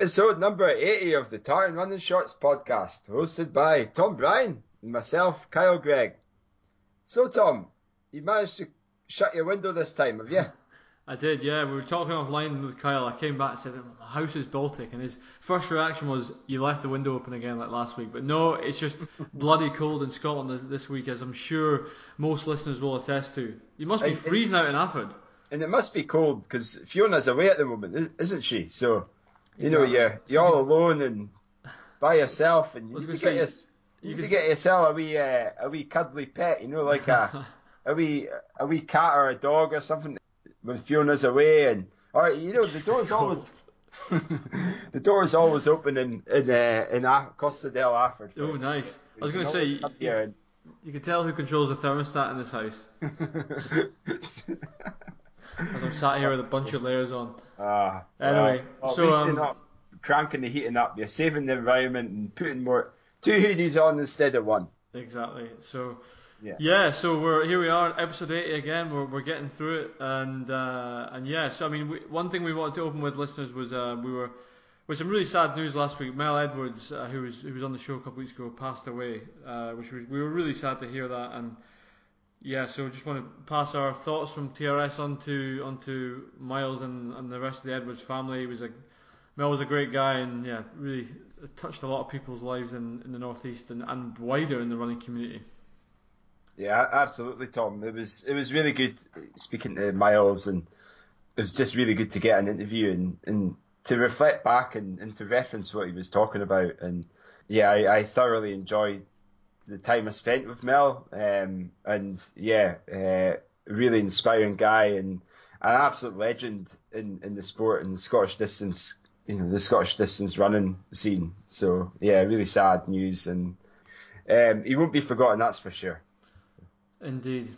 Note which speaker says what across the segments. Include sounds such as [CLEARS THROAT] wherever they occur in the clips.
Speaker 1: Episode number 80 of the Tartan Running Shorts podcast, hosted by Tom Bryan and myself, Kyle Greig. So, Tom, you managed to shut your window this time, have you? [LAUGHS]
Speaker 2: I did, yeah. We were talking offline with Kyle. I came back and said, My house is Baltic. And his first reaction was, You left the window open again like last week. But no, it's just [LAUGHS] bloody cold in Scotland this, this week, as I'm sure most listeners will attest to. You must be
Speaker 1: And-
Speaker 2: freezing out in Alford.
Speaker 1: And it must be cold because Fiona's away at the moment, isn't she? So, you know, you're, you're all alone and by yourself, and you to get, your, you
Speaker 2: you could
Speaker 1: get yourself a wee, uh, a wee cuddly pet, you know, like a, [LAUGHS] a wee, a wee cat or a dog or something when Fiona's away, and or you know, the door's [LAUGHS] always, [LAUGHS] the door's always open in in uh, in A- Costa del Alford.
Speaker 2: Oh, nice. I was going to say, you,
Speaker 1: and-
Speaker 2: you can tell who controls the thermostat in this house. As I'm sat here with a bunch of layers on.
Speaker 1: Ah,
Speaker 2: Anyway,
Speaker 1: well,
Speaker 2: so, um,
Speaker 1: you're not cranking the heating up. You're saving the environment and putting more two hoodies on instead of one.
Speaker 2: Exactly. So
Speaker 1: Yeah.
Speaker 2: yeah, so we're here. We are episode eighty again. We're, we're getting through it, and uh, and yeah. So I mean, we, one thing we wanted to open with listeners was uh, we were with some really sad news last week. Mel Edwards, uh, who was who was on the show a couple weeks ago, passed away, uh, which was we were really sad to hear that. And yeah, so just want to pass our thoughts from TRS onto onto Miles and, and the rest of the Edwards family. He was a Mel was a great guy, and yeah, really touched a lot of people's lives in, in the northeast and, and wider in the running community.
Speaker 1: Yeah, absolutely, Tom. It was it was really good speaking to Miles, and it was just really good to get an interview and, and to reflect back and, and to reference what he was talking about. And yeah, I, I thoroughly enjoyed the time I spent with Mel. Um, and yeah, uh, really inspiring guy and an absolute legend in, in the sport and the Scottish distance, you know, the Scottish distance running scene. So yeah, really sad news, and um, he won't be forgotten. That's for sure.
Speaker 2: Indeed,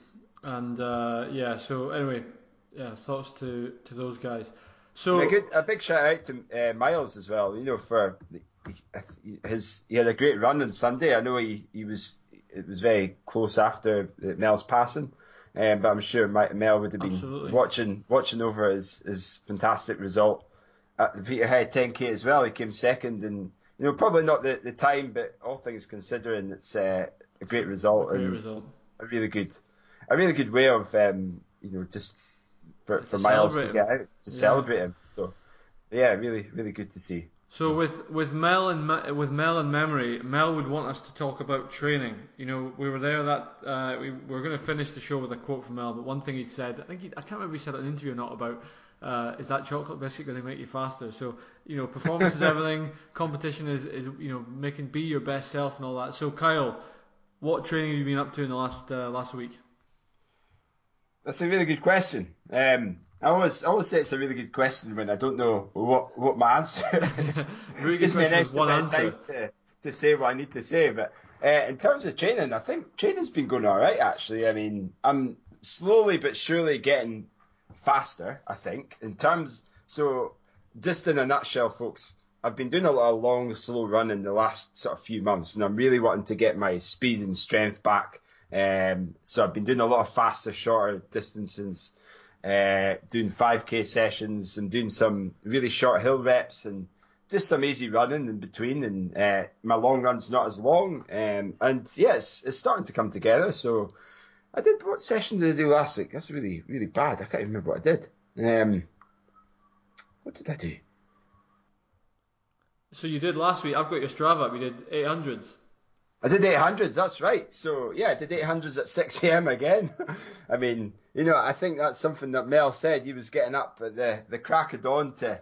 Speaker 2: and uh, yeah. So anyway, yeah. Thoughts to, to those guys. So
Speaker 1: a, good, a big shout out to uh, Miles as well. You know, for his he had a great run on Sunday. I know he, he was it was very close after Mel's passing, um, but I'm sure Mel would have been
Speaker 2: Absolutely.
Speaker 1: watching watching over his his fantastic result at the Peterhead 10k as well. He came second, and you know probably not the, the time, but all things considering, it's uh, a great result
Speaker 2: great
Speaker 1: and
Speaker 2: result.
Speaker 1: a really good a really good way of um, you know just for, for
Speaker 2: To
Speaker 1: Miles to get out to
Speaker 2: Yeah.
Speaker 1: celebrate him. So yeah, really really good to see.
Speaker 2: So with with Mel and with Mel in memory, Mel would want us to talk about training. You know, we were there that uh, we were going to finish the show with a quote from Mel, but one thing he'd said, I think he, I can't remember if he said it in an interview or not about. Uh, is that chocolate biscuit going to make you faster? So you know, performance is [LAUGHS] everything. Competition is, is you know making be your best self and all that. So Kyle, what training have you been up to in the last uh, last week?
Speaker 1: That's a really good question. Um, I always I always say it's a really good question when I don't know what what my answer. [LAUGHS]
Speaker 2: Really good
Speaker 1: Gives me an extra
Speaker 2: one answer.
Speaker 1: time to, to say what I need to say. But uh, in terms of training, I think training's been going all right. Actually, I mean, I'm slowly but surely getting faster. I think in terms. So, just in a nutshell, folks, I've been doing a lot of long, slow running the last sort of few months, and I'm really wanting to get my speed and strength back. Um, so I've been doing a lot of faster, shorter distances, uh, doing 5k sessions and doing some really short hill reps and just some easy running in between. And uh, my long run's not as long. Um, and yeah, it's, it's starting to come together. So I did what session did I do last week? That's really really bad. I can't even remember what I did. Um, what did I do?
Speaker 2: So you did last week. I've got your Strava We did 800s.
Speaker 1: I did 800s, that's right. So, yeah, I did 800s at 6 a.m. again. [LAUGHS] I mean, you know, I think that's something that Mel said. He was getting up at the, the crack of dawn to,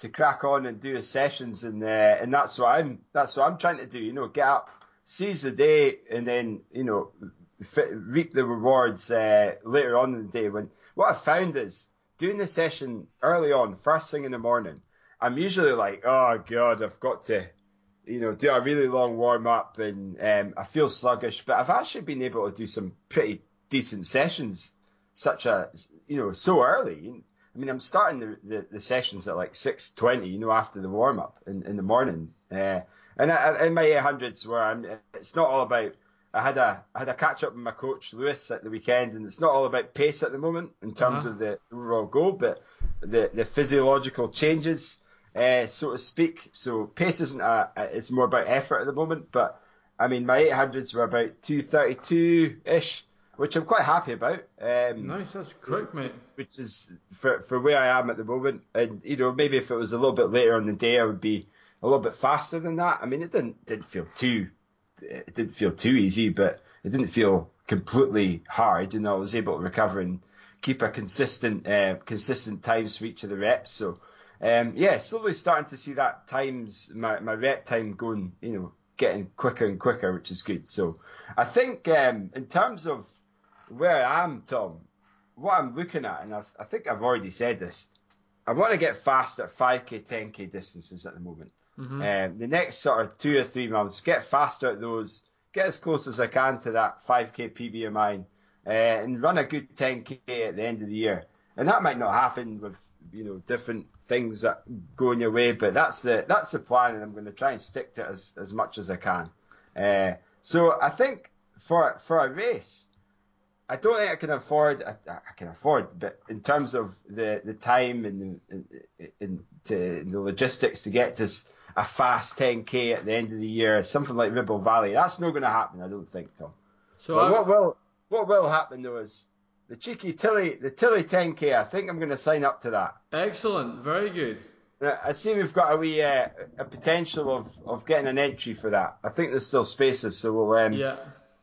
Speaker 1: to crack on and do his sessions. And, uh, and that's what I'm, that's what I'm trying to do, you know, get up, seize the day and then, you know, f- reap the rewards, uh, later on in the day. When what I found is doing the session early on, first thing in the morning, I'm usually like, oh God, I've got to, you know, do a really long warm up and um, I feel sluggish, but I've actually been able to do some pretty decent sessions, such as, you know, so early. I mean, I'm starting the, the, the sessions at like 6.20, you know, after the warm up in, in the morning. Uh, and I, in my 800s where I'm, it's not all about, I had a, I had a catch up with my coach Lewis at the weekend and it's not all about pace at the moment in terms
Speaker 2: Uh-huh.
Speaker 1: of the overall goal, but the, the physiological changes uh, so to speak. So pace isn't a, it's more about effort at the moment. But I mean, my 800s were about 232 ish, which I'm quite happy about. Um,
Speaker 2: nice, that's quick, mate.
Speaker 1: Which is for for where I am at the moment, and you know maybe if it was a little bit later on the day, I would be a little bit faster than that. I mean, it didn't didn't feel too it didn't feel too easy, but it didn't feel completely hard. You know, I was able to recover and keep a consistent uh, consistent times for each of the reps. So um, yeah, slowly starting to see that times my, my rep time going, you know, getting quicker and quicker, which is good. So I think um, in terms of where I am, Tom, what I'm looking at, and I've, I think I've already said this, I want to get fast at 5k, 10k distances at the moment. Mm-hmm. Um, the next sort of two or three months, get faster at those, get as close as I can to that 5k PB of mine, uh, and run a good 10k at the end of the year. And that might not happen with you know different things that go in your way, but that's the that's the plan, and I'm going to try and stick to it as as much as I can. Uh, so I think for for a race, I don't think I can afford. I, I, can afford, but in terms of the, the time and the, in, to, the logistics to get to a fast 10k at the end of the year, something like Ribble Valley, that's not going to happen. I don't think, Tom. So what will what will happen though is the cheeky Tilly the Tilly 10k. I think I'm going to sign up to that.
Speaker 2: Excellent, very good.
Speaker 1: I see we've got a wee uh, a potential of, of getting an entry for that. I think there's still spaces, so we'll um,
Speaker 2: yeah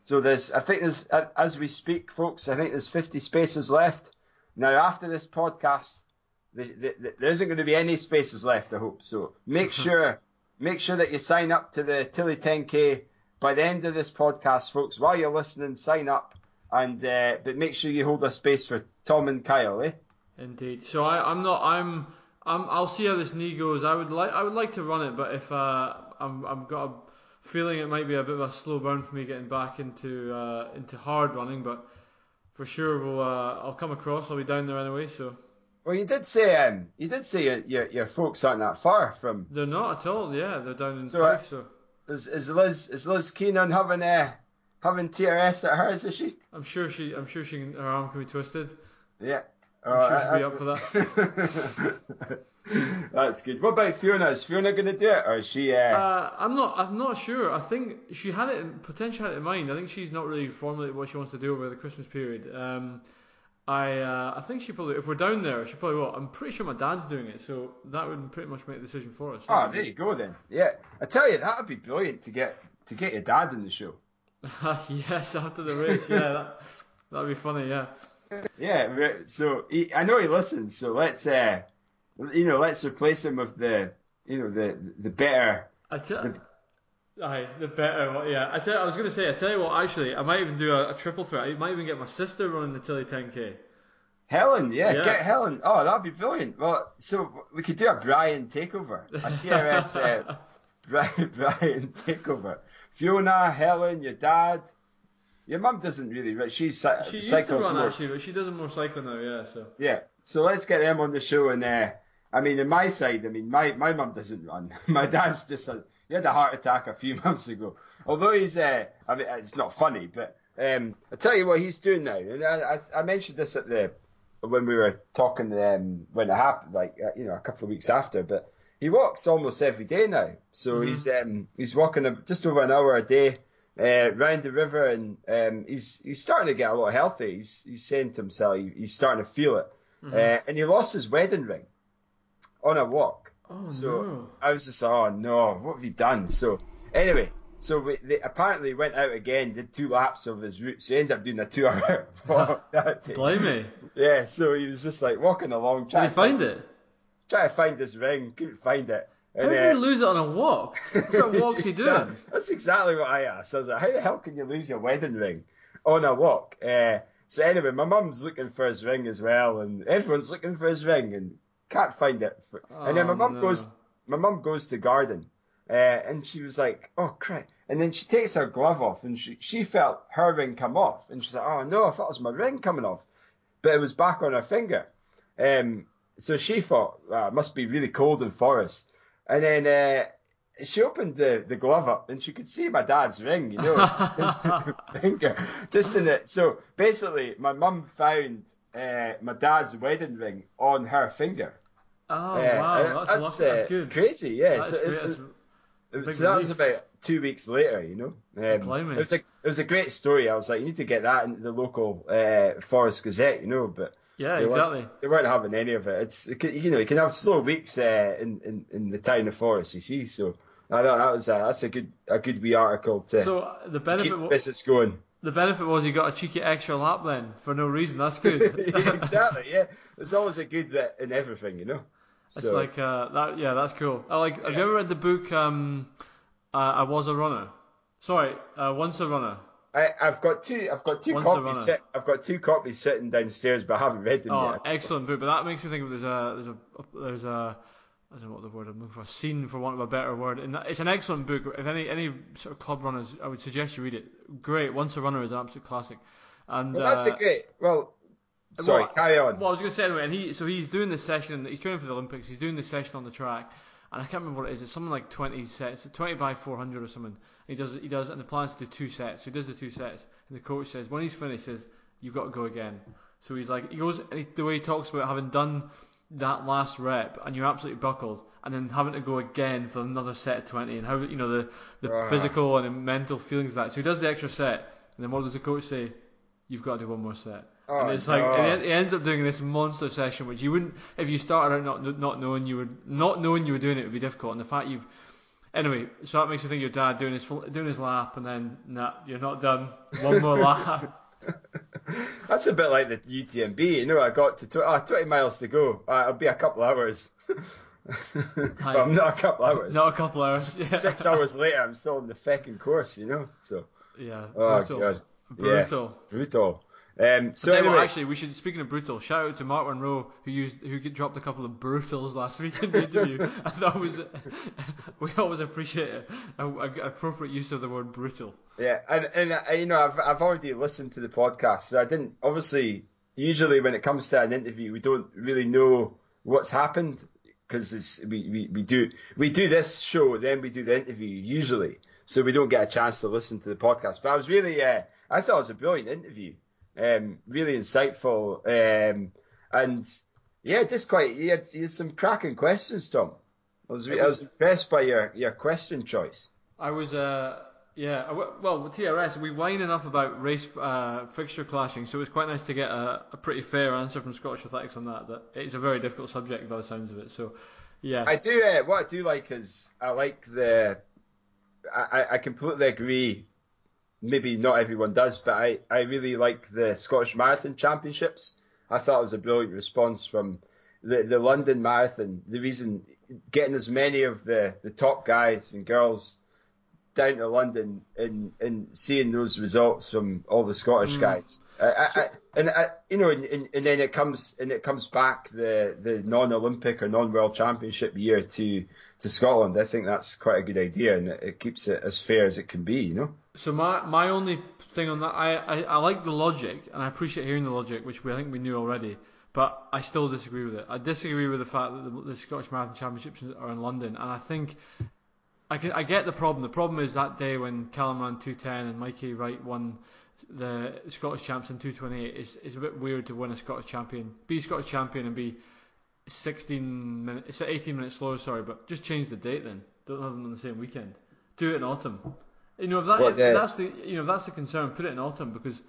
Speaker 1: so there's, I think there's, as we speak, folks, I think there's 50 spaces left. Now, after this podcast, the, the, the, there isn't going to be any spaces left, I hope. So make [LAUGHS] sure, make sure that you sign up to the Tilly 10K by the end of this podcast, folks. While you're listening, sign up and, uh, but make sure you hold a space for Tom and Kyle, eh?
Speaker 2: Indeed. So I, I'm not, I'm, I'm, I'll see how this knee goes. I would like, I would like to run it, but if, uh, I'm, I've got a, feeling it might be a bit of a slow burn for me getting back into uh, into hard running, but for sure we'll uh, I'll come across. I'll be down there anyway. So.
Speaker 1: Well, you did say um, you did say your, your, your folks aren't that far from.
Speaker 2: They're not at all. Yeah, they're down in so, uh, Fife. So.
Speaker 1: Is, is Liz is Liz keen on having uh, having TRS at hers? Is she?
Speaker 2: I'm sure she. I'm sure she. Can, her arm can be twisted.
Speaker 1: Yeah.
Speaker 2: I'm sure she'll be up for
Speaker 1: that. [LAUGHS] That's good. What about Fiona? Is Fiona going to do it, or is she? Uh...
Speaker 2: Uh, I'm not. I'm not sure. I think she had it potentially had it in mind. I think she's not really formulated what she wants to do over the Christmas period. Um, I uh, I think she probably if we're down there, she probably will. I'm pretty sure my dad's doing it, so that would pretty much make the decision for us.
Speaker 1: Oh, there you go then. Yeah, I tell you that would be brilliant to get to get your dad in the show. [LAUGHS]
Speaker 2: yes, after the race, yeah, that that'd be funny. Yeah.
Speaker 1: Yeah. So he, I know he listens. So let's uh, you know, let's replace him with the, you know, the the better.
Speaker 2: I tell, the, aye, the better. Yeah, I tell. I was going to say. I tell you what. Actually, I might even do a, a triple threat. I might even get my sister running the Tilly 10k.
Speaker 1: Helen, yeah, yeah, get Helen. Oh, that'd be brilliant. Well, so we could do a Bryan takeover, a TRS uh, [LAUGHS] Bryan, Bryan takeover. Fiona, Helen, your dad. Your mum doesn't really. She's
Speaker 2: she used to run actually, but she doesn't more cycling now. Yeah, so
Speaker 1: yeah. So let's get them on the show and uh, I mean, in my side, I mean, my, my mum doesn't run. [LAUGHS] my dad's just a, he had a heart attack a few [LAUGHS] months ago. Although he's, uh, I mean, it's not funny, but um, I tell you what he's doing now. And I, I, I mentioned this at the when we were talking um, when it happened, like uh, you know, a couple of weeks after. But he walks almost every day now. So mm-hmm. he's um, he's walking a, just over an hour a day uh, round the river, and um, he's he's starting to get a lot healthy. He's he's saying to himself, he's starting to feel it. Mm-hmm. Uh, and he lost his wedding ring on a walk.
Speaker 2: Oh,
Speaker 1: so
Speaker 2: no.
Speaker 1: I was just, like, oh no, what have you done? So anyway, so we, they apparently went out again, did two laps of his route, so he ended up doing a two-hour [LAUGHS] walk that day.
Speaker 2: Blimey.
Speaker 1: Yeah, so he was just like walking along.
Speaker 2: Did he find it?
Speaker 1: Trying to find this ring, couldn't find it.
Speaker 2: And, how did uh, he lose it on a walk? What [LAUGHS] walk's he doing?
Speaker 1: That's exactly what I asked. I was like, how the hell can you lose your wedding ring on a walk? Uh, so anyway, my mum's looking for his ring as well, and everyone's looking for his ring, and can't find it. Oh, and then my mum no. goes, my mum goes to garden, uh, and she was like, "Oh crap!" And then she takes her glove off, and she she felt her ring come off, and she's like, "Oh no, I thought it was my ring coming off," but it was back on her finger. Um, so she thought, ah, it must be really cold in Forres. And then uh, she opened the, the glove up and she could see my dad's ring, you know, just in the [LAUGHS] finger, just in it. So basically, my mum found uh, my dad's wedding ring on her finger.
Speaker 2: Oh wow, that's, that's, that's good.
Speaker 1: Crazy, yeah.
Speaker 2: That
Speaker 1: so
Speaker 2: it,
Speaker 1: it, so that was about two weeks later, you know. Um, it was a it was a great story. I was like, you need to get that into the local uh, Forres Gazette, you know, but
Speaker 2: yeah,
Speaker 1: they
Speaker 2: exactly.
Speaker 1: Weren't, they weren't having any of it. It's you know you can have slow weeks uh, in, in in the town of Forres, you see. So I thought that was a, that's a good a good wee article to,
Speaker 2: so the benefit
Speaker 1: to keep business going.
Speaker 2: The benefit was you got a cheeky extra lap then for no reason. That's good. [LAUGHS]
Speaker 1: exactly. Yeah, there's always a good in everything, you know.
Speaker 2: It's so. like uh, that. Yeah, that's cool. I like. Have yeah. you ever read the book? Um, uh, I was a runner. Sorry, uh, once a runner.
Speaker 1: I, have got two. I've got two Once copies. Sit, I've got two copies sitting downstairs, but I haven't read them
Speaker 2: oh,
Speaker 1: yet.
Speaker 2: excellent book! But that makes me think of there's a there's a there's a I don't know what the word I'm looking for. A scene, for want of a better word. And it's an excellent book. If any any sort of club runners, I would suggest you read it. Great. Once a runner is an absolute classic. And
Speaker 1: well, that's uh, a great. Well, sorry,
Speaker 2: well,
Speaker 1: carry on.
Speaker 2: Well, I was going to say anyway. And he so he's doing this session. He's training for the Olympics. He's doing this session on the track. And I can't remember what it is. It's something like 20 sets, 20 by 400 or something. He does, he does, and the plan is to do two sets. So he does the two sets, and the coach says when he's finished, says you've got to go again. So he's like, he goes, he, the way he talks about having done that last rep, and you're absolutely buckled, and then having to go again for another set of 20, and how you know the the uh-huh. physical and the mental feelings of that. So he does the extra set, and then what does the coach say? You've got to do one more set. Oh, and it's like no. he ends up doing this monster session, which you wouldn't if you started out not not knowing you were not knowing you were doing it would be difficult. And the fact you've Anyway, so that makes you think your dad doing his doing his lap, and then nah, you're not done. One more lap. [LAUGHS] [LAUGHS]
Speaker 1: That's a bit like the UTMB. You know, I got to tw- oh, 20 miles to go. Uh, it'll be a couple hours. [LAUGHS] well, not a couple hours.
Speaker 2: Not a couple hours. Yeah.
Speaker 1: Six hours later, I'm still in the fucking course. You know, so.
Speaker 2: Yeah. Oh brutal. god. Brutal.
Speaker 1: Yeah, brutal. Um, so
Speaker 2: anyway, actually, we should. Speaking of brutal, shout out to Mark Munro who used who dropped a couple of brutals last [LAUGHS] week in the interview. I thought was [LAUGHS] we always appreciate a, a, a, appropriate use of the word brutal.
Speaker 1: Yeah, and and uh, you know I've I've already listened to the podcast, so I didn't obviously. Usually, when it comes to an interview, we don't really know what's happened because we, we we do we do this show, then we do the interview usually, so we don't get a chance to listen to the podcast. But I was really, uh, I thought it was a brilliant interview. Um, really insightful. Um, and yeah, just quite, you had, you had some cracking questions, Tom. I was, was, I was impressed by your, your question choice.
Speaker 2: I was, uh, yeah, well, with TRS, we whine enough about race uh, fixture clashing, so it was quite nice to get a, a, pretty fair answer from Scottish Athletics on that. That it's a very difficult subject by the sounds of it. So, yeah,
Speaker 1: I do. Uh, what I do like is I like the. I, I completely agree maybe not everyone does, but I, I really like the Scottish Marathon Championships. I thought it was a brilliant response from the, the London Marathon. The reason getting as many of the, the top guys and girls down to London and, and seeing those results from all the Scottish mm. guys. I, I, and I, you know, and, and, then it comes and it comes back the, the non-Olympic or non-World Championship year to to Scotland. I think that's quite a good idea, and it, it keeps it as fair as it can be. You know.
Speaker 2: So my my only thing on that, I, I, I like the logic, and I appreciate hearing the logic, which we I think we knew already. But I still disagree with it. I disagree with the fact that the, the Scottish Marathon Championships are in London, and I think I can I get the problem. The problem is that day when Callum ran 210 and Mikey Wright won the Scottish champs in 228. It's it's a bit weird to win a Scottish champion, be a Scottish champion, and be 16 minutes, it's 18 minutes slower. Sorry, but just change the date then. Don't have them on the same weekend. Do it in autumn. You know, if, that, if that's the you know if that's the concern, put it in autumn because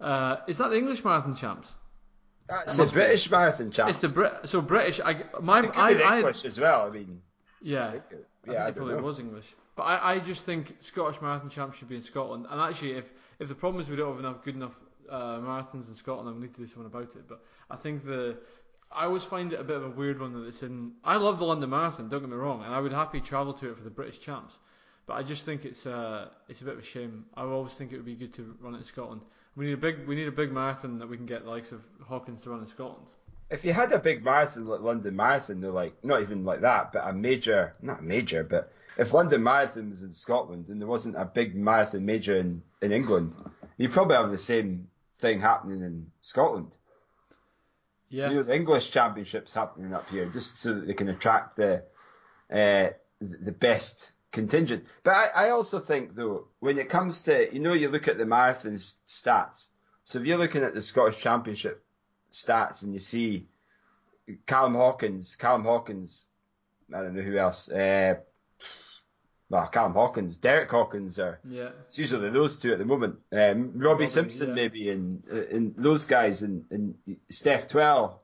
Speaker 2: uh, is that the English marathon champs?
Speaker 1: That's the British be. marathon champs.
Speaker 2: It's the Brit. So British. I my
Speaker 1: it could I, English I, as well. I mean.
Speaker 2: Yeah. I think it, yeah, I think I it probably know. was English. But I, I just think Scottish marathon champs should be in Scotland. And actually, if if the problem is we don't have enough good enough uh, marathons in Scotland, we need to do something about it. But I think the I always find it a bit of a weird one that it's in. I love the London Marathon. Don't get me wrong, and I would happily travel to it for the British champs. But I just think it's uh, it's a bit of a shame. I always think it would be good to run it in Scotland. We need a big we need a big marathon that we can get the likes of Hawkins to run in Scotland.
Speaker 1: If you had a big marathon like London Marathon, they're like not even like that, but a major not a major, but if London Marathon was in Scotland and there wasn't a big marathon major in, in England, you'd probably have the same thing happening in Scotland.
Speaker 2: Yeah.
Speaker 1: You know, the English Championships happening up here just so that they can attract the uh, the best contingent. But I, I also think though, when it comes to, you know, you look at the marathon stats. So if you're looking at the Scottish Championship stats and you see Callum Hawkins, Callum Hawkins. I don't know who else. Uh, well, Callum Hawkins, Derek Hawkins are.
Speaker 2: Yeah.
Speaker 1: It's usually those two at the moment. Um, Robbie
Speaker 2: Robbie,
Speaker 1: Simpson
Speaker 2: yeah.
Speaker 1: maybe, and and those guys, and, and Steph Twell.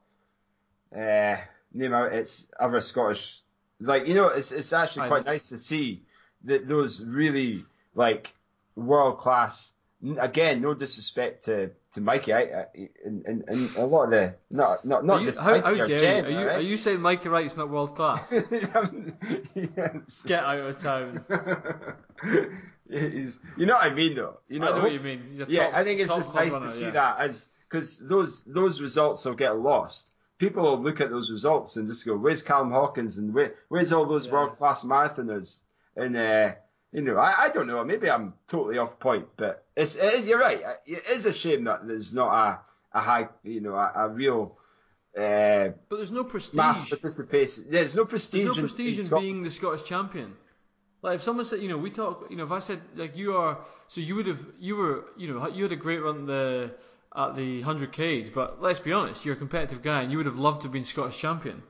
Speaker 1: Uh, name out it's other Scottish. Like you know, it's it's actually quite nice to see that those really like world class. Again, no disrespect to, to Mikey, I, I, and, and, and a lot of the not not not
Speaker 2: you,
Speaker 1: just
Speaker 2: how, how
Speaker 1: Mikey or
Speaker 2: dare
Speaker 1: Jen,
Speaker 2: you? Are you,
Speaker 1: alright?
Speaker 2: are you saying Mikey Wright's not world class? [LAUGHS]
Speaker 1: yes.
Speaker 2: Get out of town. [LAUGHS]
Speaker 1: You know what I mean, though. You know,
Speaker 2: I know what you mean. A
Speaker 1: yeah, I think it's just nice
Speaker 2: runner,
Speaker 1: to see
Speaker 2: yeah.
Speaker 1: that as because those those results will get lost. People will look at those results and just go, "Where's Callum Hawkins and where, where's all those
Speaker 2: Yeah.
Speaker 1: world class marathoners?" And uh, you know, I, I don't know. Maybe I'm totally off point, but it's it, you're right. It is a shame that there's not a a high, you know, a, a real uh,
Speaker 2: But there's no prestige.
Speaker 1: mass participation. There's no prestige.
Speaker 2: There's no prestige
Speaker 1: in
Speaker 2: in
Speaker 1: Scotland.
Speaker 2: being the Scottish champion. Like if someone said, you know, we talk, you know, if I said like you are, so you would have, you were, you know, you had a great run the at the hundred Ks, but let's be honest, you're a competitive guy, and you would have loved to have been Scottish champion.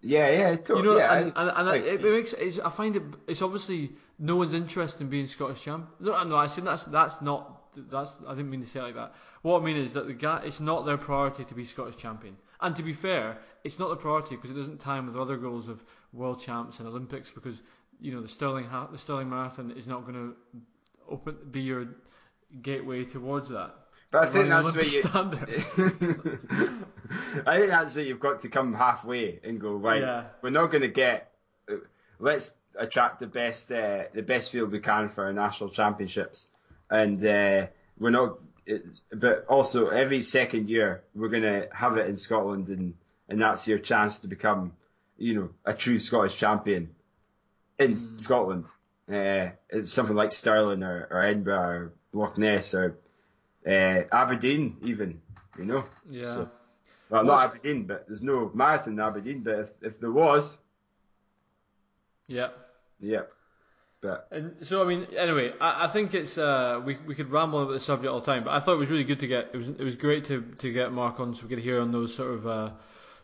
Speaker 1: Yeah, yeah, totally.
Speaker 2: You know,
Speaker 1: yeah,
Speaker 2: and, and, and
Speaker 1: like-
Speaker 2: it, it makes it's, I find it it's obviously no one's interested in being Scottish champ. No, no, I said that's that's not that's I didn't mean to say it like that. What I mean is that the guy it's not their priority to be Scottish champion. And to be fair, it's not the priority because it doesn't time with other goals of world champs and Olympics because you know the Stirling the Stirling Marathon is not going to open be your gateway towards that.
Speaker 1: But I think that's where you. [LAUGHS] I think that's where you've got to come halfway and go right.
Speaker 2: Yeah.
Speaker 1: We're not going to get. Let's attract the best, uh, the best field we can for our national championships, and uh, we're not. But also, every second year we're going to have it in Scotland, and and that's your chance to become, you know, a true Scottish champion in
Speaker 2: Mm.
Speaker 1: Scotland. Uh, it's something like Stirling or, or Edinburgh or Loch Ness or uh, Aberdeen, even. You know.
Speaker 2: Yeah.
Speaker 1: So- Well,
Speaker 2: What's-
Speaker 1: not Aberdeen, but there's no marathon in Aberdeen. But if, if there was,
Speaker 2: yeah.
Speaker 1: yeah. But
Speaker 2: And so I mean, anyway, I, I think it's uh, we we could ramble about the subject all the time, but I thought it was really good to get it was it was great to, to get Mark on so we could hear on those sort of uh,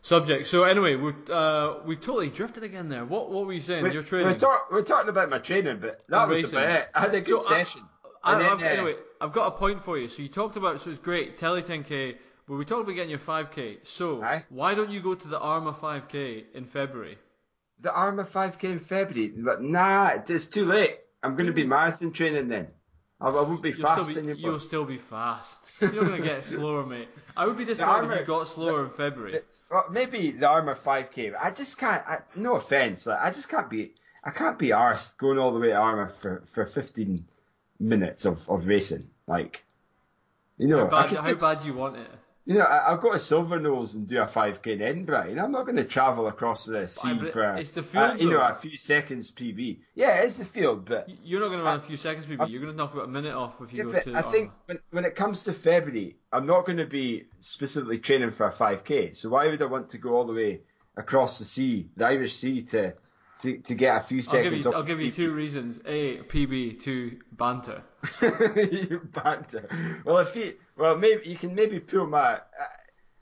Speaker 2: subjects. So anyway, we uh, we totally drifted again there. What what were you saying?
Speaker 1: we,
Speaker 2: Your
Speaker 1: we're,
Speaker 2: training.
Speaker 1: talk, we're talking about my training, but that was
Speaker 2: racing.
Speaker 1: about it. I had a good
Speaker 2: So
Speaker 1: session.
Speaker 2: I,
Speaker 1: And then,
Speaker 2: I've,
Speaker 1: uh,
Speaker 2: anyway, I've got a point for you. So you talked about so it's great Tilly 10k, but we talked about getting your 5k. So
Speaker 1: Aye.
Speaker 2: why don't you go to the Armagh 5k in February?
Speaker 1: the Armagh 5k in February, but nah, it's too late. I'm going to be marathon training then. I, I won't be
Speaker 2: You'll
Speaker 1: fast
Speaker 2: still be,
Speaker 1: anymore.
Speaker 2: you'll still be fast. You're going to get [LAUGHS] slower, mate. I would be disappointed if you got slower in February.
Speaker 1: Well, maybe the Armagh 5k. but I just can't. I, no offense, like I just can't be. I can't be arsed going all the way to Armagh for, for 15 minutes of, of racing. Like, you know,
Speaker 2: How bad, how
Speaker 1: just,
Speaker 2: bad you want it?
Speaker 1: You know, I, I'll go to Silverknowes and do a 5k in Edinburgh. Know, I'm not going to travel across the sea
Speaker 2: but
Speaker 1: for a,
Speaker 2: it's the
Speaker 1: a-
Speaker 2: field,
Speaker 1: you know a few seconds PB. Yeah, it's the field, but
Speaker 2: You're not going to run a few seconds, maybe. You're going to knock about a minute off if you
Speaker 1: yeah,
Speaker 2: go to.
Speaker 1: I think when, when it comes to February, I'm not going to be specifically training for a 5k. So why would I want to go all the way across the sea, the Irish Sea, to to, to get a few
Speaker 2: I'll give
Speaker 1: seconds?
Speaker 2: you.
Speaker 1: off
Speaker 2: I'll give you two reasons: a PB, two banter. [LAUGHS]
Speaker 1: you banter. Well, if you, well, maybe you can maybe pull my. Uh,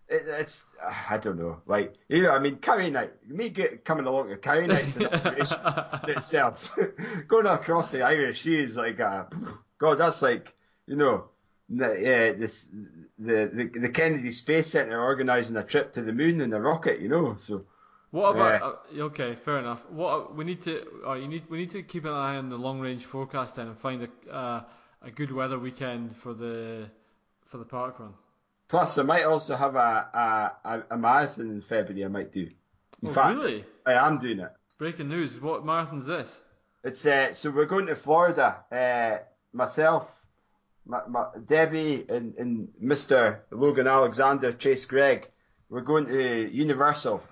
Speaker 1: it, it's uh, I don't know, like you know, I mean, carry night. Me get coming along to carry night's an [LAUGHS] operation itself. [LAUGHS] Going across the Irish Sea is like a, God, that's like you know, the, yeah, this the, the the Kennedy Space Center organising a trip to the moon in a rocket, you know. So
Speaker 2: What about? Uh, okay, fair enough. What we need to, or you need, we need to keep an eye on the long range forecast then and find a uh, a good weather weekend for the for the park run.
Speaker 1: plus, I might also have a a, a, marathon in February. I might do. In
Speaker 2: oh,
Speaker 1: fact,
Speaker 2: really?
Speaker 1: I am doing it.
Speaker 2: Breaking news! What marathon's this?
Speaker 1: It's uh, so we're going to Florida. Uh, myself, my, my, Debbie, and, and Mr. Logan Alexander, Chase Greig. We're going to Universal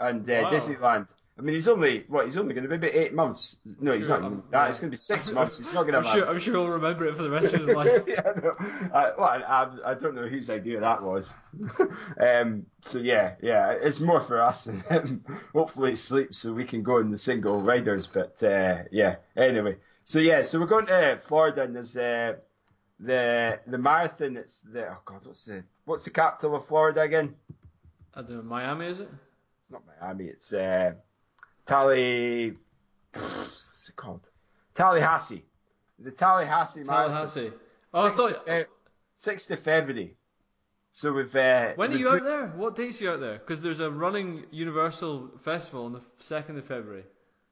Speaker 1: and uh,
Speaker 2: Wow.
Speaker 1: Disneyland. I mean, he's only what? He's only going to be about eight months. No, he's
Speaker 2: Sure,
Speaker 1: not. That.
Speaker 2: yeah.
Speaker 1: It's going to be [LAUGHS] six months. He's not going to
Speaker 2: I'm
Speaker 1: have.
Speaker 2: sure. I'm sure he'll remember it for the rest of his [LAUGHS] life.
Speaker 1: yeah, no. I, well, I, I don't know whose idea that was. [LAUGHS] um, so yeah, yeah, it's more for us and him. Hopefully, it sleeps so we can go in the single riders. But uh, yeah, anyway. So yeah, so we're going to Florida and there's uh, the the marathon. It's the oh god, what's the what's the capital of Florida again?
Speaker 2: I don't know. Miami is it?
Speaker 1: Not Miami. It's uh, Tally. What's it called? Tallahassee. The Tallahassee.
Speaker 2: Tallahassee. Oh, I thought.
Speaker 1: Fe- 6th of February. So we've. Uh,
Speaker 2: When are you out there? What dates are you out there? Because there's a running Universal Festival on the second of February.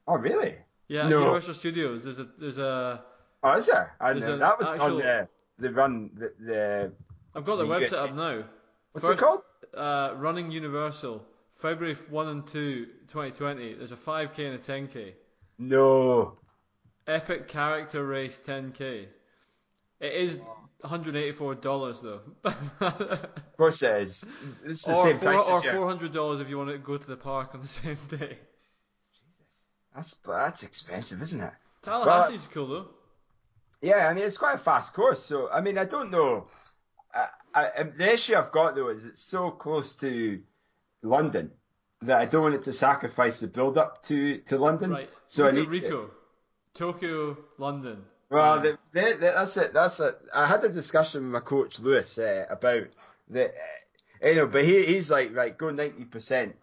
Speaker 1: Oh, really?
Speaker 2: Yeah,
Speaker 1: No.
Speaker 2: Universal Studios. There's a there's a.
Speaker 1: Oh, is there? I know. That was
Speaker 2: actual-
Speaker 1: on the, the run. The, the
Speaker 2: I've got the
Speaker 1: The
Speaker 2: website up now.
Speaker 1: what's
Speaker 2: First-
Speaker 1: it called?
Speaker 2: Uh, running Universal, February 1 and 2, 2020. There's a 5k and a 10k.
Speaker 1: No.
Speaker 2: Epic character race 10k. It is $184 though.
Speaker 1: Of course it is. It's the
Speaker 2: or
Speaker 1: same
Speaker 2: four,
Speaker 1: price
Speaker 2: or
Speaker 1: as here.
Speaker 2: $400 if you want to go to the park on the [LAUGHS] same day. Jesus.
Speaker 1: That's that's expensive, isn't it?
Speaker 2: Tallahassee's cool though.
Speaker 1: Yeah, I mean it's quite a fast course. So I mean I don't know. I, I, the issue I've got though is it's so close to London that I don't want it to sacrifice the build up to to London.
Speaker 2: Right.
Speaker 1: So
Speaker 2: Look
Speaker 1: I need to-
Speaker 2: Tokyo, London.
Speaker 1: Well,
Speaker 2: Um,
Speaker 1: the, the, the, that's it. That's it. I had a discussion with my coach Lewis uh, about the, uh, you know, but he, he's like, right, go ninety percent.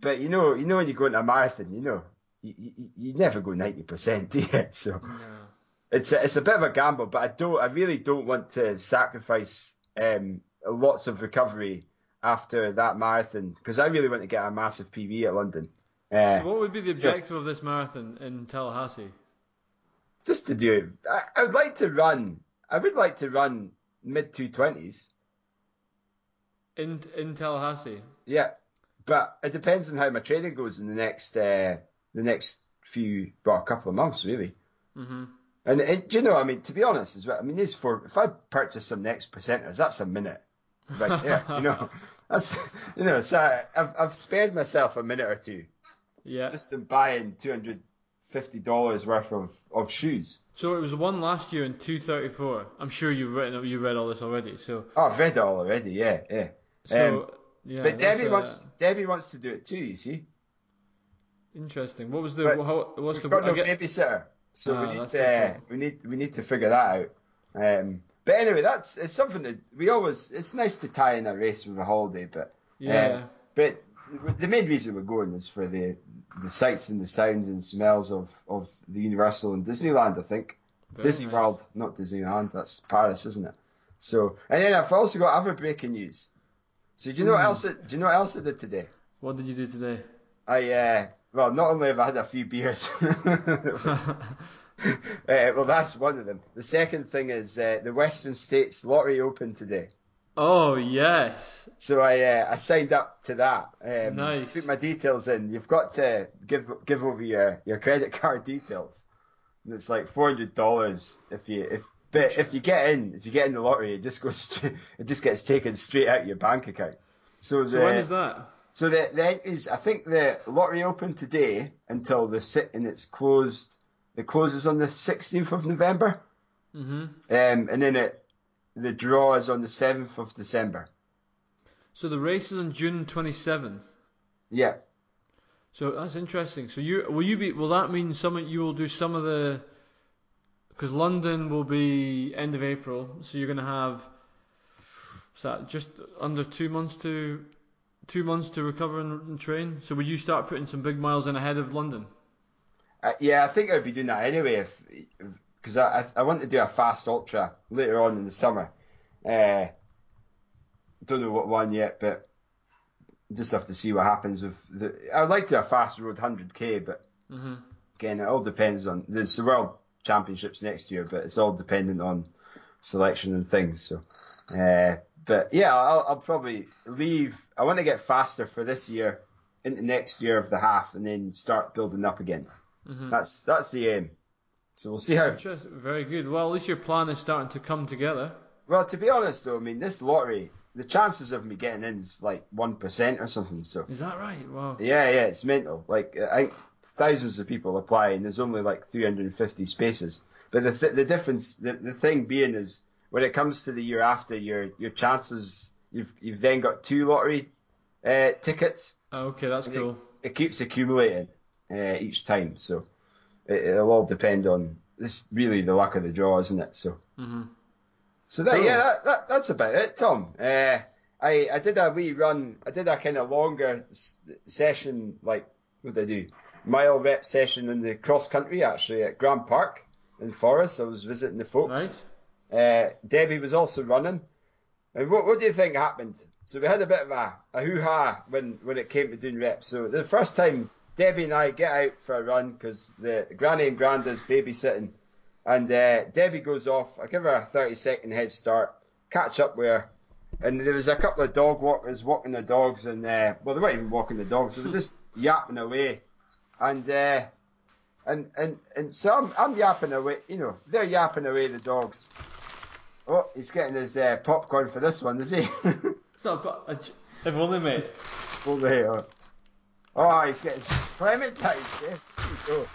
Speaker 1: But you know, you know, when you go into a marathon, you know, you, you, you never go ninety percent, [LAUGHS] do you? So
Speaker 2: no.
Speaker 1: it's a, it's a bit of a gamble. But I don't, I really don't want to sacrifice um, lots of recovery after that marathon because I really want to get a massive PB at London. Uh,
Speaker 2: So what would be the objective of this marathon in Tallahassee?
Speaker 1: just to do. I, I would like to run. I would like to run mid two twenties.
Speaker 2: In in Tallahassee.
Speaker 1: Yeah, but it depends on how my training goes in the next uh, the next few well a couple of months really.
Speaker 2: hmm
Speaker 1: And, and do you know, I mean, to be honest as well, I mean, these four. If I purchase some next percenters, that's a minute right yeah, you know, [LAUGHS] that's you know. So I, I've I've spared myself a minute or two
Speaker 2: Yeah.
Speaker 1: just in buying two hundred fifty dollars worth of, of shoes.
Speaker 2: So it was one last year in 234. I'm sure you've written you've read all this already. So
Speaker 1: Oh, I've read it all already. Yeah, yeah.
Speaker 2: so yeah.
Speaker 1: but Debbie
Speaker 2: uh,
Speaker 1: wants Debbie wants to do it too. You see,
Speaker 2: interesting. What was the
Speaker 1: But
Speaker 2: how, what's the
Speaker 1: we've got no
Speaker 2: get-
Speaker 1: babysitter, so
Speaker 2: Ah,
Speaker 1: we need to uh, we need we need to figure that out. Um, but anyway, that's it's something that we always. It's nice to tie in a race with a holiday, but
Speaker 2: yeah.
Speaker 1: uh, but the main reason we're going is for the the sights and the sounds and smells of of the Universal and Disneyland. I think
Speaker 2: Very
Speaker 1: Disney
Speaker 2: nice.
Speaker 1: World, not Disneyland. That's Paris, isn't it? So and then I've also got other breaking news. So do you know what
Speaker 2: Hmm.
Speaker 1: else? I, do you know what else I did today?
Speaker 2: What did you do today?
Speaker 1: I uh, well, not only have I had a few beers. [LAUGHS] [LAUGHS] [LAUGHS] Uh, well, that's one of them. The second thing is uh, the Western States Lottery opened today,
Speaker 2: oh yes.
Speaker 1: so I uh, I signed up to that. Um,
Speaker 2: Nice.
Speaker 1: Put my details in. You've got to give give over your, your credit [LAUGHS] card details. And it's like four hundred dollars if you if but if you get in if you get in the lottery, it just goes [LAUGHS] straight, it just gets taken straight out of your bank account. So,
Speaker 2: So when is that?
Speaker 1: So the the entries, I think the lottery opened today until the si- and it's closed. It closes on the 16th of November,
Speaker 2: hmm
Speaker 1: um, and then it the draw is on the 7th of December.
Speaker 2: So the race is on June 27th.
Speaker 1: Yeah,
Speaker 2: So that's interesting. So you will you be? Will that mean some of you will do some of the? Because London will be end of April, so you're going to have. What's that? Just under two months to, two months to recover and, and train. So would you start putting some big miles in ahead of London?
Speaker 1: Uh, yeah. I think I'd be doing that anyway if because I, I I want to do a fast ultra later on in the summer. Uh, don't know what one yet, but just have to see what happens with the. I'd like to do a fast road 100k, but
Speaker 2: hmm
Speaker 1: again, it all depends on there's the World Championships next year, but it's all dependent on selection and things. So, uh, but yeah, I'll, I'll probably leave. I want to get faster for this year into next year of the half, and then start building up again.
Speaker 2: Hmm
Speaker 1: That's that's the aim. So we'll see how.
Speaker 2: Very good. Well, at least your plan is starting to come together.
Speaker 1: Well, to be honest though, I mean this lottery, the chances of me getting in is like one percent or something. So
Speaker 2: Is that right? Wow.
Speaker 1: yeah, yeah, it's mental. Like I think thousands of people apply, and there's only like 350 spaces. But the th- the difference, the, the thing being is when it comes to the year after, your your chances, you've you've then got two lottery uh, tickets.
Speaker 2: Oh, okay, that's
Speaker 1: And it-
Speaker 2: cool.
Speaker 1: It keeps accumulating uh, each time, so it, it'll all depend on this. Really, the luck of the draw, isn't it? So.
Speaker 2: hmm
Speaker 1: So that,
Speaker 2: Cool.
Speaker 1: yeah, that, that, that's about it, Tom. Uh, I I did a wee run. I did a kind of longer s- session, like what did I do? Mile rep session in the cross country actually at Grant Park in Forres. I was visiting the folks.
Speaker 2: Nice.
Speaker 1: Uh, Debbie was also running. And what, what do you think happened? So we had a bit of a, a hoo-ha when, when it came to doing reps. So the first time Debbie and I get out for a run because the granny and granda's babysitting. And uh, Debbie goes off. I give her a 30 second head start, catch up with her. And there was a couple of dog walkers walking the dogs and, uh, well, they weren't even walking the dogs. They were just yapping away. And, uh, and, and, and so I'm, I'm yapping away, you know, they're yapping away the dogs. Oh, he's getting his uh, popcorn for this one, is he? [LAUGHS]
Speaker 2: It's not. but- uh, If only, mate.
Speaker 1: Over here. Oh, he's getting clementines. Yeah. You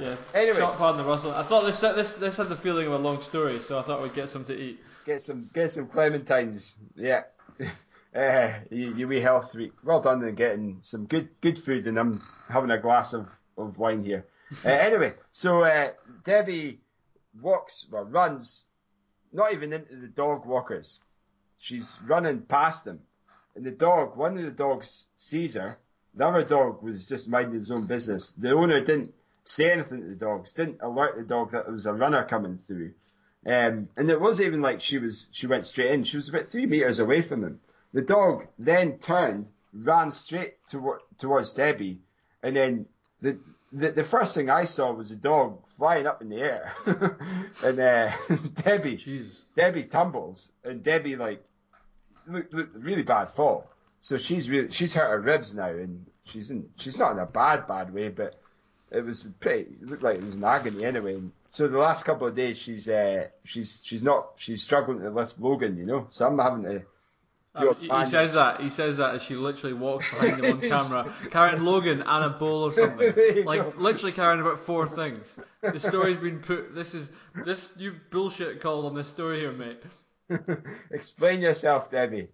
Speaker 2: Yeah.
Speaker 1: Anyway,
Speaker 2: Short pardon the rustle. I thought this this this had the feeling of a long story, so I thought we'd get some to eat.
Speaker 1: get some get some clementines. Yeah. [LAUGHS] Uh, you, you wee health freak. Well done in getting some good good food, and I'm having a glass of, of wine here. [LAUGHS] Uh, anyway, so uh, Debbie walks, well, runs, not even into the dog walkers. She's running past them, and the dog, one of the dogs, sees her. The other dog was just minding his own business. The owner didn't say anything to the dogs, didn't alert the dog that there was a runner coming through. Um, and it wasn't even like she was she went straight in. She was about three meters away from him. The dog then turned, ran straight to, towards Debbie, and then the, the the first thing I saw was a dog flying up in the air, [LAUGHS] and uh, [LAUGHS] Debbie
Speaker 2: Jesus.
Speaker 1: Debbie tumbles, and Debbie like look, look, really bad fall. So she's really she's hurt her ribs now, and she's in she's not in a bad bad way, but it was pretty it looked like it was an agony anyway. And so the last couple of days she's uh, she's she's not she's struggling to lift Logan, you know. So I'm having to do
Speaker 2: Uh,
Speaker 1: a
Speaker 2: he, he
Speaker 1: band-
Speaker 2: says that. He says that as she literally walks behind him on [LAUGHS] camera, carrying Logan and a bowl of something. [LAUGHS] Like
Speaker 1: go.
Speaker 2: literally carrying about four things. The story's been put. This is this you bullshit called on this story here, mate. [LAUGHS]
Speaker 1: Explain yourself, Debbie.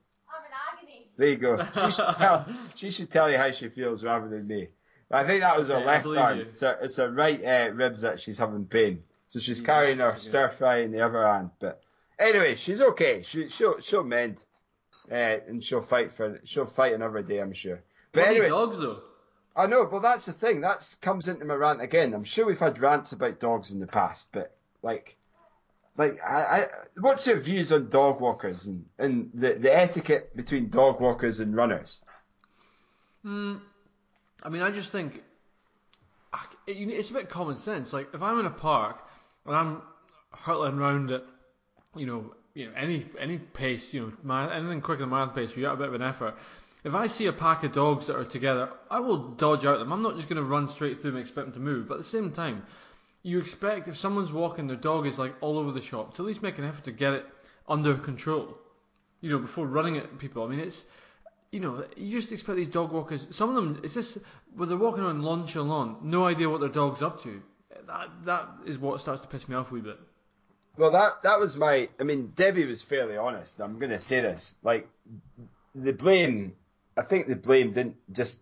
Speaker 3: I'm in agony.
Speaker 1: There you go. [LAUGHS] She should tell, she should tell you how she feels rather than me. I think that was her
Speaker 2: Okay,
Speaker 1: left arm.
Speaker 2: you.
Speaker 1: It's her, it's her right uh, ribs that she's having pain. So she's
Speaker 2: Yeah,
Speaker 1: carrying her stir fry in the other hand. But anyway, she's okay. She, she'll she'll mend, uh, and she'll fight for she'll fight another day, I'm sure. But anyway,
Speaker 2: dogs though.
Speaker 1: I know. Well, that's the thing. That comes into my rant again. I'm sure we've had rants about dogs in the past, but like, like, I, I what's your views on dog walkers and, and the, the etiquette between dog walkers and runners?
Speaker 2: Mm, I mean, I just think it, it's a bit common sense. Like if I'm in a park and I'm hurtling around at, you know, you know any any pace, you know, anything quicker than marathon pace, you got a bit of an effort. If I see a pack of dogs that are together, I will dodge out them. I'm not just going to run straight through them and expect them to move. But at the same time, you expect if someone's walking, their dog is like all over the shop, to at least make an effort to get it under control. You know, before running at people. I mean, it's you know, you just expect these dog walkers. Some of them, it's just where they're walking on around nonchalant, no idea what their dog's up to. That that is what starts to piss me off a wee bit.
Speaker 1: Well, that that was my. I mean, Debbie was fairly honest. I'm going to say this. Like, the blame. I think the blame didn't just.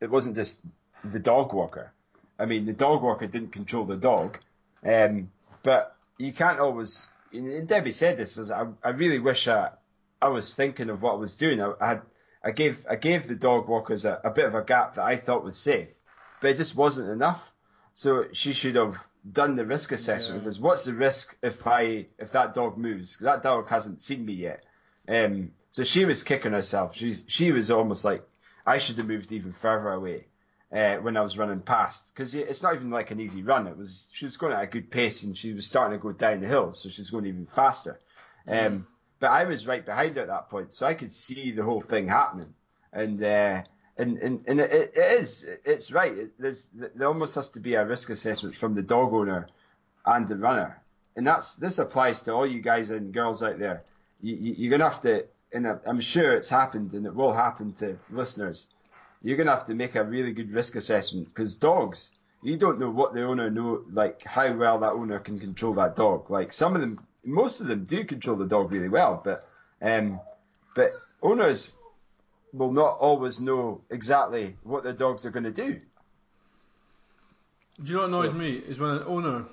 Speaker 1: It wasn't just the dog walker. I mean, the dog walker didn't control the dog. Um, but you can't always. And Debbie said this. is I, I really wish I, I was thinking of what I was doing. I, I had. I gave I gave the dog walkers a, a bit of a gap that I thought was safe, but it just wasn't enough. So she should have done the risk assessment
Speaker 2: Yeah.
Speaker 1: because what's the risk if I if that dog moves? That dog hasn't seen me yet. Um, so she was kicking herself. She's she was almost like I should have moved even further away uh, when I was running past because it's not even like an easy run. It was she was going at a good pace and she was starting to go down the hill, so she was going even faster. Um, but I was right behind her at that point, so I could see the whole thing happening. And uh, and and, and it, it is it's right. It, there's there almost has to be a risk assessment from the dog owner and the runner, and that's this applies to all you guys and girls out there. You, you, you're gonna have to, and I'm sure it's happened, and it will happen to listeners. You're gonna have to make a really good risk assessment because dogs, you don't know what the owner know, like how well that owner can control that dog. Like some of them, most of them do control the dog really well, but um, but owners will not always know exactly what their dogs are going to do.
Speaker 2: Do you know what annoys me is when an owner,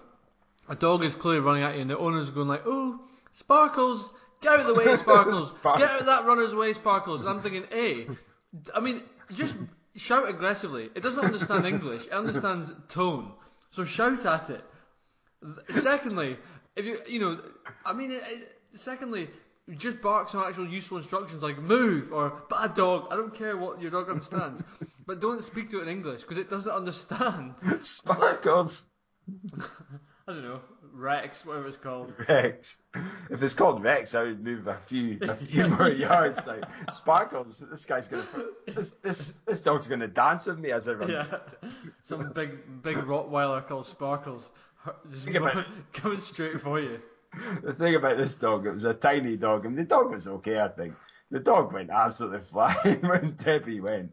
Speaker 2: a dog is clearly running at you, and the owner's going like, "Oh, Sparkles, Get out of the way, Sparkles. [LAUGHS]
Speaker 1: Sparkles.
Speaker 2: Get out of that runner's way, Sparkles. And I'm thinking, A, I mean, just shout aggressively. It doesn't understand English. It understands tone. So shout at it. Secondly, if you, you know, I mean, it, it- secondly, just bark some actual useful instructions like move or bad dog. I don't care what your dog understands. but don't speak to it in English because it doesn't understand. [LAUGHS]
Speaker 1: Sparkles. [LAUGHS]
Speaker 2: I don't know, Rex, whatever it's called. [LAUGHS]
Speaker 1: Rex. If it's called Rex, I would move a few a [LAUGHS] few more yards. Like Sparkles, this guy's gonna this this this dog's gonna dance with me as I run.
Speaker 2: Yeah, some big big Rottweiler called Sparkles, just
Speaker 1: about [LAUGHS]
Speaker 2: coming straight for you.
Speaker 1: The thing about this dog, it was a tiny dog, and the dog was okay, I think. The dog went absolutely flying when Debbie went.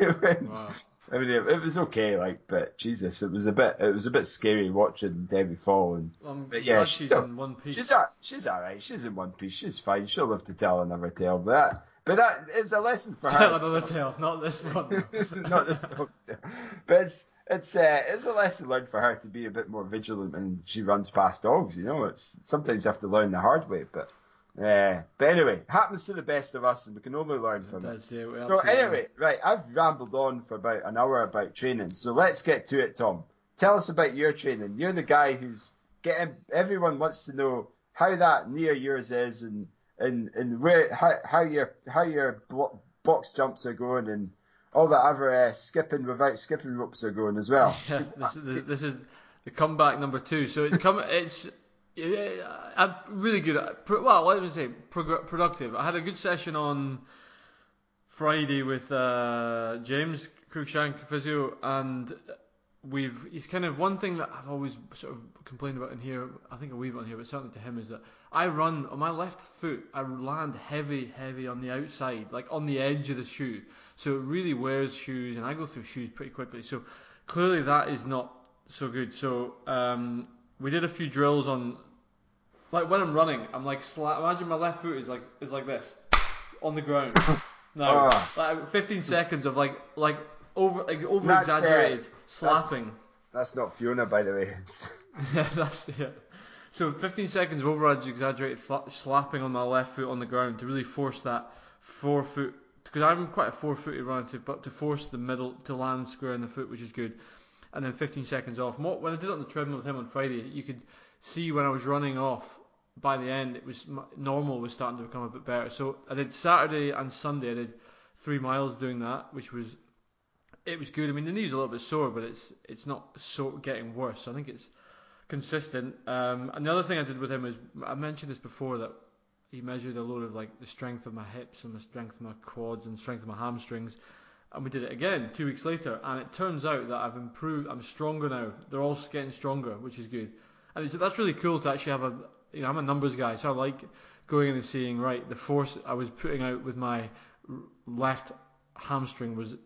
Speaker 1: Went-
Speaker 2: Wow.
Speaker 1: I mean, it, it was okay, like, but Jesus, it was a bit, it was a bit scary watching Debbie fall. And But yeah, she's
Speaker 2: she's
Speaker 1: a-
Speaker 2: one piece.
Speaker 1: she's a, she's all right. She's in one piece. She's fine. She'll live to tell another tale. But that, but that is a lesson for
Speaker 2: Tell
Speaker 1: her.
Speaker 2: another tale, not this one. [LAUGHS]
Speaker 1: Not this dog. But it's it's uh, it's a lesson learned for her to be a bit more vigilant when she runs past dogs. You know, it's sometimes you have to learn the hard way. But uh, but anyway, happens to the best of us, and we can only learn from it.
Speaker 2: That's, yeah, we
Speaker 1: So anyway, right, I've rambled on for about an hour about training. So let's get to it, Tom. Tell us about your training. You're the guy who's getting. Everyone wants to know how that near yours is, and and and where how how your how your box jumps are going, and all that other uh, skipping without skipping ropes are going as well.
Speaker 2: Yeah, [LAUGHS] this, is- this is the comeback number two. So it's come. It's yeah, I'm really good. At, well, let me say productive. I had a good session on Friday with uh, James Cruikshank physio, and we've. He's kind of one thing that I've always sort of complained about in here. I think a wee bit on here, but certainly to him is that I run on my left foot. I land heavy, heavy on the outside, like on the edge of the shoe. So it really wears shoes, and I go through shoes pretty quickly. So clearly that is not so good. So um, we did a few drills on, like when I'm running, I'm like sla- imagine my left foot is like is like this on the ground. [LAUGHS] No,
Speaker 1: Ah.
Speaker 2: like 15 seconds of like like over like over
Speaker 1: That's,
Speaker 2: exaggerated slapping.
Speaker 1: That's not Fiona, by the way. [LAUGHS] [LAUGHS]
Speaker 2: Yeah, that's yeah. So 15 seconds of over exaggerated fla- slapping on my left foot on the ground to really force that forefoot because I'm quite a four-footed runner to but to force the middle to land square in the foot, which is good. And then 15 seconds off. Mo- When I did it on the treadmill with him on Friday, you could see when I was running off. By the end, it was normal was starting to become a bit better. So I did Saturday and Sunday. I did three miles doing that, which was it was good. I mean, the knee's a little bit sore, but it's it's not so getting worse. I think it's consistent. Um, and the other thing I did with him is I mentioned this before that he measured a load of like the strength of my hips and the strength of my quads and strength of my hamstrings. And we did it again two weeks later, and it turns out that I've improved. I'm stronger now. They're all getting stronger, which is good. And that's really cool to actually have a. You know, I'm a numbers guy, so I like going in and seeing right the force I was putting out with my left hamstring was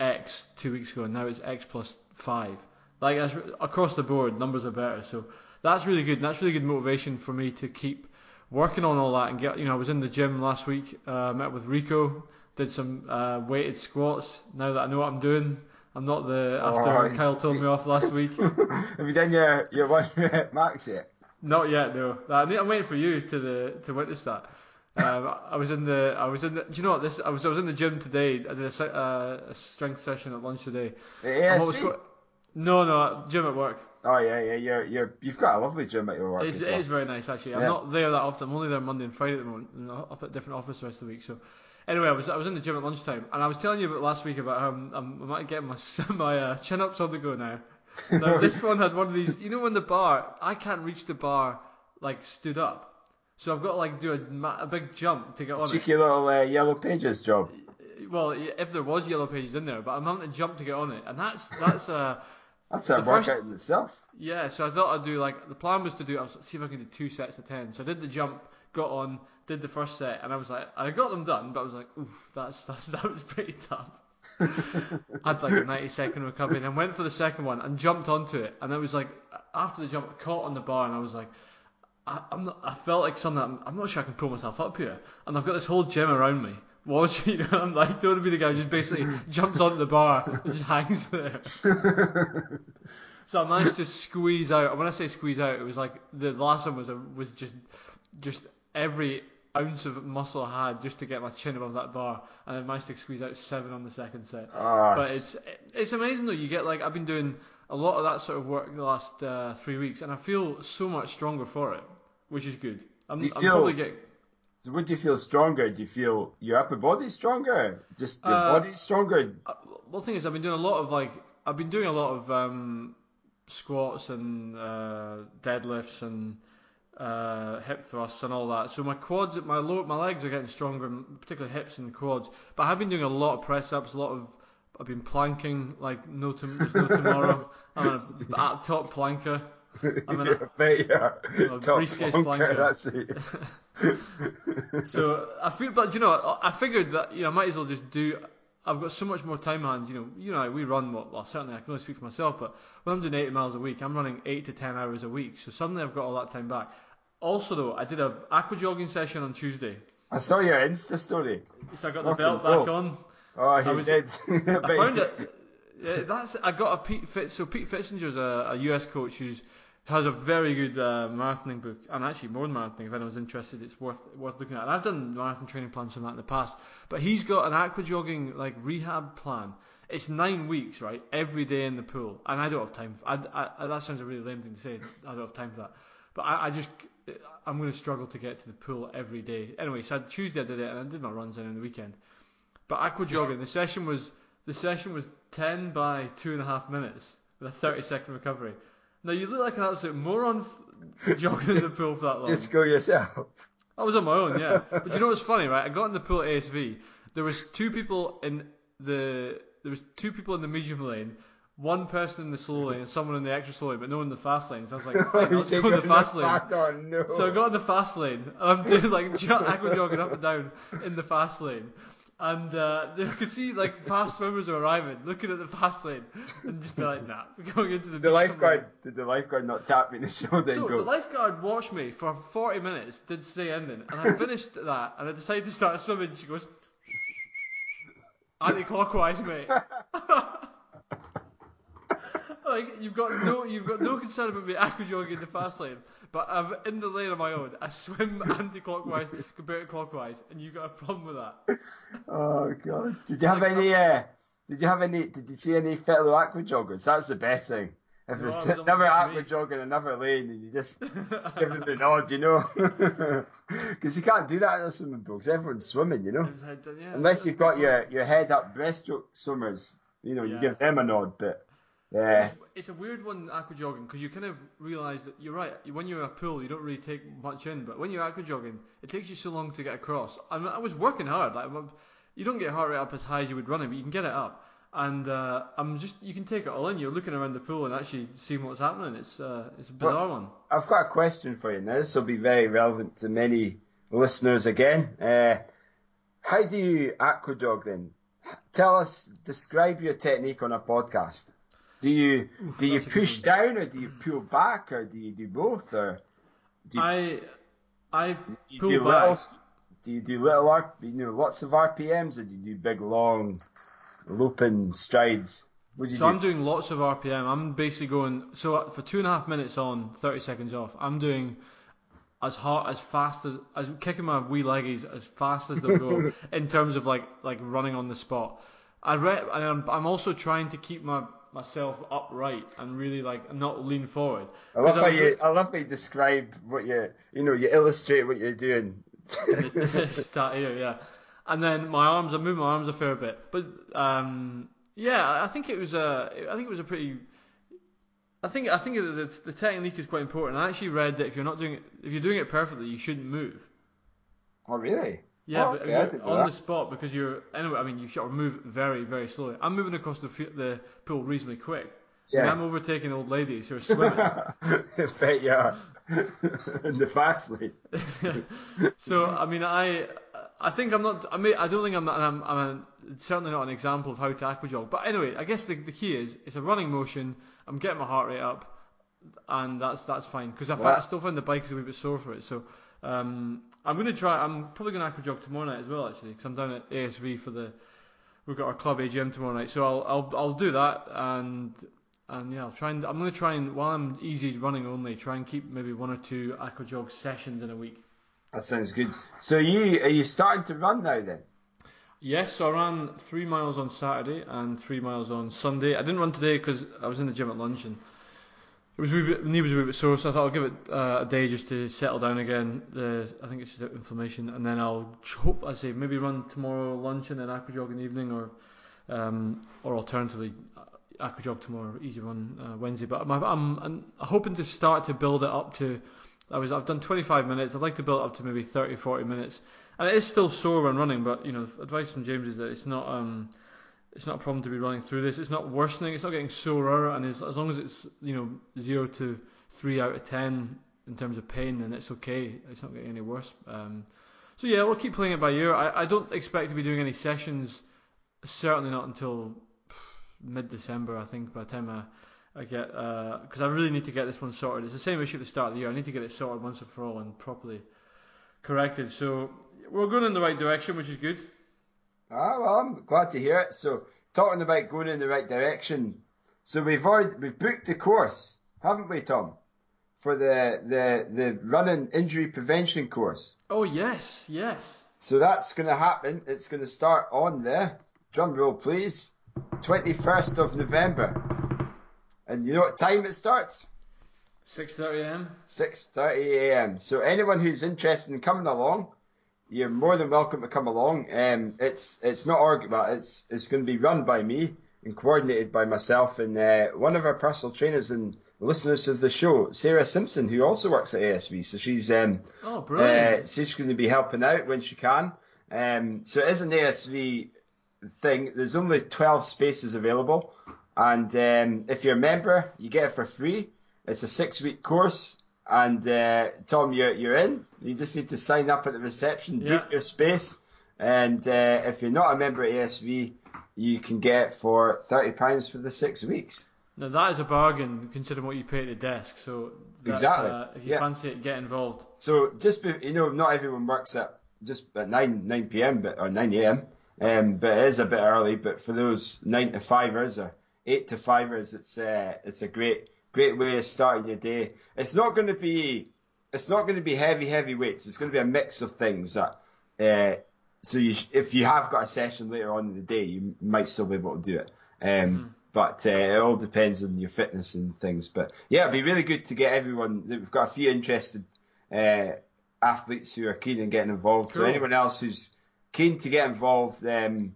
Speaker 2: X two weeks ago, and now it's X plus five. Like that's, across the board, numbers are better. So that's really good. And that's really good motivation for me to keep working on all that and get. You know, I was in the gym last week, uh, met with Rico, did some uh, weighted squats. Now that I know what I'm doing, I'm not the after
Speaker 1: Oh,
Speaker 2: Kyle told me off last week. [LAUGHS]
Speaker 1: Have you done your your one rep [LAUGHS] max yet?
Speaker 2: Not yet, no. I I'm waiting for you to the to witness that. Um, I was in the I was in the. Do you know what this? I was I was in the gym today. I did a, uh, a strength session at lunch today. I'm go- no, no, gym at work.
Speaker 1: Oh yeah, yeah, you're you're you've got a lovely gym at your work.
Speaker 2: It's,
Speaker 1: well.
Speaker 2: is very nice actually. I'm
Speaker 1: Yeah.
Speaker 2: not there that often. I'm only there Monday and Friday at the moment, and up at different office the rest of the week. So, anyway, I was I was in the gym at lunchtime, and I was telling you about last week about how I'm, I'm, I might get my [LAUGHS] my uh, chin ups on the go now. [LAUGHS] Now this [LAUGHS] one had one of these. You know, when the bar, I can't reach the bar like stood up, so I've got to like do a, ma- a big jump to get on it.
Speaker 1: Cheeky little uh, yellow pages job.
Speaker 2: Well, if there was yellow pages in there, but I'm having to jump to get on it, and that's that's uh [LAUGHS]
Speaker 1: That's a
Speaker 2: The first-
Speaker 1: workout in itself.
Speaker 2: Yeah, so I thought I'd do like the plan was to do. I'll see if I can do two sets of ten. So I did the jump, got on, did the first set, and I was like, I got them done, but I was like, oof, that's that's that was pretty tough. Had like a 90 second recovery, and then went for the second one and jumped onto it, and I was like, after the jump, I caught on the bar, and I was like. I, I'm not, I felt like something. I'm, I'm not sure I can pull myself up here, and I've got this whole gym around me watching. [LAUGHS] You know, I'm like, don't want to be the guy who just basically [LAUGHS] jumps onto the bar and just hangs there. [LAUGHS] So I managed to squeeze out. and When I say squeeze out, it was like the last one was a, was just just every ounce of muscle I had just to get my chin above that bar, and I managed to squeeze out seven on the second set.
Speaker 1: Oh,
Speaker 2: But it's it's amazing though. You get like I've been doing a lot of that sort of work the last uh, three weeks, and I feel so much stronger for it, which is good. I'm,
Speaker 1: Do you
Speaker 2: I'm
Speaker 1: feel-
Speaker 2: probably get
Speaker 1: So would you feel stronger? Do you feel your upper body stronger? Just your
Speaker 2: Uh,
Speaker 1: body stronger?
Speaker 2: Uh, well, the thing is, I've been doing a lot of like I've been doing a lot of um, squats and uh, deadlifts and uh, hip thrusts and all that. So my quads, my lower, my legs are getting stronger, particularly hips and quads. But I have been doing a lot of press ups, a lot of I've been planking like no, there's no tomorrow. [LAUGHS] I'm a, a top planker. [LAUGHS] I'm in a-
Speaker 1: I bet you're
Speaker 2: a
Speaker 1: top
Speaker 2: briefcase flanker.
Speaker 1: That's it. [LAUGHS]
Speaker 2: So I feel, but you know, I, I figured that you know I might as well just do. I've got so much more time on hands. You know, you know, we run. Well, well, certainly I can only speak for myself, but when I'm doing 80 miles a week, I'm running eight to 10 hours a week. So suddenly I've got all that time back. Also, though, I did a aqua jogging session on Tuesday,
Speaker 1: I saw your Insta story.
Speaker 2: so I got the belt back
Speaker 1: cool.
Speaker 2: on.
Speaker 1: Oh, he
Speaker 2: was-
Speaker 1: did.
Speaker 2: I [LAUGHS] found it. Yeah, that's I got a Pete Fitz. So Pete Pfitzinger's a, a US coach who's has a very good uh, marathoning book, and actually more than marathoning. If anyone's interested, it's worth worth looking at. And I've done marathon training plans on that in the past, but he's got an aqua jogging like rehab plan. It's nine weeks, right? Every day in the pool, and I don't have time. I, I, I- that sounds a really lame thing to say. I don't have time for that, but I, I just I'm going to struggle to get to the pool every day. Anyway, so Tuesday I did it, and I did my runs in on the weekend. But aqua jogging, the session was the session was ten by two and a half minutes with a thirty second recovery. Now you look like an absolute moron f- [LAUGHS] jogging in the pool for that long.
Speaker 1: Just go yourself.
Speaker 2: I was on my own, yeah. [LAUGHS] But you know what's funny, right? I got in the pool at ASV. There was two people in the there was two people in the medium lane, one person in the slow lane, and someone in the extra slow lane, but no one in the fast lane. So I was like, [LAUGHS] fine, let's go in the fast lane.
Speaker 1: Oh no.
Speaker 2: So I got in the fast lane, and I'm doing like [LAUGHS] jo- aqua jogging up and down in the fast lane. And uh, [LAUGHS] you could see like fast swimmers are arriving, looking at the fast lane, and just be like, "Nah, we're going into the."
Speaker 1: the lifeguard,
Speaker 2: lane."
Speaker 1: did the lifeguard not tap me in the shoulder
Speaker 2: So the lifeguard watched me for 40 minutes, did say ending, and I finished that, and I decided to start swimming. She goes, "Anti-clockwise, mate." Like you've got no, you've got no concern about me [LAUGHS] aqua jogging in the fast lane, but I'm in the lane of my own. I swim [LAUGHS] anti-clockwise compared to clockwise, and you've got a problem with that.
Speaker 1: oh god. [LAUGHS] Did you have
Speaker 2: Like,
Speaker 1: any, uh, did you have any, did you see any fellow aqua joggers? That's the best thing. If
Speaker 2: No,
Speaker 1: it's
Speaker 2: I was on
Speaker 1: another aqua in another lane and you just give them the nod, you know? Because you can't do that in a swimming pool 'cause everyone's swimming, you know?
Speaker 2: Yeah,
Speaker 1: Unless you've got your, your head up breaststroke swimmers, you know, you give them a nod, but yeah.
Speaker 2: It's, it's a weird one, aqua jogging, because you kind of realise that you're right. When you're in a pool, you don't really take much in, but when you're aqua jogging, it takes you so long to get across. I, mean, I was working hard. Like, you don't get heart rate up as high as you would running, but you can get it up. And uh, I'm just, you can take it all in. You're looking around the pool and actually seeing what's happening. It's, uh, it's a bizarre one.
Speaker 1: I've got a question for you now. This will be very relevant to many listeners again. Uh, how do you aqua jog then? Tell us, describe your technique on a podcast. Do you do you
Speaker 2: that's a good
Speaker 1: push down or do you pull back or do you do both or do you,
Speaker 2: I, I
Speaker 1: do
Speaker 2: pull
Speaker 1: do
Speaker 2: back.
Speaker 1: little do you do little you know lots of RPMs or do you do big long looping strides? What do you
Speaker 2: So
Speaker 1: do?
Speaker 2: I'm doing lots of RPM. I'm basically going so for two and a half minutes on, thirty seconds off. I'm doing as hard as fast as as kicking my wee leggies as fast as they'll go [LAUGHS] in terms of like like running on the spot. I re- I'm, I'm also trying to keep my myself upright and really like not lean forward.
Speaker 1: I love how you I love how you describe what you you know you illustrate what you're doing. [LAUGHS]
Speaker 2: start here, yeah. And then my arms, I move my arms a fair bit, but um, yeah, I think it was a, I think it was a pretty. I think I think the, the technique is quite important. I actually read that if you're not doing it, if you're doing it perfectly, you shouldn't move.
Speaker 1: Oh really?
Speaker 2: Yeah,
Speaker 1: Oh,
Speaker 2: but
Speaker 1: okay,
Speaker 2: on
Speaker 1: that.
Speaker 2: the spot because you're anyway. I mean, you should move very very slowly. I'm moving across the the pool reasonably quick. I mean,
Speaker 1: Yeah.
Speaker 2: I'm overtaking old ladies who are [LAUGHS] swimming.
Speaker 1: Bet you are. [LAUGHS] In the fast lane. [LAUGHS]
Speaker 2: so I mean, I I think I'm not. I mean, I don't think I'm. Not, I'm, I'm certainly not an example of how to aqua jog. But anyway, I guess the, the key is it's a running motion. I'm getting my heart rate up, and that's that's fine because I,
Speaker 1: Well-
Speaker 2: I still find the bike is a wee bit sore for it. So um, I'm gonna try. I'm probably gonna aqua jog tomorrow night as well, actually, because I'm down at ASV for the. We've got our club AGM tomorrow night, so I'll I'll I'll do that and. And yeah, I'll try and I'm going to try and while I'm easy running only, try and keep maybe one or two aqua jog sessions in a week.
Speaker 1: That sounds good. So you are you starting to run now then?
Speaker 2: Yes, so I ran three miles on Saturday and three miles on Sunday. I didn't run today because I was in the gym at lunch and it was a wee bit, knee was a wee bit sore, so I thought I'll give it uh, a day just to settle down again. The I think it's just inflammation, and then I'll hope I say maybe run tomorrow lunch and then aquajog in the evening, or um, or alternatively uh, aquajog tomorrow, easy run uh, Wednesday. But I'm, I'm, I'm hoping to start to build it up to. I was I've done 25 minutes. I'd like to build it up to maybe 30, 40 minutes, and it is still sore when running. But you know, advice from James is that it's not. Um, it's not a problem to be running through this. It's not worsening. It's not getting sorer, and as, as long as it's you know zero to three out of ten in terms of pain, then it's okay. It's not getting any worse. Um, so yeah, we'll keep playing it by ear. I, I don't expect to be doing any sessions. Certainly not until mid December. I think by the time I I get because uh, I really need to get this one sorted. It's the same issue at the start of the year. I need to get it sorted once and for all and properly corrected. So we're going in the right direction, which is good.
Speaker 1: Ah, well, I'm glad to hear it. So, talking about going in the right direction, so we've already we've booked the course, haven't we, Tom? For the the the running injury prevention course.
Speaker 2: Oh yes, yes.
Speaker 1: So that's going to happen. It's going to start on the drum roll, please. Twenty first of November. And you know what time it starts?
Speaker 2: Six thirty a.m.
Speaker 1: Six thirty a.m. So anyone who's interested in coming along, you're more than welcome to come along. Um, it's it's not but it's it's going to be run by me and coordinated by myself and uh, one of our personal trainers and listeners of the show, Sarah Simpson, who also works at ASV. So she's um,
Speaker 2: oh brilliant.
Speaker 1: Uh, she's going to be helping out when she can. Um, so it is an ASV thing. There's only 12 spaces available, and um, if you're a member, you get it for free. It's a six week course. And uh, Tom, you're you're in. You just need to sign up at the reception,
Speaker 2: yeah.
Speaker 1: book your space, and uh, if you're not a member at ASV, you can get for thirty pounds for the six weeks.
Speaker 2: Now that is a bargain considering what you pay at the desk. So
Speaker 1: exactly,
Speaker 2: uh, if you yeah. fancy it, get involved.
Speaker 1: So just be, you know, not everyone works at just at nine nine p.m. but or nine a.m. Um, but it is a bit early. But for those nine to fivers or eight to fivers, it's uh, it's a great great way of starting your day. It's not going to be it's not going to be heavy heavy weights. It's going to be a mix of things that. Uh, so you, if you have got a session later on in the day, you might still be able to do it. Um, mm-hmm. But uh, it all depends on your fitness and things. But yeah, it'd be really good to get everyone. We've got a few interested uh, athletes who are keen in getting involved. Cool. So anyone else who's keen to get involved, um,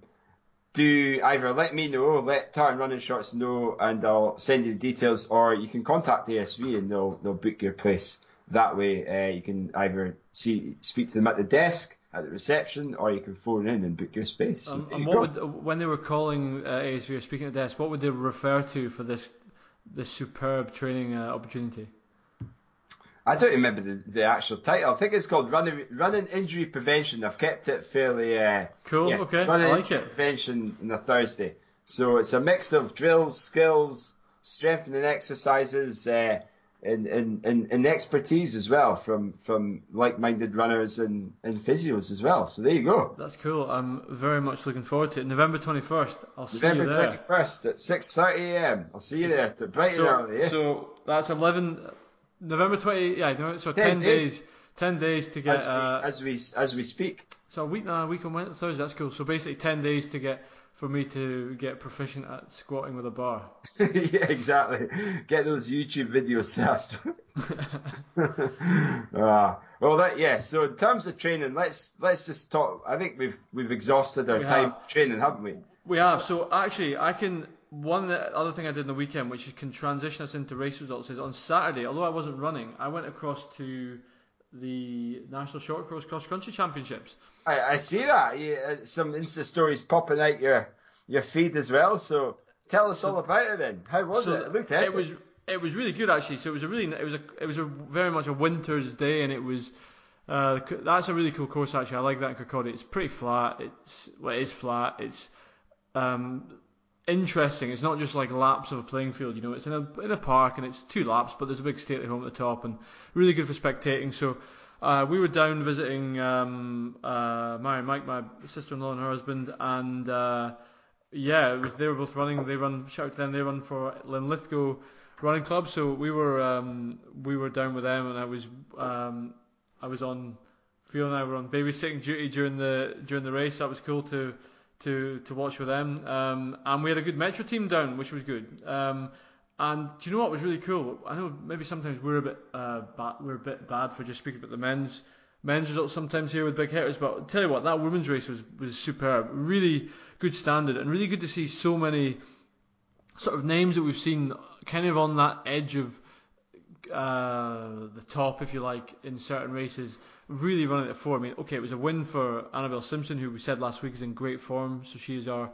Speaker 1: do either let me know, let Tartan Running Shorts know, and I'll send you the details, or you can contact ASV and they'll they'll book your place that way. Uh, you can either see speak to them at the desk at the reception, or you can phone in and book your space.
Speaker 2: Um, and what would, when they were calling uh, ASV or speaking at the desk, what would they refer to for this this superb training uh, opportunity?
Speaker 1: I don't remember the, the actual title. I think it's called Running Running Injury Prevention. I've kept it fairly uh,
Speaker 2: cool.
Speaker 1: Yeah,
Speaker 2: okay,
Speaker 1: running
Speaker 2: I like
Speaker 1: it. Prevention on a Thursday. So it's a mix of drills, skills, strengthening exercises, uh, and, and, and, and expertise as well from from like-minded runners and, and physios as well. So there you go.
Speaker 2: That's cool. I'm very much looking forward to it. November 21st. I'll see
Speaker 1: November
Speaker 2: you there.
Speaker 1: November 21st at 6:30 a.m. I'll see you there. Bright
Speaker 2: so,
Speaker 1: early. Yeah?
Speaker 2: So that's 11 November 20, yeah, so 10, 10 days. days. 10 days to get.
Speaker 1: As we,
Speaker 2: uh,
Speaker 1: as we, as we speak.
Speaker 2: So a week, uh, a week on Wednesday, Thursday, that's cool. So basically 10 days to get, for me to get proficient at squatting with a bar. [LAUGHS]
Speaker 1: yeah, exactly. Get those YouTube videos [LAUGHS] assessed. [LAUGHS] uh, well, that, yeah. So in terms of training, let's let's just talk. I think we've we've exhausted our
Speaker 2: we
Speaker 1: time
Speaker 2: have.
Speaker 1: training, haven't we?
Speaker 2: We have. So actually, I can one other thing I did in the weekend, which can transition us into race results, is on Saturday. Although I wasn't running, I went across to the National Short Course Cross Country Championships.
Speaker 1: I, I see that. Yeah, uh, some Insta stories popping out your your feed as well. So tell us so, all about it then. How was
Speaker 2: so
Speaker 1: it? It looked
Speaker 2: epic. It was it was really good actually. So it was a really it was a it was a very much a winter's day, and it was. Uh, that's a really cool course actually. I like that in Kirkcaldy. It's pretty flat. It's well, it is flat. It's um, interesting. It's not just like laps of a playing field. You know, it's in a in a park and it's two laps, but there's a big stately home at the top and really good for spectating. So. Uh, we were down visiting um, uh, Mary Mike, my sister-in-law and her husband, and uh, yeah, was, they were both running. They run. Shout out to them. They run for Linlithgow Running Club. So we were um, we were down with them, and I was um, I was on Fiona and I were on babysitting duty during the during the race. That was cool to to to watch with them. Um, and we had a good Metro team down, which was good. Um, and do you know what was really cool? I know maybe sometimes we're a bit uh, bad, we're a bit bad for just speaking about the men's men's results sometimes here with big hitters. But I'll tell you what, that women's race was was superb. Really good standard, and really good to see so many sort of names that we've seen kind of on that edge of uh, the top, if you like, in certain races, really running at four. I mean, okay, it was a win for Annabelle Simpson, who we said last week is in great form, so she is our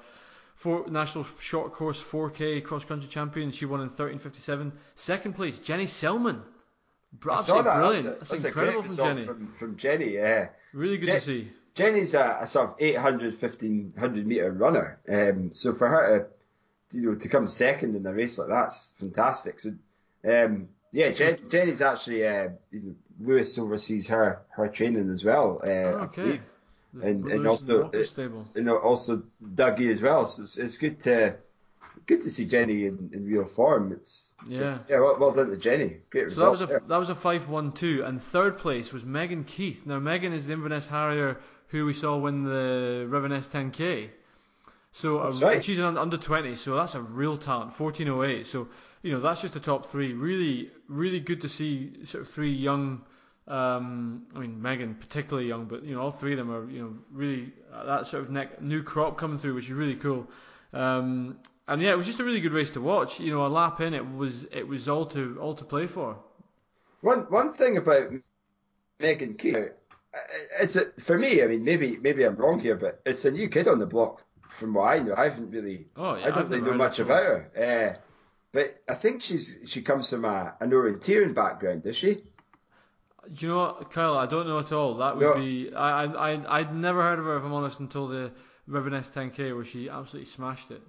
Speaker 2: four, national short course 4K cross country champion. She won in 13:57. Second place, Jenny Selman. Absolutely brilliant. That's, a, that's, that's incredible from Jenny.
Speaker 1: From, from Jenny, yeah.
Speaker 2: Really good to see.
Speaker 1: Jenny's a, a, sort of 800, 1500 meter runner. Um, so for her to, you know, to come second in a race like that's fantastic. So, um, yeah, Jen, Jenny's actually, uh, Lewis oversees her, her training as well. Uh,
Speaker 2: oh, okay.
Speaker 1: And, and also, and also Dougie as well. So it's, it's good to, good to see Jenny in, in real form. It's
Speaker 2: yeah,
Speaker 1: yeah. Well, well, done to Jenny. Great
Speaker 2: so
Speaker 1: result.
Speaker 2: that was a
Speaker 1: there.
Speaker 2: that was a five one two, and third place was Megan Keith. Now Megan is the Inverness Harrier who we saw win the River Ness 10k. So uh,
Speaker 1: right.
Speaker 2: she's an under 20, so that's a real talent. 1408. So you know that's just the top three. Really, really good to see sort of three young. Um, I mean Megan particularly young, but you know all three of them are you know really uh, that sort of neck, new crop coming through, which is really cool. Um, and yeah, it was just a really good race to watch. You know, a lap in, it was it was all to all to play for.
Speaker 1: One one thing about Megan uh, it's a, for me. I mean, maybe maybe I'm wrong here, but it's a new kid on the block. From what I know, I haven't really.
Speaker 2: Oh, yeah,
Speaker 1: I don't really know much about her. Uh, but I think she's she comes from a, an orienteering background, does she?
Speaker 2: Do you know what, Kyle? I don't know at all. That would
Speaker 1: No.
Speaker 2: be. I, I, I'd never heard of her, if I'm honest, until the River Ness 10K where she absolutely smashed it.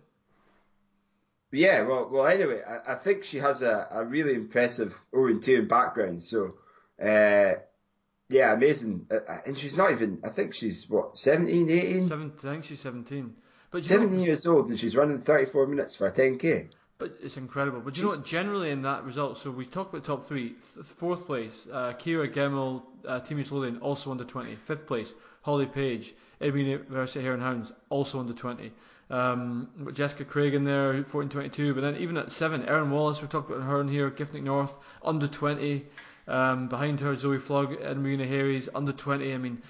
Speaker 1: Yeah, well, well. Anyway, I, I think she has a, a really impressive orienteering background. So, uh, yeah, amazing. Uh, and she's not even. I think she's what 17, 18?
Speaker 2: Seven, I think she's 17. But you
Speaker 1: 17
Speaker 2: know,
Speaker 1: years old, and she's running 34 minutes for a 10k.
Speaker 2: But it's incredible. But do you know what? Generally, in that result, so we talked about top three. Th- Fourth place, uh, Kira Gemmell, uh, Team Lothian, also under 20. Fifth place, Holly Page, Edinburgh University and Hounds, also under 20. Um, we've Jessica Craig in there, 1422. But then even at seven, Erin Wallace, we talked about her in here, Giffnock North, under 20. Um, behind her, Zoe Flog and Marina Harries, under 20. I mean,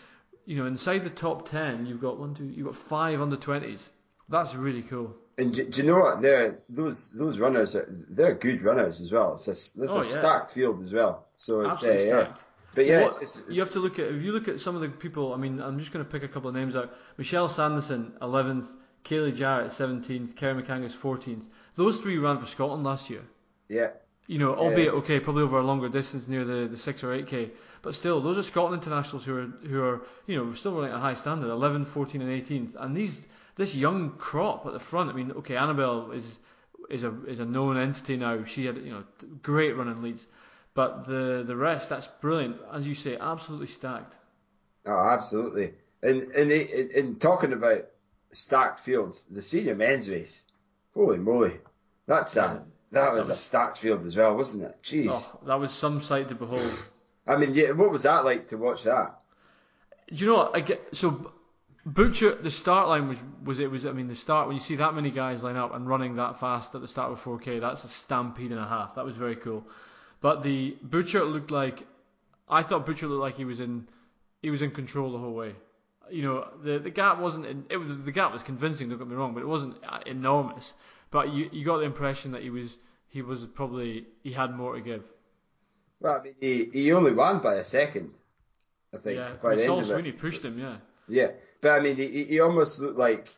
Speaker 2: you know, inside the top 10, you've got one, two, you've got five under 20s. That's really cool.
Speaker 1: And do, do you know what? They're those those runners. Are, they're good runners as well. It's a, it's
Speaker 2: Oh,
Speaker 1: a
Speaker 2: yeah.
Speaker 1: stacked field as well. So it's uh,
Speaker 2: Absolutely
Speaker 1: yeah.
Speaker 2: stacked.
Speaker 1: But yeah,
Speaker 2: What-
Speaker 1: it's, it's,
Speaker 2: you have to look at if you look at some of the people. I mean, I'm just going to pick a couple of names out. Michelle Sanderson, 11th. Kaylee Jarrett, 17th. Kerry MacAngus, 14th. Those three ran for Scotland last year.
Speaker 1: Yeah,
Speaker 2: You know, albeit okay, probably over a longer distance near the, the six or eight k, but still, those are Scotland internationals who are who are you know still running at a high standard, 11, 14, and 18th, and these this young crop at the front. I mean, okay, Annabelle is is a is a known entity now. She had you know great running leads, but the the rest that's brilliant, as you say, absolutely stacked.
Speaker 1: oh, absolutely. And and in talking about stacked fields, the senior men's race, holy moly, that's uh, a that was,
Speaker 2: was-
Speaker 1: a stacked field as well, wasn't it? Jeez.
Speaker 2: Oh, that was some sight to behold.
Speaker 1: I mean, yeah, what was that like to watch that?
Speaker 2: Do you know what? I get, so Butchart, the start line was was it was. I mean, the start when you see that many guys line up and running that fast at the start of 4K, that's a stampede and a half. That was very cool. But the Butchart looked like I thought Butchart looked like he was in he was in control the whole way. You know, the the gap wasn't in, it was the gap was convincing. Don't get me wrong, but it wasn't uh, enormous. But you you got the impression that he was he was probably he had more to give.
Speaker 1: Well, I mean, he, he only won by a second, I think.
Speaker 2: yeah,
Speaker 1: by the end of it.
Speaker 2: Pushed him. Yeah.
Speaker 1: Yeah, but I mean, he, he almost looked like,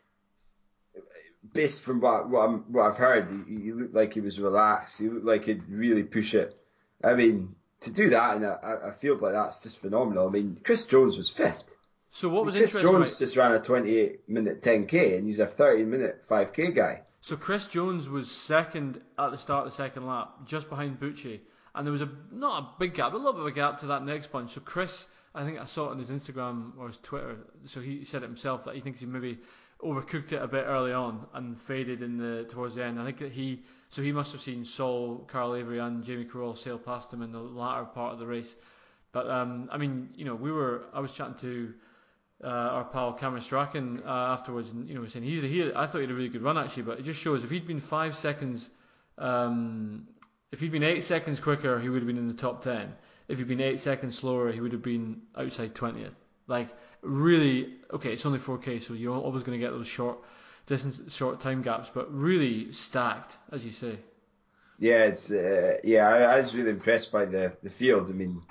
Speaker 1: based from what what, I'm, what I've heard, he, he looked like he was relaxed. He looked like he'd really push it. I mean, to do that in a, a field like that's just phenomenal. I mean, Chris Jones was fifth.
Speaker 2: So what was
Speaker 1: Chris
Speaker 2: interesting?
Speaker 1: Jones
Speaker 2: right-
Speaker 1: just ran a 28 minute 10k, and he's a 30 minute 5k guy.
Speaker 2: So Chris Jones was second at the start of the second lap, just behind Bucci, and there was a not a big gap, a little bit of a gap to that next bunch. So Chris, I think I saw it on his Instagram or his Twitter. So he said it himself that he thinks he maybe overcooked it a bit early on and faded in the towards the end. I think that he so he must have seen Sol, Carl Avery, and Jamie Carroll sail past him in the latter part of the race. But um, I mean, you know, we were. I was chatting to uh, our pal Cameron Strachan uh, afterwards, and you know, saying he, he, I thought he had a really good run actually, but it just shows if he'd been five seconds, um, if he'd been eight seconds quicker, he would have been in the top ten. If he'd been eight seconds slower, he would have been outside twentieth. Like really, okay, it's only 4K, so you're always going to get those short distance, short time gaps, but really stacked, as you say.
Speaker 1: Yeah, it's uh, yeah. I, I, was really impressed by the the field. I mean,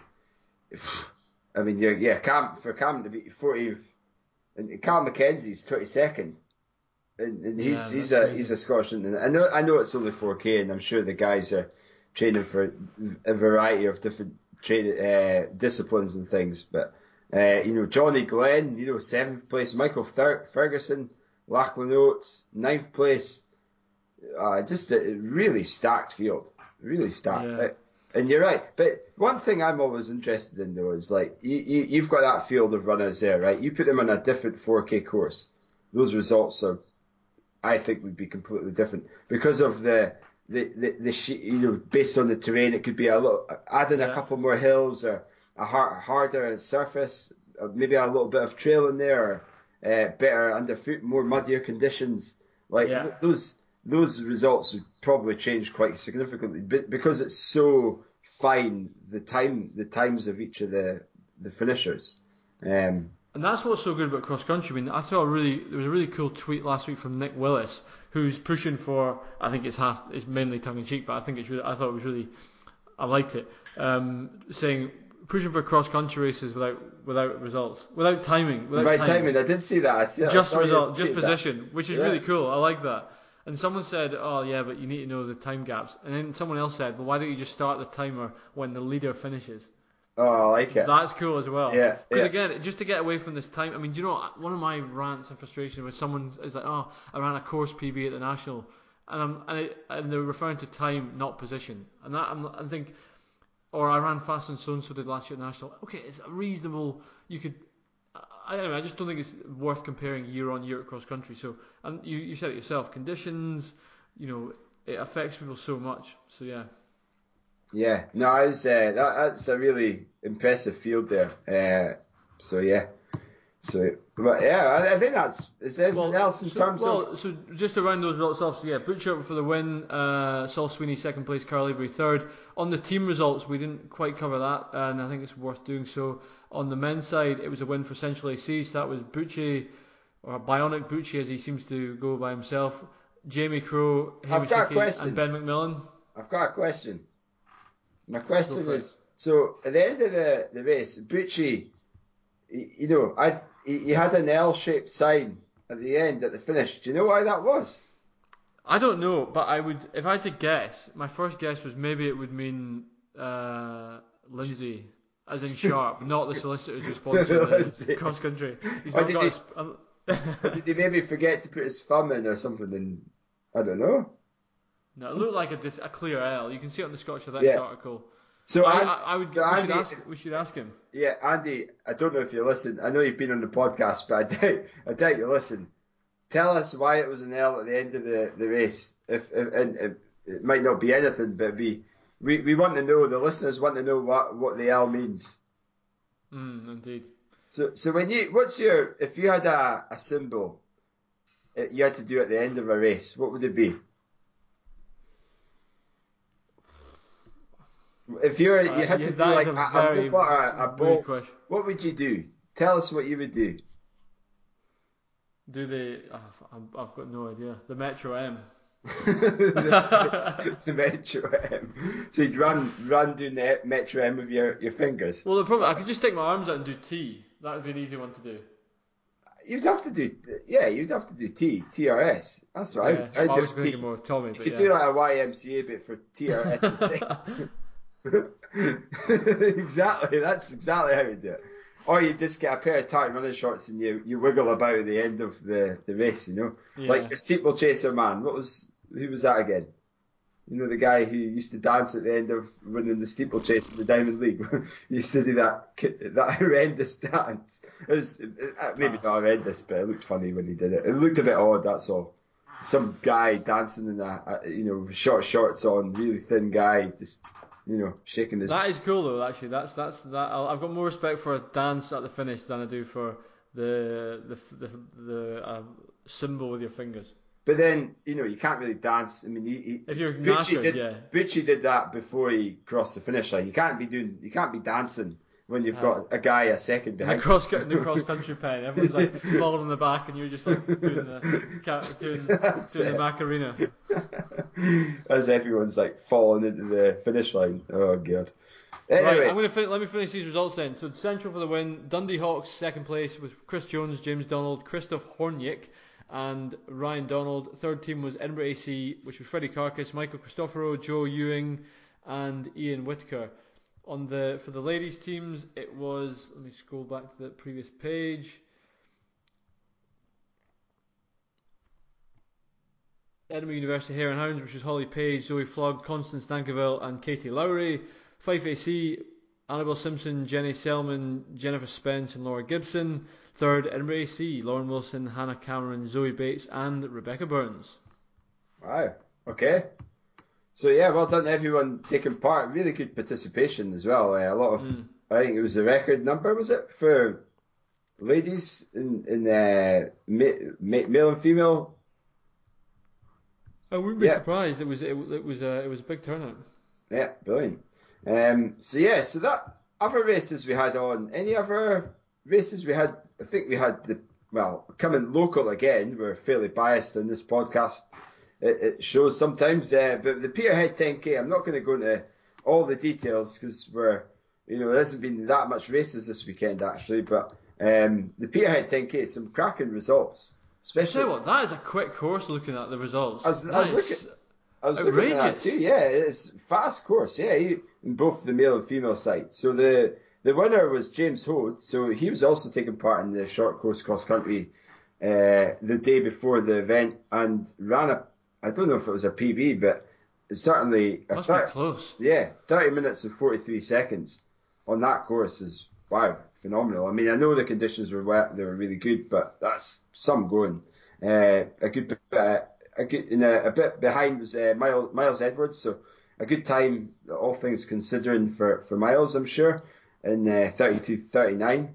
Speaker 1: if, I mean, yeah, yeah. Cam for Cam to be 40, and Cam Mackenzie's 22nd, and, and he's yeah, he's a crazy. he's a Scottish. And I know I know it's only 4K, and I'm sure the guys are training for a variety of different train uh, disciplines and things, but. Uh, you know, Johnny Glenn, you know, seventh place. Michael Ferguson, Lachlan Oates, ninth place. Uh, just a really stacked field, really stacked. Yeah. And you're right. But one thing I'm always interested in though is like you, you you've got that field of runners there, right? You put them on a different 4K course. Those results are, I think, would be completely different because of the the the, the you know based on the terrain. It could be a little adding yeah. a couple more hills or a hard, harder surface, maybe a little bit of trail in there, or uh, better underfoot, more muddier conditions. Like yeah. th- those those results would probably change quite significantly but because it's so fine the time the times of each of the the finishers. Um,
Speaker 2: and that's what's so good about cross country. I mean, I saw a really there was a really cool tweet last week from Nick Willis, who's pushing for. I think it's half, it's mainly tongue in cheek, but I think it's really. I thought it was really, I liked it. Um, saying pushing for cross country races without without results, without timing, without,
Speaker 1: without timing. I did see that. See,
Speaker 2: just result, just position, that. which is yeah. really cool. I like that. And someone said, "Oh yeah, but you need to know the time gaps." And then someone else said, "Well, why don't you just start the timer when the leader finishes?"
Speaker 1: Oh, I like it.
Speaker 2: That's cool as well.
Speaker 1: Yeah.
Speaker 2: Because
Speaker 1: yeah.
Speaker 2: again, just to get away from this time, I mean, do you know one of my rants and frustration was someone is like, "Oh, I ran a course PB at the national," and I'm and, it, and they're referring to time, not position, and that I'm, I think, or I ran faster than so and so did last year at national. Okay, it's a reasonable. You could I, I just don't think it's worth comparing year on year across country. So, and you, you said it yourself, conditions, you know, it affects people so much. So yeah.
Speaker 1: Yeah, no, uh, that, that's a really impressive field there. Uh, so yeah, so but yeah, I, I think that's is there anything well, else in
Speaker 2: so,
Speaker 1: terms
Speaker 2: well,
Speaker 1: of.
Speaker 2: so just to round those results off, so yeah, Butchart for the win, uh, Sol Sweeney second place, Carl Avery third. On the team results, we didn't quite cover that, and I think it's worth doing so. On the men's side, it was a win for Central AC. So that was Bucci, or Bionic Bucci as he seems to go by himself. Jamie Crowe,
Speaker 1: Hamish
Speaker 2: and Ben McMillan.
Speaker 1: I've got a question. My question is: so at the end of the, the race, Bucci, you know, I he had an L-shaped sign at the end at the finish. Do you know why that was?
Speaker 2: I don't know, but I would, if I had to guess, my first guess was maybe it would mean uh, Lindsay as in Sharp, [LAUGHS] not the solicitors the [LAUGHS] cross country. He's not got. He, his, um, [LAUGHS]
Speaker 1: did he maybe forget to put his thumb in or something? And I don't know.
Speaker 2: No, it looked like a, a clear L. You can see it on the Scottish Athletics yeah. article.
Speaker 1: So
Speaker 2: I, I, I would. So we, Andy, should ask, we should ask him.
Speaker 1: Yeah, Andy. I don't know if you listen. I know you've been on the podcast, but I [LAUGHS] doubt, I doubt you listen. Tell us why it was an L at the end of the, the race. If, if and if, it might not be anything, but be we, we want to know, the listeners want to know what, what the L means.
Speaker 2: Mm, indeed.
Speaker 1: So, so when you, what's your, if you had a, a symbol you had to do at the end of a race, what would it be? If you're, you uh, had uh, to do like a, bolt, what would you do? Tell us what you would do.
Speaker 2: Do the? Oh, I've got no idea. The Metro M [LAUGHS]
Speaker 1: the, Metro M. So you'd run run doing the Metro M with your, your fingers.
Speaker 2: Well, the problem I could just stick my arms out and do T. That would be an easy one to do.
Speaker 1: You'd have to do yeah, you'd have to do T TRS. That's right.
Speaker 2: Yeah, I, I, I was thinking more Tommy.
Speaker 1: You could
Speaker 2: yeah.
Speaker 1: do like a YMCA bit for TRS [LAUGHS] [LAUGHS] exactly. That's exactly how you do it. Or you just get a pair of tight running shorts and you, you wiggle about at the end of the, the race, you know? Yeah. Like the steeplechaser man. What was who was that again? You know the guy who used to dance at the end of running the steeplechase in the Diamond League. [LAUGHS] he used to do that that [LAUGHS] horrendous dance. It was uh, maybe not horrendous, but it looked funny when he did it. It looked a bit odd. That's all. some guy dancing in a, a you know short shorts on, really thin guy, just you know shaking his.
Speaker 2: That is cool though. Actually, that's that's that. I've got more respect for a dance at the finish than I do for the the the, the uh, symbol with your fingers.
Speaker 1: But then you know you can't really dance. I mean, he, he,
Speaker 2: if you're
Speaker 1: Bucci
Speaker 2: knackered,
Speaker 1: did
Speaker 2: yeah.
Speaker 1: Bucci did that before he crossed the finish line. You can't be doing you can't be dancing when you've got a guy a second behind.
Speaker 2: The cross the cross country pen, everyone's like [LAUGHS] falling on the back, and you're just like doing the doing, [LAUGHS] doing the Macarena. [LAUGHS]
Speaker 1: As everyone's like falling into the finish line. Oh god. Anyway,
Speaker 2: Right, I'm gonna fin- let me finish these results then. So Central for the win. Dundee Hawks second place was Chris Jones, James Donald, Christoph Hornyik, and Ryan Donald. Third team was Edinburgh AC, which was Freddie Carcas, Michael Cristoforo, Joe Ewing, and Ian Whitaker. On the for the ladies teams, it was. Let me scroll back to the previous page. Edinburgh University Hare and Hounds, which was Holly Page, Zoe Flog, Constance Dankeville, and Katie Lowry. Fife AC, Annabelle Simpson, Jenny Selman, Jennifer Spence, and Laura Gibson. Third, Edinburgh AC, Lauren Wilson, Hannah Cameron, Zoe Bates, and Rebecca Burns.
Speaker 1: Wow. Okay. So yeah, well done everyone taking part. Really good participation as well. Uh, a lot of,
Speaker 2: Mm.
Speaker 1: I think it was the record number was it for ladies in in uh, ma- ma- male and female.
Speaker 2: I wouldn't be
Speaker 1: Yeah.
Speaker 2: surprised. It was it, it was a it was a big turnout.
Speaker 1: Yeah, brilliant. Um, so yeah, so that other races we had on. Any other races we had? I think we had the well coming local again. We're fairly biased on this podcast. It, it shows sometimes, uh, but the Peterhead 10k. I'm not going to go into all the details because we're you know there hasn't been that much races this weekend actually, but um, the Peterhead 10k some cracking results, especially.
Speaker 2: you what, that is a quick course looking at the results.
Speaker 1: I was- I was looking- I was looking at that too. Yeah, it's fast course. Yeah, he, in both the male and female side. So the the winner was James Hode. So he was also taking part in the short course cross country uh, the day before the event and ran a. I don't know if it was a PB, but certainly a
Speaker 2: must
Speaker 1: thir-
Speaker 2: be close.
Speaker 1: yeah, 30 minutes and 43 seconds on that course is wow, phenomenal. I mean, I know the conditions were wet, they were really good, but that's some going. Uh, a good, uh, a good, a, a bit behind was uh, Miles, Miles Edwards, so a good time, all things considering for, for Miles, I'm sure, in uh, 32.39.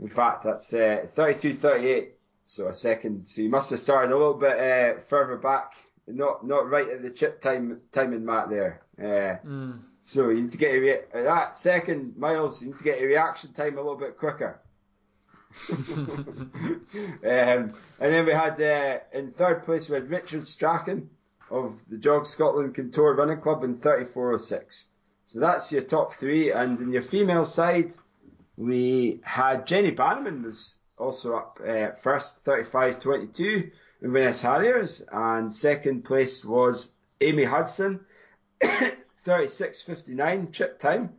Speaker 1: In fact, that's uh, 32.38, so a second. So you must have started a little bit uh, further back, not not right at the chip time timing mat there. Uh,
Speaker 2: Mm.
Speaker 1: So you need to get a uh, that second miles. You need to get your reaction time a little bit quicker. [LAUGHS] um, and then we had uh, in third place we had Richard Strachan of the Jog Scotland Contour Running Club in 3406. So that's your top three. And in your female side, we had Jenny Bannerman was also up uh, first, 35.22 Inverness Harriers, and second place was Amy Hudson, 36.59 trip time,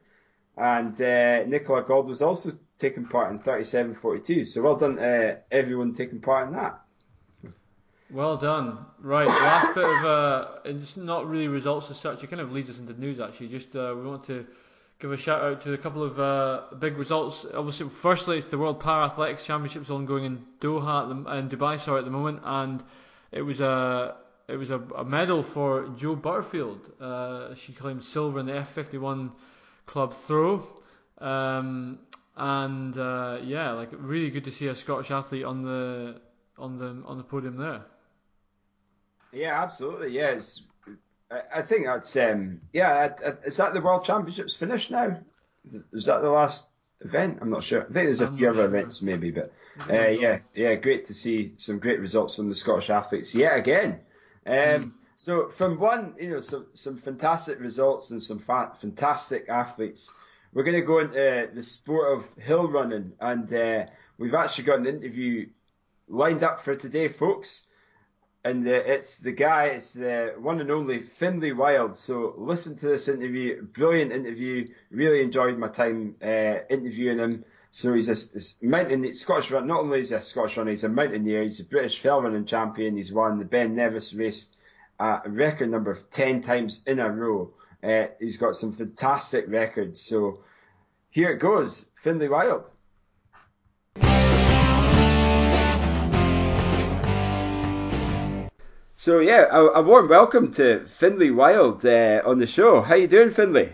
Speaker 1: and uh, Nicola Gold was also taking part in 37.42. So well done, uh, everyone taking part in that.
Speaker 2: Well done. Right, last bit of uh, it's not really results as such. It kind of leads us into news actually. Just uh, we want to give a shout out to a couple of uh, big results. Obviously, firstly, it's the World Para Athletics Championships ongoing in Doha in Dubai, sorry, at the moment, and it was a it was a, a medal for Jo Butterfield. Uh, she claimed silver in the F51 club throw. Um, and uh, yeah, like really good to see a Scottish athlete on the on the on the podium there.
Speaker 1: Yeah, absolutely. Yeah, it's, I, I think that's um, yeah. I, I, is that the World Championships finished now? Is, is that the last event? I'm not sure. I think there's a
Speaker 2: I'm
Speaker 1: few other
Speaker 2: sure.
Speaker 1: events maybe, but uh, yeah, yeah. Great to see some great results from the Scottish athletes yet again. Um, So from one, you know, some some fantastic results and some fa- fantastic athletes. We're going to go into the sport of hill running, and uh, we've actually got an interview lined up for today, folks. And uh, it's the guy, it's the one and only Finlay Wild. So listen to this interview, brilliant interview. Really enjoyed my time uh, interviewing him. So he's a, he's mountain Scottish run. Not only is he a Scottish runner, he's a mountaineer. He's a British fell running champion. He's won the Ben Nevis race a record number of ten times in a row. Uh, he's got some fantastic records. So here it goes, Finlay Wild. so yeah, a, a, warm welcome to Finlay Wild uh, on the show. How you doing, Finlay?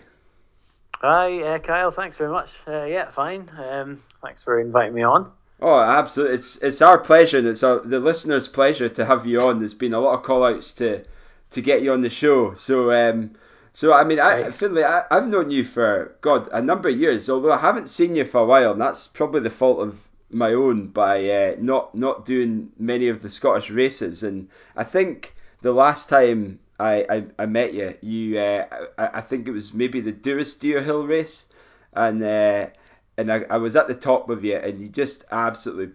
Speaker 3: Hi, uh, Kyle. Thanks very much. Uh, yeah, fine. Um, thanks for inviting me on.
Speaker 1: Oh, absolutely! It's it's our pleasure, and it's our, the listeners' pleasure to have you on. There's been a lot of call-outs to to get you on the show. So, um, so I mean, I, Finlay, I, have known you for God a number of years, although I haven't seen you for a while, and that's probably the fault of my own by uh, not not doing many of the Scottish races. And I think the last time I, I, I met you, you uh, I, I, think it was maybe the Durisdeer Hill race, and uh, and I, I was at the top of you, and you just absolutely,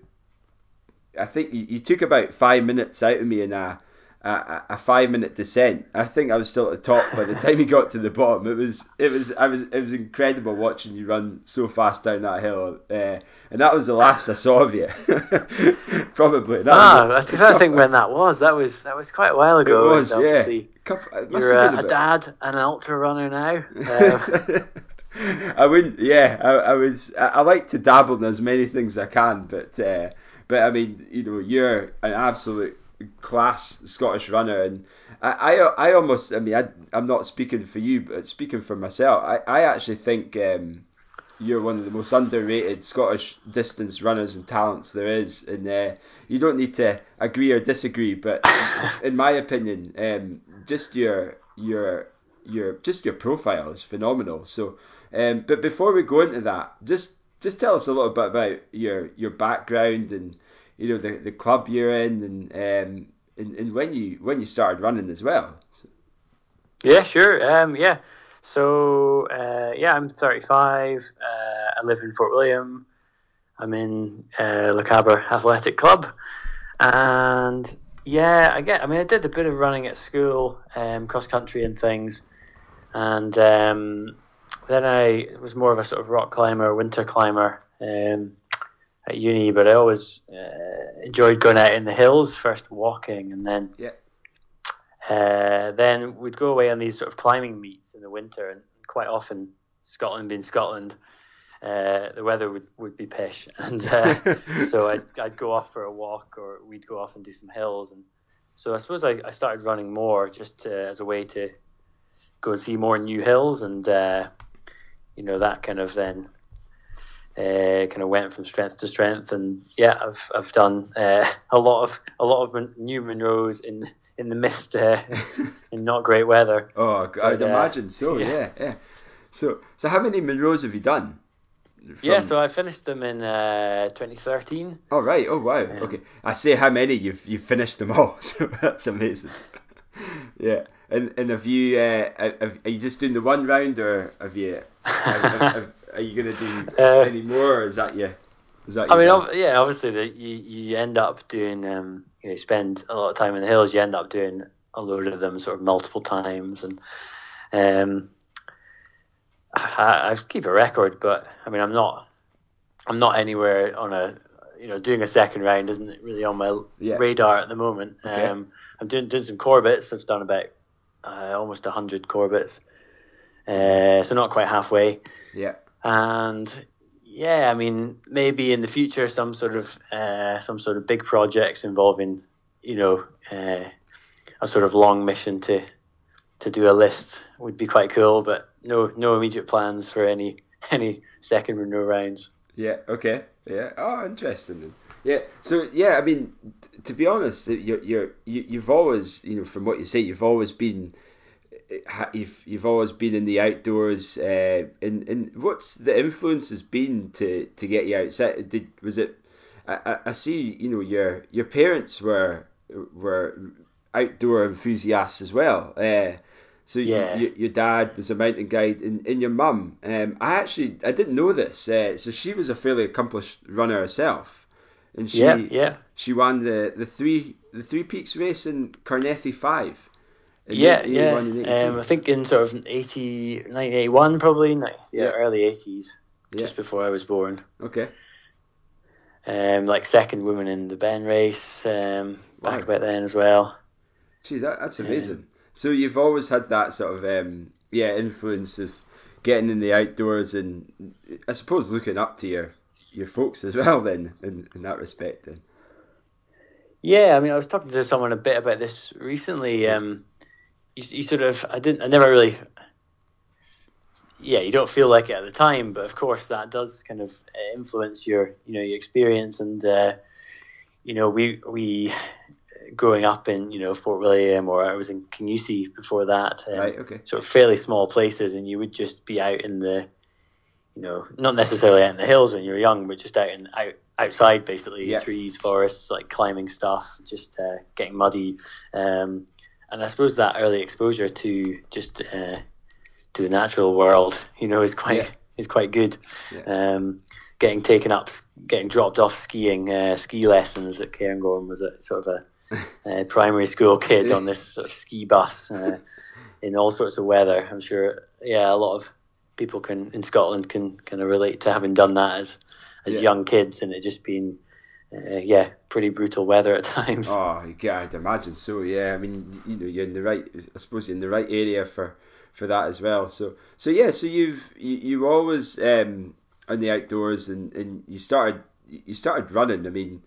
Speaker 1: I think you, you took about five minutes out of me in a a, a five minute descent. I think I was still at the top by the time he got to the bottom. It was it was I was it was incredible watching you run so fast down that hill, uh, and that was the last I saw of you. [LAUGHS] Probably.
Speaker 3: That ah, was, I don't think when that was. That was that was quite a while ago.
Speaker 1: It was, yeah.
Speaker 3: You're a, a, dad and an ultra runner now. Um, [LAUGHS]
Speaker 1: I wouldn't. Yeah, I, I was. I, I, like to dabble in as many things as I can, but uh, but I mean, you know, you're an absolute class Scottish runner, and I, I, I almost, I mean, I, am not speaking for you, but speaking for myself, I, I actually think um, you're one of the most underrated Scottish distance runners and talents there is, and uh, you don't need to agree or disagree, but [COUGHS] in my opinion, um, just your your your just your profile is phenomenal. So, um, but before we go into that, just just tell us a little bit about your your background and you know the the club you're in and um and, and when you when you started running as well.
Speaker 3: Yeah, sure. Um, yeah. So uh, yeah, I'm 35. Uh, I live in Fort William. I'm in uh, Athletic Club, and yeah, I get. I mean, I did a bit of running at school, um, cross country and things, and um, then I was more of a sort of rock climber, winter climber. Um, at uni, but I always uh, enjoyed going out in the hills, first walking, and then
Speaker 1: yeah.
Speaker 3: Uh, then we'd go away on these sort of climbing meets in the winter, and quite often Scotland being Scotland, uh, the weather would, would be pish, [LAUGHS] and uh, [LAUGHS] so I'd, I'd go off for a walk, or we'd go off and do some hills, and so I suppose I, I started running more just as a way to go and see more new hills, and uh, you know that kind of then uh, kind of went from strength to strength, and yeah, I've I've done uh, [LAUGHS] a lot of a lot of new Munros in in the mist uh, [LAUGHS] in not great weather.
Speaker 1: Oh, I'd uh, imagine so. Yeah. yeah, yeah. So so how many Munros have you done?
Speaker 3: From... Yeah, so I finished them in uh, 2013.
Speaker 1: Oh right. Oh wow. Um, okay. I say how many you've you've finished them all. [LAUGHS] So that's amazing. yeah. And and have you uh, have, are you just doing the one round or have you have, have, are you going to do uh, any more? is that you? Is that your
Speaker 3: I mean, ov- yeah, obviously, the, you you end up doing um, you, know, you spend a lot of time in the hills. You end up doing a load of them sort of multiple times, and um, I, I keep a record, but I mean, I'm not I'm not anywhere on a you know doing a second round isn't really on my yeah. radar at the moment. Okay. Um, I'm doing doing some Corbetts. I've done about uh, almost hundred Corbetts, uh, so not quite halfway.
Speaker 1: Yeah.
Speaker 3: And yeah, I mean, maybe in the future, some sort of uh, some sort of big projects involving, you know, uh, a sort of long mission to to do a list would be quite cool. But no, no immediate plans for any [LAUGHS] any second no rounds.
Speaker 1: Yeah. Okay. Yeah. Oh, interesting. Yeah. So yeah, I mean, t- to be honest, you're, you're you, you've always, you know, from what you say, you've always been you've you've always been in the outdoors. Uh, and and what's the influence has been to to get you outside? Did was it? I, I see. You know, your your parents were were outdoor enthusiasts as well. Uh, so yeah. you, your dad was a mountain guide, and, and your mum. Um, I actually I didn't know this. Uh, so she was a fairly accomplished runner herself, and she
Speaker 3: yeah, yeah.
Speaker 1: she won the, the three the three peaks race in Carnethy five
Speaker 3: yeah, yeah. Um, I think in sort of 80, 1981 probably, yeah, yeah. early 80s, yeah. just before I was born.
Speaker 1: Okay.
Speaker 3: Um, like second woman in the Ben race, um, wow. back about then as well.
Speaker 1: Gee, that, that's amazing. Um, so you've always had that sort of um, yeah influence of getting in the outdoors and I suppose looking up to your your folks as [LAUGHS] well then in, in that respect then.
Speaker 3: Yeah, I mean, I was talking to someone a bit about this recently. Um, you, you sort of, I didn't, I never really, yeah, you don't feel like it at the time, but of course that does kind of influence your, you know, your experience. And uh, you know, we we growing up in, you know, Fort William or I was in Kingussie before that, um,
Speaker 1: right? Okay.
Speaker 3: Sort of fairly small places, and you would just be out in the, you know, not necessarily out in the hills when you were young, but just out in out outside basically
Speaker 1: Yeah.
Speaker 3: trees, forests, like climbing stuff, just uh, getting muddy. Um, and I suppose that early exposure to just uh, to the natural world, [LAUGHS] you know, is quite
Speaker 1: Yeah.
Speaker 3: is quite good.
Speaker 1: Yeah.
Speaker 3: Um, getting taken up, getting dropped off skiing, uh, ski lessons at Cairngorm was a sort of a [LAUGHS] uh, primary school kid on this sort of ski bus uh, in all sorts of weather. I'm sure, yeah, a lot of people can in Scotland can kind of relate to having done that as as
Speaker 1: Yeah.
Speaker 3: young kids and it just being, uh, yeah, pretty brutal weather at [LAUGHS] times.
Speaker 1: Oh, yeah, I'd imagine so. Yeah, I mean, you know, you're in the right. I suppose you're in the right area for for that as well. So, so yeah, so you've you, you always um in the outdoors and and you started you started running. I mean,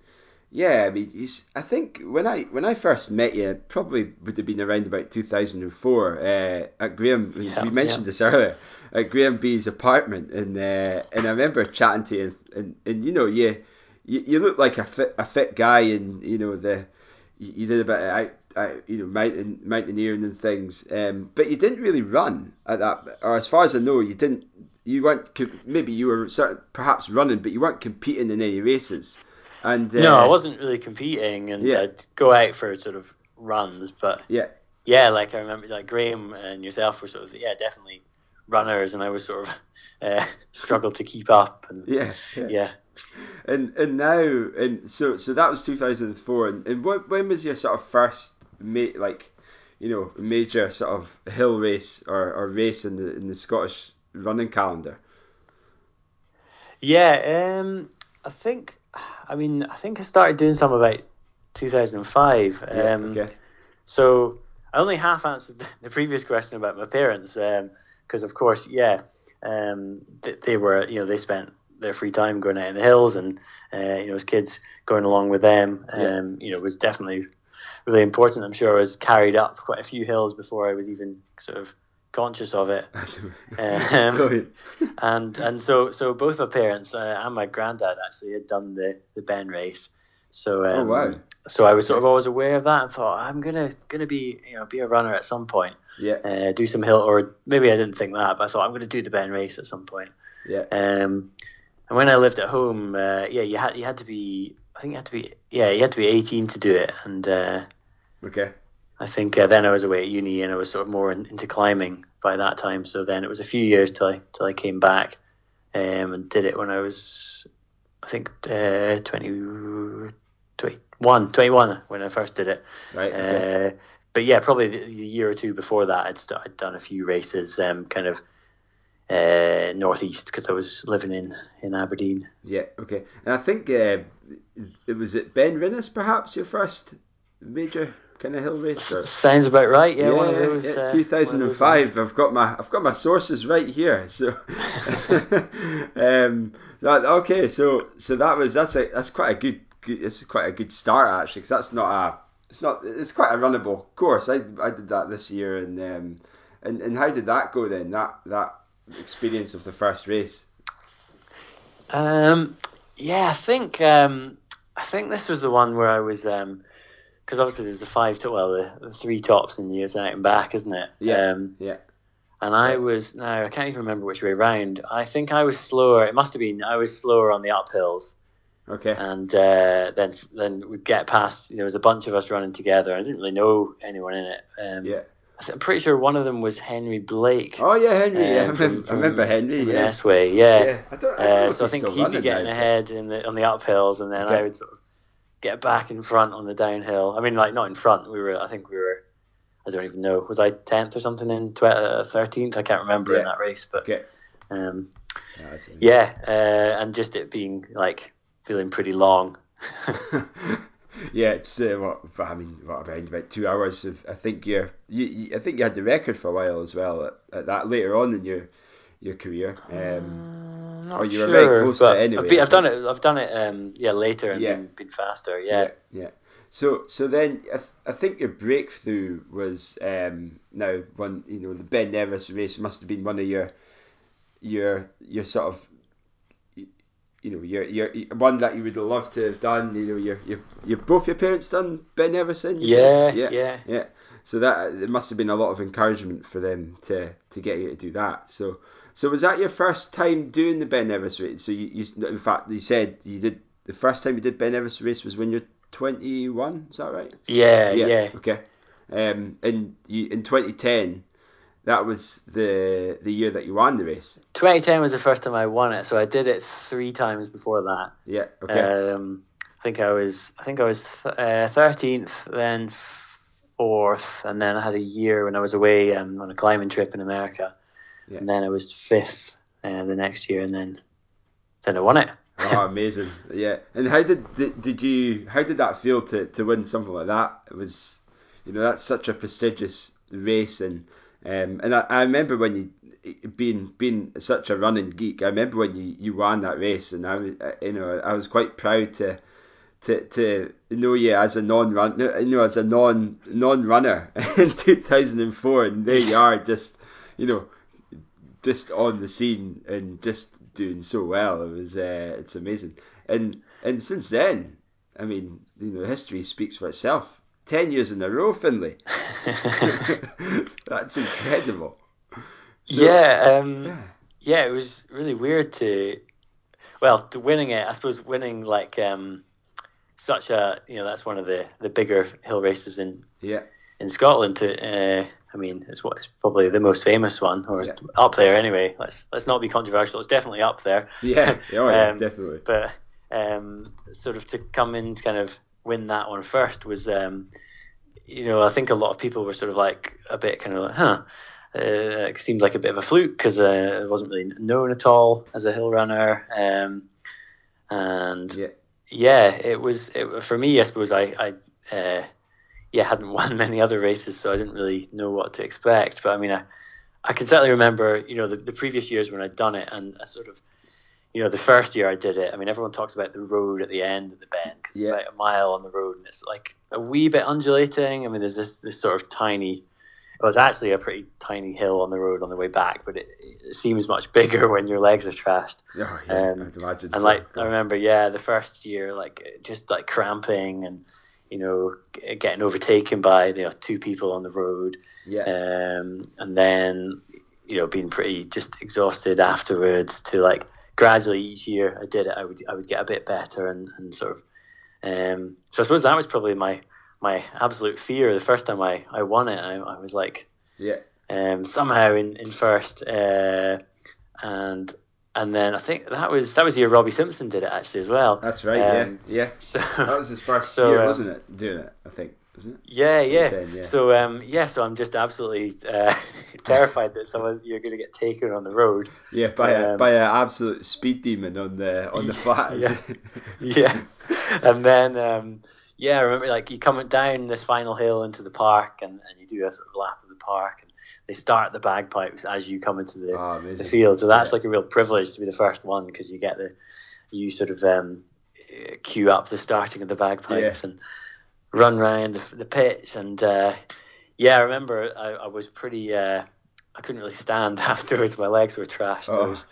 Speaker 1: yeah, I mean, I think when I when I first met you, probably would have been around about 2004 uh, at Graham. we-
Speaker 3: Yeah,
Speaker 1: we mentioned
Speaker 3: yeah.
Speaker 1: this earlier at Graham B's apartment, and uh, and I remember chatting to you, and, and you know, you you, you look like a fit a fit guy, and you know the you, you did a bit of out, out, you know mountain mountaineering and things, um, but you didn't really run at that, or as far as I know, you didn't. You weren't maybe you were sort of perhaps running, but you weren't competing in any races. And uh,
Speaker 3: no, I wasn't really competing, and
Speaker 1: Yeah.
Speaker 3: I'd go out for sort of runs, but
Speaker 1: Yeah,
Speaker 3: yeah, like I remember, like Graham and yourself were sort of, yeah, definitely runners, and I was sort of [LAUGHS] uh, struggled to keep up, and
Speaker 1: yeah, yeah.
Speaker 3: yeah.
Speaker 1: And and now and so so that was 2004. And, and when, when was your sort of first ma- like you know major sort of hill race or, or race in the in the Scottish running calendar?
Speaker 3: Yeah, um, I think, I mean, I think I started doing some about 2005.
Speaker 1: Yeah,
Speaker 3: Um,
Speaker 1: okay.
Speaker 3: So I only half answered [LAUGHS] the- previous question about my parents, because of course, yeah, um, they, they were, you know, they spent their free time going out in the hills, and uh, you know, as kids going along with them, um,
Speaker 1: Yeah.
Speaker 3: you know, was definitely really important. I'm sure I was carried up quite a few hills before I was even sort of conscious of it. [LAUGHS] Um, and and so so both my parents uh, and my granddad actually had done the the Ben race. So um,
Speaker 1: Oh, wow.
Speaker 3: So I was sort of always aware of that and thought I'm gonna gonna be you know be a runner at some point,
Speaker 1: Yeah,
Speaker 3: uh, do some hill or maybe I didn't think that, but I thought I'm gonna do the Ben race at some point.
Speaker 1: yeah,
Speaker 3: Um, and when I lived at home, uh, yeah, you had you had to be I think you had to be yeah you had to be 18 to do it, and uh,
Speaker 1: okay.
Speaker 3: I think uh, then I was away at uni and I was sort of more in, into climbing by that time. So then it was a few years till I till I came back um, and did it when I was I think uh, 20, 21, 21 when I first did it.
Speaker 1: Right. Okay.
Speaker 3: Uh, but yeah, probably the, the year or two before that, I'd, st- I'd done a few races, um, kind of uh, northeast because I was living in in Aberdeen.
Speaker 1: yeah. Okay. And I think uh, it was it Ben Rinnes perhaps your first major kind of hill race. Or?
Speaker 3: Sounds about right. Yeah, one of those.
Speaker 1: yeah,
Speaker 3: uh, one of those
Speaker 1: 2005.
Speaker 3: ones.
Speaker 1: I've got my I've got my sources right here. So, [LAUGHS] um, that, okay, so so that was that's a that's quite a good, good it's quite a good start actually because that's not a it's not it's quite a runnable course. I I did that this year and um and and how did that go then? That that experience of the first race.
Speaker 3: Um, yeah, I think um, I think this was the one where I was because obviously there's the five to well the, the three tops and years out and back, isn't it?
Speaker 1: Yeah.
Speaker 3: Um,
Speaker 1: Yeah.
Speaker 3: and I was no, I can't even remember which way round. I think I was slower. It must have been I was slower on the uphills,
Speaker 1: Okay.
Speaker 3: and uh, then then we'd get past. There was a bunch of us running together. I didn't really know anyone in it. Um,
Speaker 1: Yeah.
Speaker 3: I'm pretty sure one of them was Henry Blake.
Speaker 1: Oh yeah, Henry. Yeah, I
Speaker 3: um,
Speaker 1: remember, I remember Henry.
Speaker 3: from
Speaker 1: Yeah.
Speaker 3: Yeah.
Speaker 1: Yeah. I don't. I don't
Speaker 3: Uh, so I think he'd be getting
Speaker 1: now, but-
Speaker 3: ahead in the on the uphills, and then
Speaker 1: Okay.
Speaker 3: I would sort of get back in front on the downhill. I mean, like not in front. We were. I think we were. I don't even know. Was I tenth or something in thirteenth? I can't remember in that race, but
Speaker 1: Okay.
Speaker 3: um,
Speaker 1: Yeah,
Speaker 3: yeah, uh, and just it being like feeling pretty long. [LAUGHS] [LAUGHS]
Speaker 1: yeah, it's uh, what I mean. What around about two hours of. I think you're. You, you, I think you had the record for a while as well at, at that later on in your your career. Um,
Speaker 3: I'm not
Speaker 1: or you were
Speaker 3: sure,
Speaker 1: very close to it anyway,
Speaker 3: I've, been, I've done it. I've done it. Um, yeah, later and
Speaker 1: Yeah.
Speaker 3: been, been faster. Yeah.
Speaker 1: yeah, yeah. So so then I, th- I think your breakthrough was um, now one you know the Ben Nevis race must have been one of your your your sort of you know your your one that you would love to have done. You know your your, your both your parents done Ben Neveson.
Speaker 3: Yeah, yeah, yeah,
Speaker 1: yeah. So that it must have been a lot of encouragement for them to to get you to do that. So so was that your first time doing the Ben Nevis race? So you, you in fact you said you did the first time you did Ben Nevis race was when you're 21. Is that right?
Speaker 3: Yeah, yeah. yeah.
Speaker 1: Okay. Um, and you, in 2010, that was the the year that you won the race.
Speaker 3: 2010 was the first time I won it, so I did it three times before that.
Speaker 1: Yeah. Okay.
Speaker 3: Um, I think I was I think I was uh, thirteenth, then fourth, and then I had a year when I was away um, on a climbing trip in America, yeah. and then I was fifth uh, the next year, and then then I won it
Speaker 1: oh, amazing! Yeah, and how did, did did you how did that feel to, to win something like that? It was, you know, that's such a prestigious race, and um, and I, I remember when you being being such a running geek. I remember when you, you won that race, and I was you know I was quite proud to to to know you as a non run you know as a non non runner [LAUGHS] in 2004, and there you are, just you know just on the scene and just doing so well. It was uh, it's amazing. And and since then, I mean, you know, history speaks for itself. Ten years in a row, Finlay. [LAUGHS] [LAUGHS] That's incredible.
Speaker 3: So, yeah, um, yeah, yeah. It was really weird to, well, to winning it. I suppose winning like um, such a, you know, that's one of the the bigger hill races in
Speaker 1: yeah
Speaker 3: in Scotland. To uh, I mean, it's what it's probably the most famous one, or yeah. up there anyway. Let's let's not be controversial. It's definitely up there.
Speaker 1: Yeah, oh, yeah, [LAUGHS] um, definitely.
Speaker 3: But um, sort of to come in kind of win that one first was, um, you know, I think a lot of people were sort of like a bit kind of like, huh. Uh, it seemed like a bit of a fluke because uh, it wasn't really known at all as a hill runner, um, and
Speaker 1: yeah.
Speaker 3: yeah, it was it, for me. I suppose I, I uh, yeah, hadn't [LAUGHS] won many other races, so I didn't really know what to expect. But I mean, I, I can certainly remember, you know, the, the previous years when I'd done it, and I sort of, you know, the first year I did it. I mean, everyone talks about the road at the end of the bend because yeah. it's about a mile on the road, and it's like a wee bit undulating. I mean, there's this this sort of tiny. It was actually a pretty tiny hill on the road on the way back, but it, it seems much bigger [LAUGHS] when your legs are trashed.
Speaker 1: Oh, yeah, um, I'd imagine.
Speaker 3: And
Speaker 1: so.
Speaker 3: like, I remember, yeah, the first year, like just like cramping and you know, getting overtaken by you know two people on the road.
Speaker 1: Yeah.
Speaker 3: Um, and then you know being pretty just exhausted afterwards. To like gradually each year I did it, I would I would get a bit better and, and sort of. Um, so I suppose that was probably my my absolute fear. The first time I, I won it, I, I was like,
Speaker 1: yeah,
Speaker 3: um, somehow in in first, uh, and and then I think that was that was the year Robbie Simpson did it actually as well.
Speaker 1: That's right. Um, yeah, yeah. [LAUGHS] So that was his first so, year, um, wasn't it? Doing it, I think, wasn't it?
Speaker 3: Yeah, yeah. 10, yeah. So um, yeah, so I'm just absolutely uh, [LAUGHS] terrified that someone you're going to get taken on the road.
Speaker 1: Yeah, by a um, by an absolute speed demon on the on the [LAUGHS] flat.
Speaker 3: yeah, [LAUGHS] yeah. And then um, yeah, I remember like you coming down this final hill into the park, and, and you do a sort of lap of the park, and they start the bagpipes as you come into the, oh, the field. So that's yeah. like a real privilege to be the first one because you get the you sort of um, queue up the starting of the bagpipes yeah. and run around the, the pitch. And uh, yeah, I remember I, I was pretty. Uh, I couldn't really stand [LAUGHS] afterwards. My legs were trashed.
Speaker 1: Oh, was,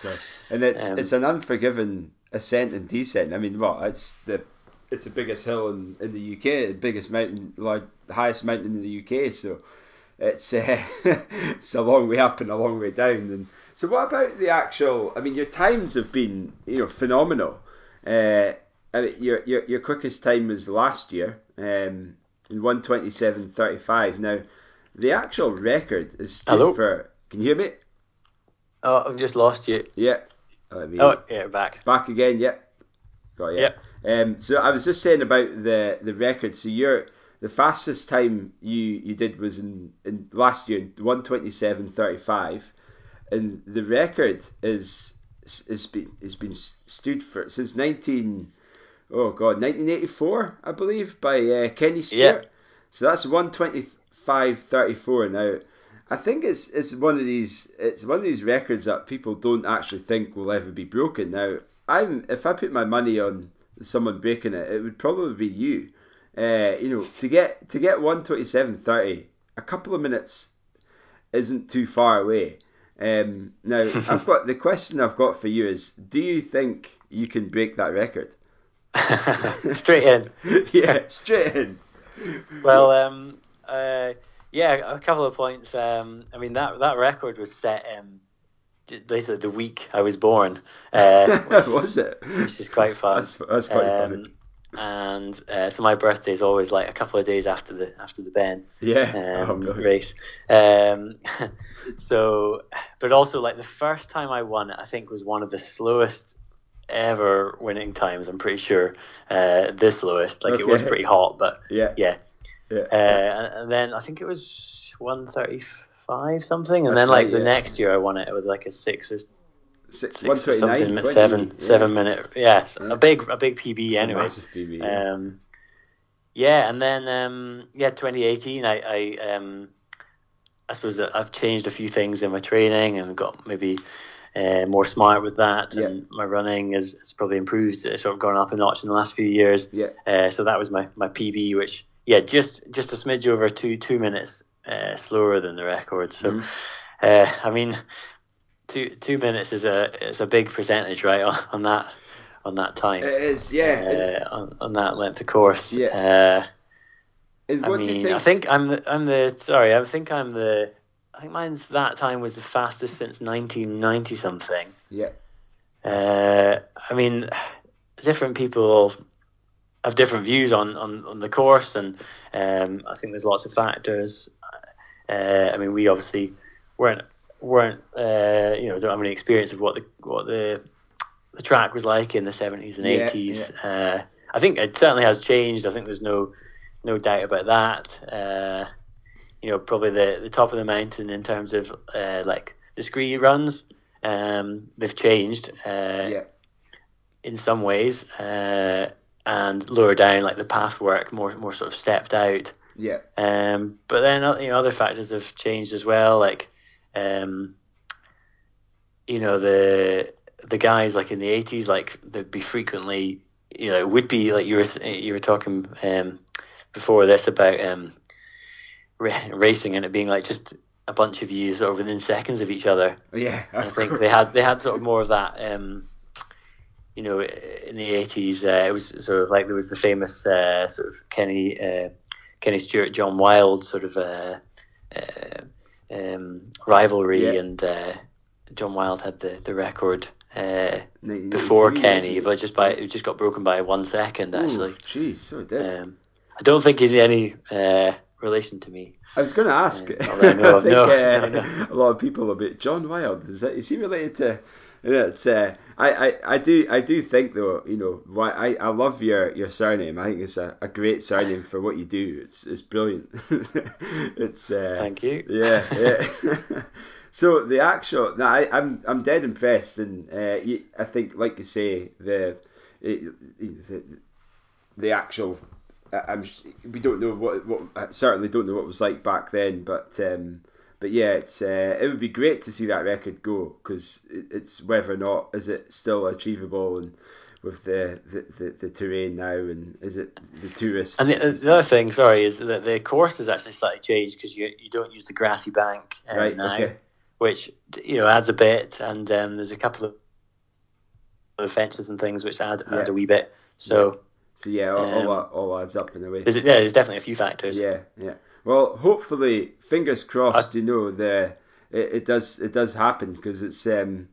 Speaker 1: and it's um, it's an unforgiving ascent and descent. I mean, well, it's the it's the biggest hill in, in the UK, the biggest mountain, like the highest mountain in the UK. So it's uh, [LAUGHS] it's a long way up and a long way down. And so, what about the actual? I mean, your times have been you know phenomenal. Uh, I mean, your your your quickest time was last year um, in one twenty seven thirty five. Now, the actual record is stood Hello? for. Can you hear me?
Speaker 3: Oh, I've just lost you.
Speaker 1: Yeah.
Speaker 3: oh, yeah, back.
Speaker 1: Back again. Yep. Got you.
Speaker 3: Yep.
Speaker 1: Um, so I was just saying about the the record. So you're the fastest time you, you did was in, in last year, 127.35, and the record is has been has been stood for since 19 oh god 1984 I believe by uh, Kenny Stuart.
Speaker 3: Yeah.
Speaker 1: So that's 125.34 now. I think it's it's one of these it's one of these records that people don't actually think will ever be broken. Now, I'm if I put my money on someone breaking it, it would probably be you uh, you know, to get to get one twenty seven thirty, a couple of minutes isn't too far away. Um, now, [LAUGHS] I've got the question I've got for you is: Do you think you can break that record? [LAUGHS]
Speaker 3: straight in. [LAUGHS]
Speaker 1: yeah, straight in.
Speaker 3: Well, um, uh, yeah, a couple of points. Um, I mean that that record was set um, basically the week I was born.
Speaker 1: Uh, [LAUGHS] was it?
Speaker 3: Which is quite fun.
Speaker 1: That's, that's quite um, funny.
Speaker 3: And uh, so my birthday is always like a couple of days after the after the Ben
Speaker 1: yeah
Speaker 3: um, oh, race. Um, so, but also like the first time I won it, I think was one of the slowest ever winning times. I'm pretty sure uh, the slowest. Like okay. it was pretty hot, but
Speaker 1: yeah,
Speaker 3: yeah.
Speaker 1: yeah. Uh,
Speaker 3: and, then I think it was 135 something, and That's then like right, the yeah. next year I won it with like a six or
Speaker 1: six, six or something,
Speaker 3: 20, seven yeah. seven minute. Yes, yeah. a big a big PB anyway.
Speaker 1: PB, yeah.
Speaker 3: Um, yeah, and then um, yeah, 2018, I, I um, I suppose that I've changed a few things in my training and got maybe uh, more smart with that,
Speaker 1: yeah.
Speaker 3: and my running has, has probably improved. It's sort of gone up a notch in the last few years.
Speaker 1: Yeah.
Speaker 3: Uh, so that was my, my PB, which yeah, just just a smidge over two two minutes uh, slower than the record. So, mm. I mean, two two minutes is a is a big percentage, right, [LAUGHS] on, on that on that time.
Speaker 1: It is, yeah.
Speaker 3: Uh, on, on that length of course.
Speaker 1: Yeah.
Speaker 3: Uh, I mean, think? I think I'm the, I'm the sorry. I think I'm the. I think mine's that time was the fastest since 1990 something.
Speaker 1: Yeah.
Speaker 3: Uh, I mean, different people have different views on, on, on the course, and um, I think there's lots of factors. Uh, I mean, we obviously weren't weren't uh, you know don't have any experience of what the what the the track was like in the 70s and
Speaker 1: yeah,
Speaker 3: 80s.
Speaker 1: Yeah.
Speaker 3: Uh, I think it certainly has changed. I think there's no no doubt about that. Uh, you know, probably the, the top of the mountain in terms of uh, like the scree runs. Um, they've changed uh,
Speaker 1: yeah.
Speaker 3: in some ways, uh, and lower down like the path work more more sort of stepped out.
Speaker 1: Yeah.
Speaker 3: Um, but then you know other factors have changed as well, like um, you know the the guys like in the eighties, like they'd be frequently, you know, it would be like you were you were talking um, before this about um, [LAUGHS] racing and it being like just a bunch of you sort of within seconds of each other.
Speaker 1: Yeah,
Speaker 3: I think they had they had sort of more of that. Um, you know, in the eighties, uh, it was sort of like there was the famous uh, sort of Kenny uh, Kenny Stuart, John Wild sort of uh, uh, um, rivalry,
Speaker 1: yeah.
Speaker 3: and uh, John Wild had the the record. before Kenny, but just by it just got broken by one second actually.
Speaker 1: Jeez, so it did.
Speaker 3: Um, I don't think he's any relation to me.
Speaker 1: I was going to ask.
Speaker 3: Uh, [LAUGHS] I,
Speaker 1: I think
Speaker 3: no,
Speaker 1: uh,
Speaker 3: no,
Speaker 1: a lot of people a bit John Wild. Is, that, is he related to? It's. Uh, I, I, I do I do think though you know why I, I love your, your surname. I think it's a, a great surname for what you do. It's it's brilliant. [LAUGHS] it's. Uh,
Speaker 3: Thank you.
Speaker 1: Yeah, yeah. [LAUGHS] so the actual, no, I, I'm I'm dead impressed, and uh, you, I think like you say the, the the actual I'm we don't know what what I certainly don't know what it was like back then, but um, but yeah, it's uh, it would be great to see that record go because it, it's whether or not is it still achievable and with the, the, the, the, terrain now and is it the tourists
Speaker 3: and the, the other thing sorry is that the course has actually slightly changed because you you don't use the grassy bank uh,
Speaker 1: right,
Speaker 3: now
Speaker 1: okay.
Speaker 3: which you know adds a bit and um, there's a couple of fences and things which add,
Speaker 1: yeah.
Speaker 3: add a wee bit so.
Speaker 1: So yeah, all,
Speaker 3: Um,
Speaker 1: all, all adds up in a way.
Speaker 3: there's, yeah there's definitely a few factors
Speaker 1: Yeah, yeah. Well, hopefully, fingers crossed. you know, the it, it does it does happen because it's um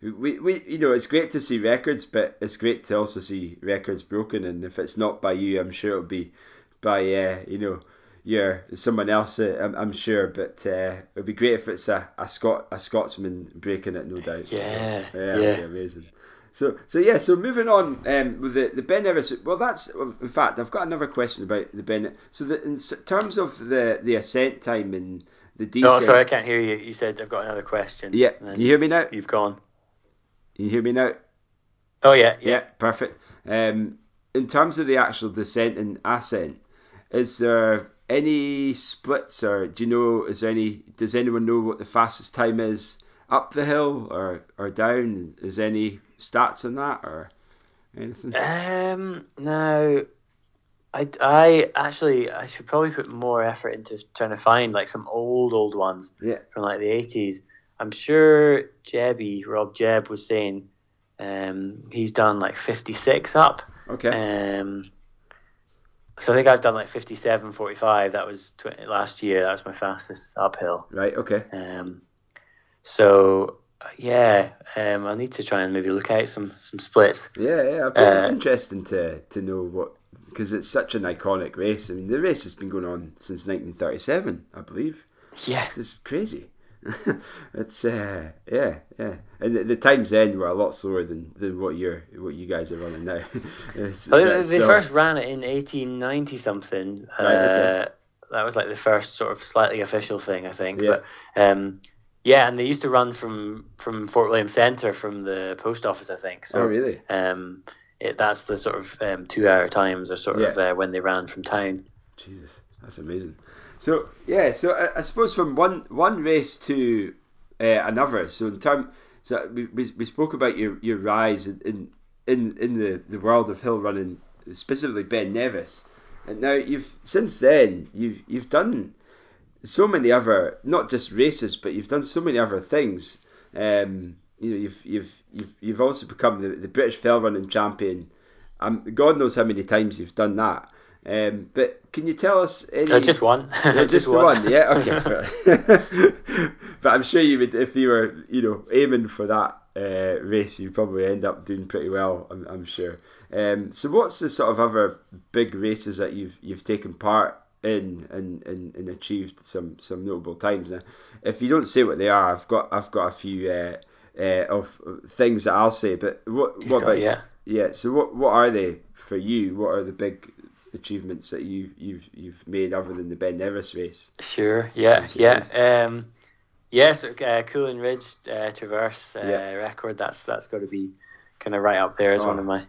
Speaker 1: we, we you know it's great to see records, but it's great to also see records broken. And if it's not by you, I'm sure it'll be by uh, you know your someone else. Uh, I'm, I'm sure, but uh, it'd be great if it's a, a Scot a Scotsman breaking it, no doubt.
Speaker 3: Yeah,
Speaker 1: yeah,
Speaker 3: yeah.
Speaker 1: be amazing. So, so yeah. So moving on um, with the the Ben Nevis. Well, that's in fact I've got another question about the Ben. So, the, in terms of the the ascent time and the descent.
Speaker 3: no sorry I can't hear you you said I've got another question
Speaker 1: Yeah, you hear me now?
Speaker 3: you've gone
Speaker 1: you hear me now?
Speaker 3: oh yeah yeah,
Speaker 1: Yeah, perfect. Um, in terms of the actual descent and ascent, is there any splits or do you know? Is there any? Does anyone know what the fastest time is up the hill or or down? Is any stats on that or anything?
Speaker 3: Um, now, I, I actually I should probably put more effort into trying to find like some old old ones
Speaker 1: Yeah.
Speaker 3: from like the eighties. I'm sure Jebby Rob Jebb was saying um, he's done like 56 up.
Speaker 1: Okay.
Speaker 3: Um, so I think I've done like 57, 45. That was tw- last year. That was my fastest uphill.
Speaker 1: right. Okay.
Speaker 3: Um, so yeah, um, I need to try and maybe look out some some splits.
Speaker 1: Yeah, yeah. It'd be
Speaker 3: Uh,
Speaker 1: interesting to to know what because it's such an iconic race. I mean, the race has been going on since 1937, I believe.
Speaker 3: Yeah,
Speaker 1: It's crazy. [LAUGHS] it's uh, yeah, yeah, and the, the times then were a lot slower than, than what you're what you guys are running now. [LAUGHS] It's-
Speaker 3: they, they
Speaker 1: still-
Speaker 3: first ran it in 1890 something.
Speaker 1: Right, okay.
Speaker 3: Uh, that was like the first sort of slightly official thing, I think.
Speaker 1: Yeah.
Speaker 3: But um, yeah, and they used to run from from Fort William Centre from the post office, I think. So
Speaker 1: oh really?
Speaker 3: um, it, that's the sort of um, two hour times or sort of uh, when they ran from town.
Speaker 1: Jesus, that's amazing. So yeah, so I, I suppose from one one race to uh, another. So in term, so we, we, we spoke about your, your rise in in in the, the world of hill running, specifically Ben Nevis. And now you've since then you've you've done so many other not just races, but you've done so many other things. Um, you know, you've you've you've you've also become the, the British fell running champion. Um, God knows how many times you've done that. Um, but can you tell us any?
Speaker 3: Uh, just one. [LAUGHS]
Speaker 1: Yeah, [LAUGHS] just, the one. Yeah, okay. [LAUGHS] but I'm sure you would, if you were, you know, aiming for that uh, race, you'd probably end up doing pretty well. I'm, I'm sure. Um, so, what's the sort of other big races that you've you've taken part in and, and, and achieved some some notable times? Now, if you don't say what they are, I've got I've got a few uh, uh, of things that I'll say. But what what about
Speaker 3: yeah.
Speaker 1: yeah? So, what what are they for you? What are the big achievements that you you've you've made other than the Ben Nevis race?
Speaker 3: Sure. Yeah. Yeah. Um, yes. Uh, Cuillin Ridge uh, Traverse uh,
Speaker 1: Yeah.
Speaker 3: record. That's that's got to be kind of right up there as
Speaker 1: Oh.
Speaker 3: one of my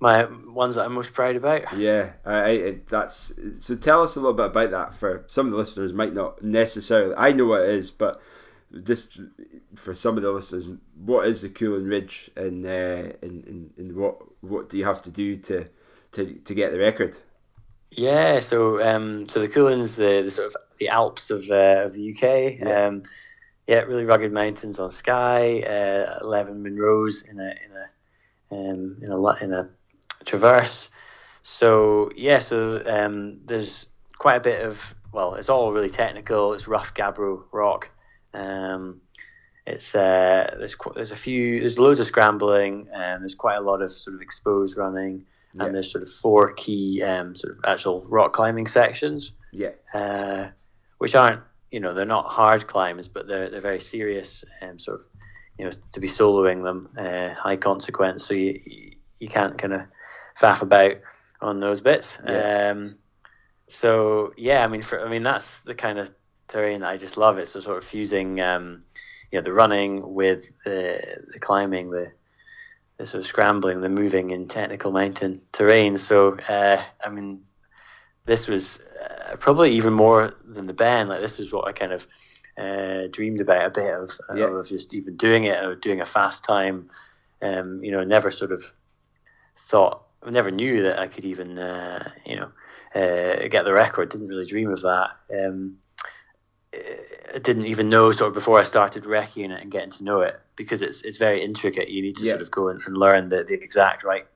Speaker 3: my ones that I'm most proud about.
Speaker 1: Yeah, I, I, that's so. Tell us a little bit about that. For some of the listeners, might not necessarily. I know what it is, but just for some of the listeners, what is the Cuillin Ridge, and uh, and, and and what what do you have to do to to, to get the record?
Speaker 3: Yeah, so um, so the Cuillins, the, the sort of the Alps of uh, of the UK.
Speaker 1: Yeah.
Speaker 3: Um, yeah, really rugged mountains on Skye, uh, eleven Munros in a in a um, in a in a traverse. So yeah, so um, there's quite a bit of well, it's all really technical. It's rough gabbro rock. Um, it's uh, there's qu- there's a few there's loads of scrambling and there's quite a lot of sort of exposed running
Speaker 1: Yeah.
Speaker 3: and there's sort of four key um, sort of actual rock climbing sections,
Speaker 1: Yeah,
Speaker 3: uh, which aren't you know they're not hard climbs, but they're they're very serious and sort of you know to be soloing them, uh, high consequence, so you you- you can't kind of faff about on those bits.
Speaker 1: Yeah.
Speaker 3: Um, so yeah, I mean for I mean that's the kind of terrain that I just love. It's so sort of fusing um, you know the running with the, the climbing, the the sort of scrambling, the moving in technical mountain terrain. So uh, I mean, this was uh, probably even more than the band. Like this was what I kind of uh, dreamed about a bit of,
Speaker 1: Yeah.
Speaker 3: of just even doing it or doing a fast time. Um, you know, never sort of thought, I never knew that I could even, uh, you know, uh, get the record. Didn't really dream of that. Um, I didn't even know sort of before I started recceing it and getting to know it because it's it's very intricate. You need to
Speaker 1: Yeah.
Speaker 3: sort of go and, and learn the, the exact right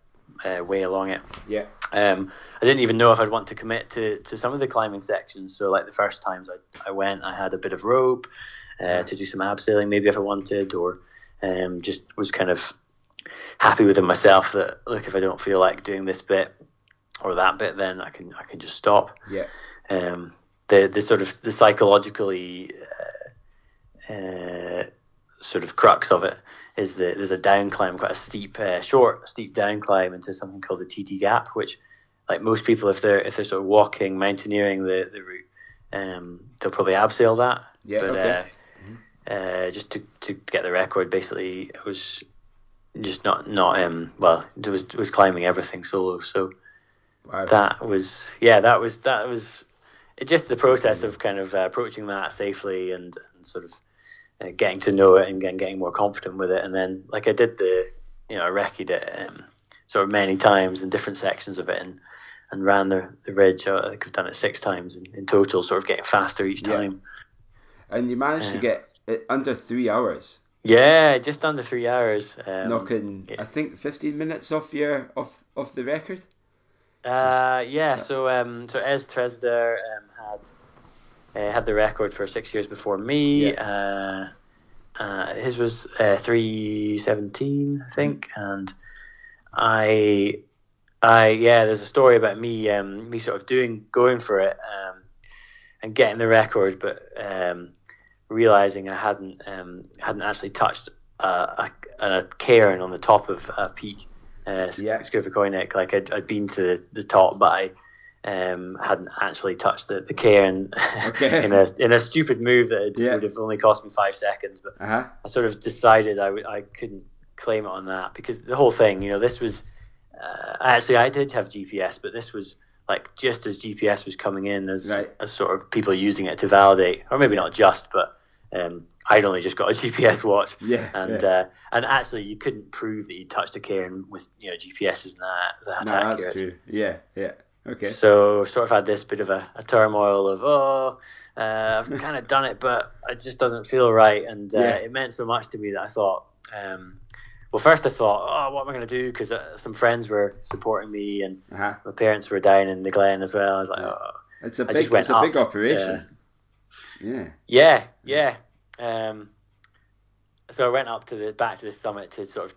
Speaker 3: uh, way along it.
Speaker 1: yeah,
Speaker 3: Um, I didn't even know if I'd want to commit to, to some of the climbing sections. So like the first times I, I went, I had a bit of rope uh, to do some abseiling maybe if I wanted, or um, just was kind of happy within myself that look if I don't feel like doing this bit or that bit, then I can I can just stop
Speaker 1: yeah,
Speaker 3: um, the the sort of the psychologically uh, uh, sort of crux of it is that there's a down climb, quite a steep, uh, short, steep down climb into something called the TD Gap, which like most people, if they're if they're sort of walking, mountaineering the the route, um, they'll probably abseil that.
Speaker 1: Yeah,
Speaker 3: but
Speaker 1: okay.
Speaker 3: uh, uh, just to, to get the record, basically, it was just not not um well, it was was climbing everything solo, so
Speaker 1: wow.
Speaker 3: that was yeah that was that was it just the process of kind of uh, approaching that safely and, and sort of uh, getting to know it and getting, getting more confident with it and then like I did the you know I recce'd it um, sort of many times in different sections of it and and ran the, the ridge. I think I've done it six times in, in total, sort of getting faster each time.
Speaker 1: Yeah. And you managed to get it under three hours.
Speaker 3: Yeah, just under three hours. Um,
Speaker 1: Knocking, yeah. I think, fifteen minutes off your off off the record.
Speaker 3: Uh, yeah. So um, so Es Tresidder um, had uh, had the record for six years before me. Yeah. Uh, uh, his was uh, three seventeen, I think, and I, I yeah. There's a story about me um, me sort of doing going for it um, and getting the record, but um, realizing I hadn't um, hadn't actually touched a, a, a cairn on the top of a peak, uh, yeah. Skúvoy Like I'd, I'd been to the, the top, but I um, hadn't actually touched the, the cairn okay. [LAUGHS] in a in a stupid move that yeah. would have only cost me five seconds. But uh-huh. I sort of decided I w- I couldn't claim it on that because the whole thing, you know, this was uh, actually I did have GPS, but this was like just as GPS was coming in as right. as sort of people using it to validate, or maybe not just, but um, I'd only just got a [LAUGHS] GPS watch,
Speaker 1: yeah,
Speaker 3: and
Speaker 1: yeah.
Speaker 3: Uh, and actually you couldn't prove that you touched a cairn with you know GPS isn't that that
Speaker 1: no,
Speaker 3: accurate.
Speaker 1: that's true. Yeah, yeah, okay.
Speaker 3: So sort of had this bit of a, a turmoil of oh. Uh, I've [LAUGHS] kind of done it, but it just doesn't feel right, and uh, yeah. it meant so much to me that I thought, um, well, first I thought, oh, what am I going to do? Because uh, some friends were supporting me, and uh-huh. my parents were down in the Glen as well. I was like, oh,
Speaker 1: it's a big, it's a up, big operation. Yeah.
Speaker 3: Yeah, yeah. Um, so I went up to the back to the summit to sort of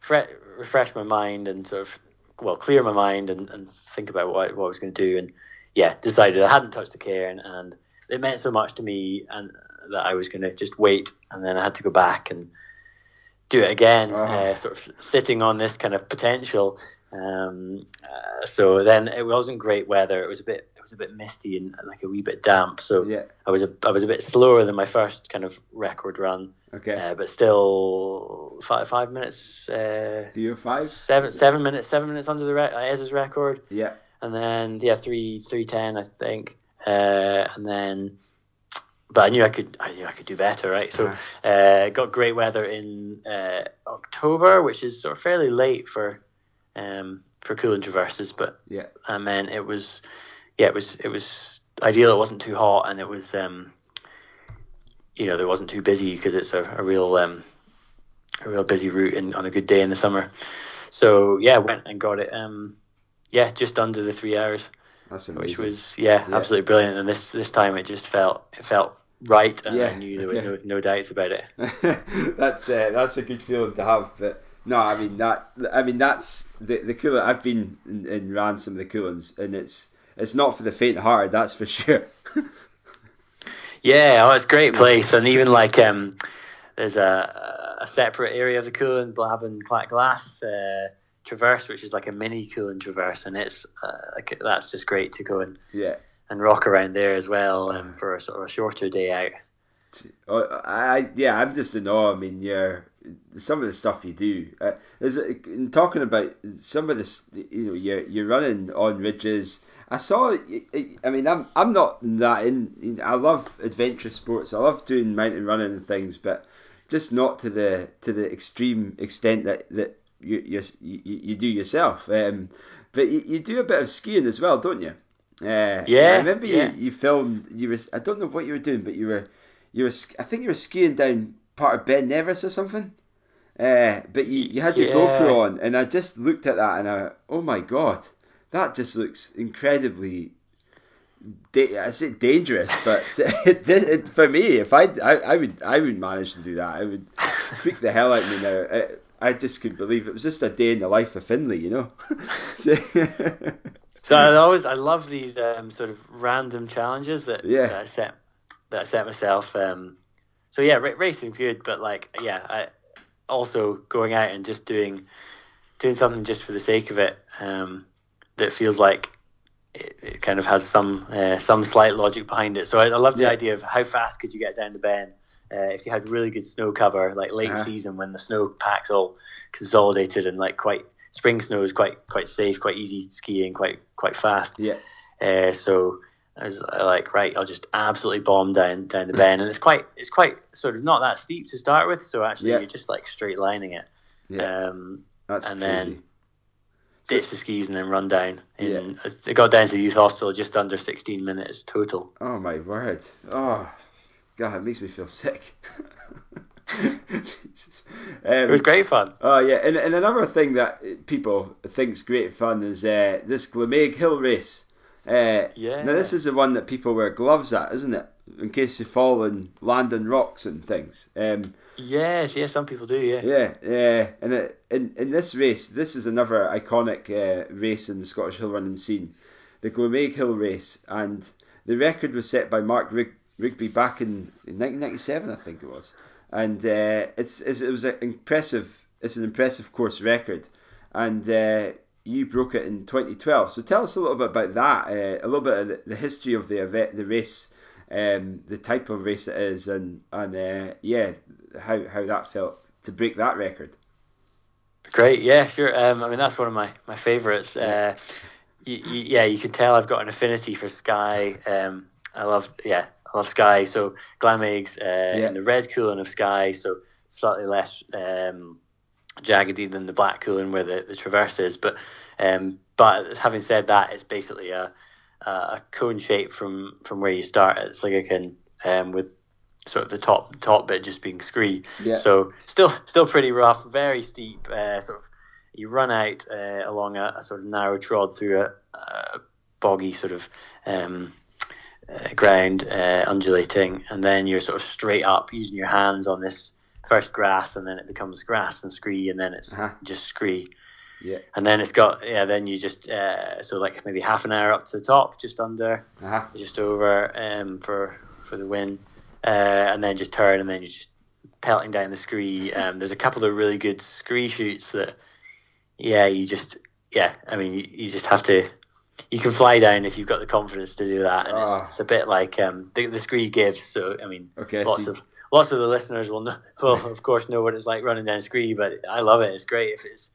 Speaker 3: fre- refresh my mind and sort of well clear my mind and, and think about what, what I was going to do. And yeah decided I hadn't touched the cairn and it meant so much to me and that I was going to just wait and then I had to go back and do it again uh, sort of sitting on this kind of potential. Um, uh, so then it wasn't great weather. It was a bit it was a bit misty and, and like a wee bit damp. So
Speaker 1: yeah.
Speaker 3: I was a I was a bit slower than my first kind of record run.
Speaker 1: Okay.
Speaker 3: Uh, but still five five minutes. Uh,
Speaker 1: or five.
Speaker 3: Seven seven minutes seven minutes under the re- Es's record.
Speaker 1: Yeah.
Speaker 3: And then yeah three three ten I think. Uh, and then but I knew I could I knew I could do better, right? So uh, got great weather in uh, October, which is sort of fairly late for um, for Cuillin traverses, but
Speaker 1: yeah,
Speaker 3: I mean it was yeah, it was it was ideal. It wasn't too hot, and it was um, you know, it wasn't too busy because it's a, a real um, a real busy route in, on a good day in the summer. So yeah, went and got it. Um, yeah, just under the three hours.
Speaker 1: That's
Speaker 3: amazing. Which was yeah, yeah, absolutely brilliant. And this this time it just felt it felt right, and yeah. I knew there was yeah. no no doubts about it. [LAUGHS]
Speaker 1: that's uh, that's a good feeling to have, but. No, I mean that. I mean that's the the cooler. I've been and, and ran some of the Cuillins, and it's it's not for the faint-hearted, that's for [LAUGHS] sure.
Speaker 3: yeah, oh, it's a great place, and even like um, there's a, a separate area of the Cuillin, Blaven Clach Glas uh, Traverse, which is like a mini Cuillin Traverse, and it's uh, like that's just great to go and
Speaker 1: yeah
Speaker 3: and rock around there as well um, for a sort of a shorter day out.
Speaker 1: Oh, I yeah, I'm just in awe. I mean, yeah, some of the stuff you do. Uh, is in talking about some of this, you know, you're you're running on ridges I saw. I mean, I'm I'm not that in. I love adventure sports. I love doing mountain running and things, but just not to the to the extreme extent that that you you, you do yourself. Um, but you, you do a bit of skiing as well, don't you?
Speaker 3: Uh, yeah.
Speaker 1: I remember
Speaker 3: yeah.
Speaker 1: you, you filmed. You were. I don't know what you were doing, but you were. You were. I think you were skiing down part of Ben Nevis or something. Uh, but you, you had your yeah. GoPro on, and I just looked at that and I, oh my god, that just looks incredibly. Da- I say dangerous, but [LAUGHS] it, it, for me, if I, I, I would, I would manage to do that. I would freak the hell out of me now. I, I just couldn't believe it was just a day in the life of Finlay, you know.
Speaker 3: so I [LAUGHS] always, I love these um, sort of random challenges that,
Speaker 1: yeah.
Speaker 3: that I set, that I set myself. Um, so yeah, r- racing's good, but like, yeah, I also going out and just doing, doing something just for the sake of it. Um, that feels like it, it kind of has some uh, some slight logic behind it. So I, I love the yeah. idea of how fast could you get down the Ben uh, if you had really good snow cover, like late uh-huh. season when the snow packs all consolidated and like quite spring snow is quite quite safe, quite easy skiing, quite quite fast.
Speaker 1: Yeah.
Speaker 3: Uh, so I was like, right, I'll just absolutely bomb down down the Ben, and it's quite it's quite sort of not that steep to start with. So actually, yeah. you're just like straight lining it.
Speaker 1: Yeah. Um, That's
Speaker 3: and
Speaker 1: crazy.
Speaker 3: then ditch the skis and then run down. In, yeah. It got down to the youth hostel just under 16 minutes total.
Speaker 1: Oh my word! Oh, God, it makes me feel sick.
Speaker 3: um, [LAUGHS] it was great fun.
Speaker 1: Oh yeah, and, and another thing that people think's great fun is uh, this Glamaig Hill race. Uh, yeah. Now this is the one that people wear gloves at, isn't it? In case they fall and land on rocks and things. Um,
Speaker 3: yes, yes, some people do. Yeah.
Speaker 1: Yeah, yeah. And it, in in this race, this is another iconic uh, race in the Scottish hill running scene, the Glamaig Hill race, and the record was set by Mark Rig- Rigby back in, in 1997, I think it was. And uh, it's, it's, it was an impressive. It's an impressive course record, and uh, you broke it in 2012. So tell us a little bit about that, uh, a little bit of the, the, history of the event, the race, um, the type of race it is, and and uh, yeah, how how that felt to break that record.
Speaker 3: Great, yeah, sure. Um, I mean, that's one of my my favourites. Uh, yeah, you can tell I've got an affinity for Skye. Um, I love, yeah, I love Skye. So Glamaigs uh, yeah. in the red Cuillin of Skye, so slightly less um, jaggedy than the black Cuillin where the, the traverse is. But um, but having said that, it's basically a a cone shape from from where you start. It's like a can um, with sort of the top top bit just being scree. Yeah. So still still pretty rough, very steep. Uh, sort of you run out uh, along a, a, sort of narrow trod through a, a boggy sort of um, uh, ground, uh, undulating, and then you're sort of straight up using your hands on this first grass, and then it becomes grass and scree, and then it's uh-huh. just scree.
Speaker 1: Yeah.
Speaker 3: And then it's got yeah. Then you just uh, so like maybe half an hour up to the top, just under, uh-huh. just over um, for for the win, uh, and then just turn, and then you're just pelting down the scree. [LAUGHS] Um, there's a couple of really good scree shoots that, yeah, you just yeah. I mean, you, you just have to. You can fly down if you've got the confidence to do that, and oh. it's, ah. it's, a bit like um, the, the scree gives. So I mean, okay, lots so of lots of the listeners will know, [LAUGHS] will of course know what it's like running down scree, but I love it. It's great if it's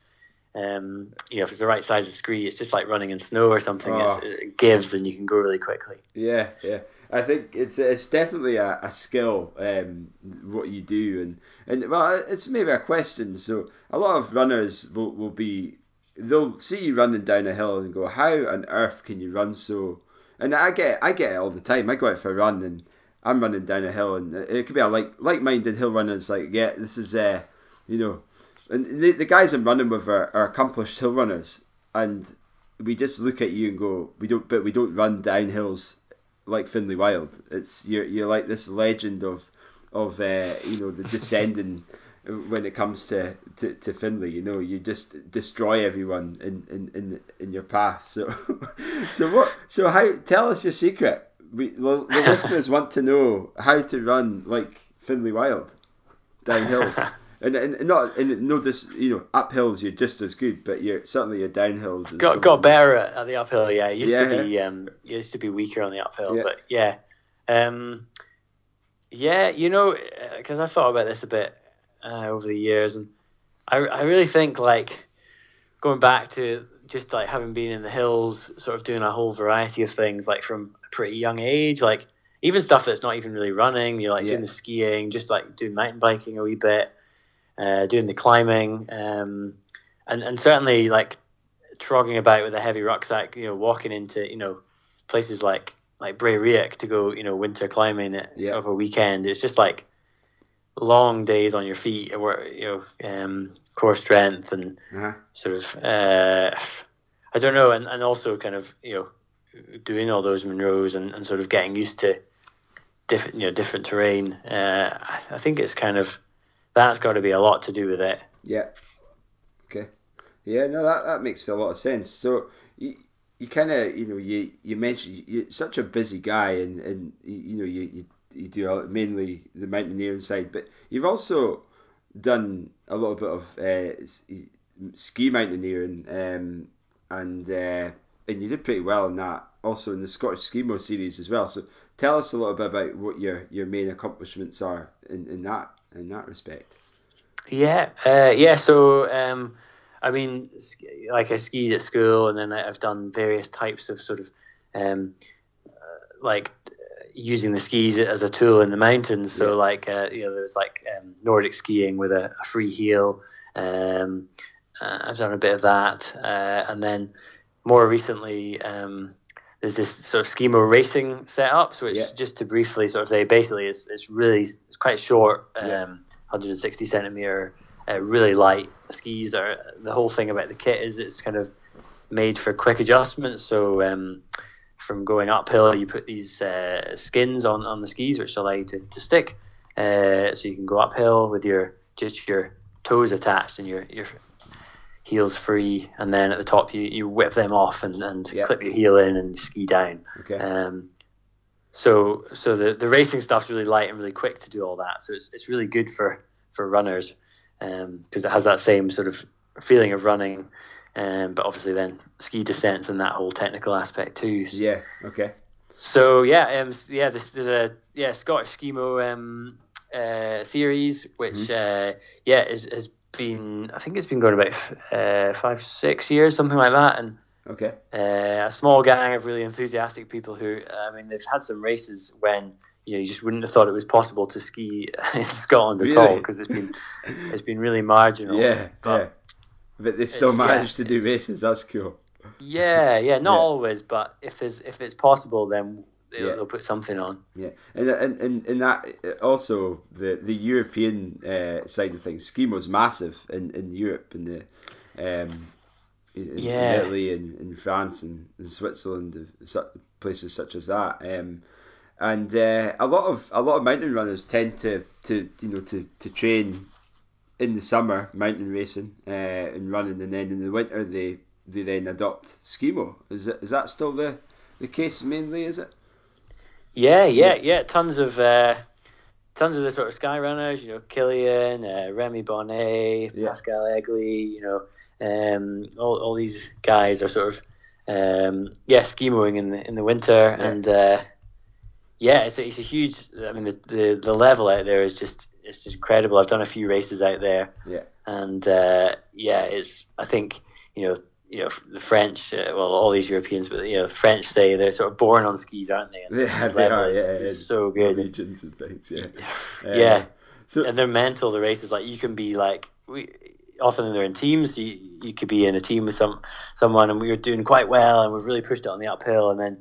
Speaker 3: um, you know, if it's the right size of scree, it's just like running in snow or something. Oh. It gives, and you can go really quickly.
Speaker 1: Yeah, yeah. I think it's it's definitely a, a skill um, what you do, and and well, it's maybe a question. So a lot of runners will, will be they'll see you running down a hill and go, how on earth can you run so? And I get I get it all the time. I go out for a run and I'm running down a hill, and it could be a like like-minded hill runners like, yeah, this is uh, you know and the, the guys I'm running with are, are accomplished hill runners, and we just look at you and go, we don't, but we don't run down hills like Finlay Wild. It's you're you're like this legend of of uh, you know the descending [LAUGHS] when it comes to, to, to Finlay. You know, you just destroy everyone in, in, in, in your path. So [LAUGHS] so what? So how? Tell us your secret. We the, the [LAUGHS] listeners want to know how to run like Finlay Wild down hills. [LAUGHS] And, and not and no you know uphills you're just as good, but you're certainly your downhills.
Speaker 3: Got got better at, the uphill. Yeah, used yeah. to be um used to be weaker on the uphill, yeah. but yeah, um, yeah, you know, because I've thought about this a bit uh, over the years, and I I really think like going back to just like having been in the hills, sort of doing a whole variety of things, like from a pretty young age, like even stuff that's not even really running. You're like yeah. doing the skiing, just like doing mountain biking a wee bit uh, doing the climbing, um, and and certainly like trogging about with a heavy rucksack, you know, walking into you know places like like Braeriach to go you know winter climbing yeah. over a weekend. It's just like long days on your feet, or you know, um, core strength and uh-huh. sort of uh, I don't know, and, and also kind of you know doing all those Munros and, and sort of getting used to different you know different terrain. Uh, I think it's kind of that's got to be a lot to do with it.
Speaker 1: Yeah. Okay. Yeah, no, that, that makes a lot of sense. So you, you kind of, you know, you, you mentioned you're such a busy guy, and, and you know, you, you, you do mainly the mountaineering side, but you've also done a little bit of uh, ski mountaineering, um, and uh, and you did pretty well in that. Also in the Scottish Skimo series as well. So tell us a little bit about what your, your main accomplishments are in, in that in that respect.
Speaker 3: Yeah, uh, yeah. So, um, I mean, like I skied at school, and then I've done various types of sort of, um, uh, like using the skis as a tool in the mountains. So, yeah. like, uh, you know, there's like um, Nordic skiing with a, a free heel. Um, uh, I've done a bit of that, uh, and then more recently, um, there's this sort of Skimo racing setup. So it's
Speaker 1: Yeah.
Speaker 3: just to briefly sort of say, basically, it's it's really it's quite short, um,
Speaker 1: Yeah.
Speaker 3: 160 centimeter, uh, really light skis. Are the whole thing about the kit is it's kind of made for quick adjustments. So um, from going uphill, you put these uh, skins on, on the skis, which allow you to, to stick. Uh, so you can go uphill with your just your toes attached and your your heels free, and then at the top you, you whip them off and, and
Speaker 1: Yeah.
Speaker 3: clip your heel in and ski down.
Speaker 1: Okay.
Speaker 3: Um, so so the, the racing stuff's really light and really quick to do all that. So it's, it's really good for, for runners because it has that same sort of feeling of running, um, but obviously then ski descents and that whole technical aspect too.
Speaker 1: Yeah. Okay.
Speaker 3: so yeah, um, yeah, this there's a yeah Scottish Skimo um, uh, series which uh, yeah is, has been I think it's been going about uh, five six years something like that and
Speaker 1: Okay.
Speaker 3: uh, a small gang of really enthusiastic people who, I mean, they've had some races when you know you just wouldn't have thought it was possible to ski [LAUGHS] in Scotland at all because it's been it's been really marginal. [LAUGHS]
Speaker 1: Yeah.
Speaker 3: but
Speaker 1: yeah. But they still
Speaker 3: It's- yeah.
Speaker 1: managed to do races. That's cool.
Speaker 3: yeah, yeah, not
Speaker 1: Yeah.
Speaker 3: always, but if there's if it's possible, then they'll,
Speaker 1: Yeah.
Speaker 3: they'll put something on.
Speaker 1: Yeah, and and and, and that also the the European uh, side of things, Skimo's massive in, in Europe and the um, in,
Speaker 3: Yeah.
Speaker 1: Italy and in France and in Switzerland, places such as that. Um, and uh, a lot of a lot of mountain runners tend to, to you know to, to train in the summer mountain racing uh, and running, and then in the winter they they then adopt skimo. Is that is that still the the case mainly? Is it?
Speaker 3: Yeah, yeah, yeah. Tons of uh, tons of the sort of sky runners, you know, Kilian, uh, Rémi Bonnet,
Speaker 1: Yeah.
Speaker 3: Pascal Egli, you know, um, all, all these guys are sort of um, yeah skimoing in the in the winter, and uh, yeah, it's a, it's a huge. I mean, the, the the level out there is just it's just incredible. I've done a few races out there,
Speaker 1: Yeah.
Speaker 3: and uh, yeah, it's I think you know. You know the French, uh, well, all these Europeans, but you know the French say they're sort of born on skis, aren't they? And
Speaker 1: Yeah,
Speaker 3: the
Speaker 1: they are.
Speaker 3: is-
Speaker 1: Yeah,
Speaker 3: is
Speaker 1: it's
Speaker 3: so good.
Speaker 1: Regions and things. Yeah. [LAUGHS] Uh,
Speaker 3: Yeah.
Speaker 1: So
Speaker 3: and they're mental. The races, like you can be like we often they're in teams. You you could be in a team with some someone, and we were doing quite well, and we've really pushed it on the uphill, and then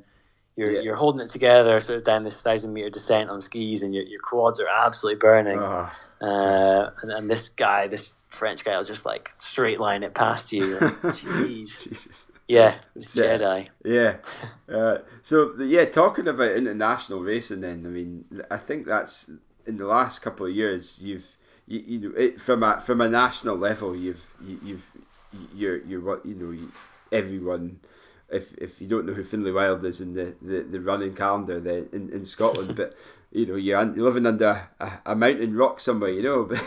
Speaker 3: you're
Speaker 1: Yeah.
Speaker 3: you're holding it together, sort of down this thousand meter descent on skis, and your your quads are absolutely burning.
Speaker 1: ah,
Speaker 3: Uh, and, and this guy, this French guy, will just like straight line it past you. [LAUGHS] Jeez,
Speaker 1: Jesus.
Speaker 3: yeah, it's
Speaker 1: Yeah.
Speaker 3: Jedi.
Speaker 1: Yeah. [LAUGHS] Uh, so yeah, talking about international racing, then I mean, I think that's in the last couple of years you've you, you know it, from a from a national level you've you, you've you're you're what you know you, everyone. If, if you don't know who Finlay Wild is in the, the, the running calendar then in, in Scotland, [LAUGHS] but you know you're, you're living under a, a mountain rock somewhere, you know. [LAUGHS]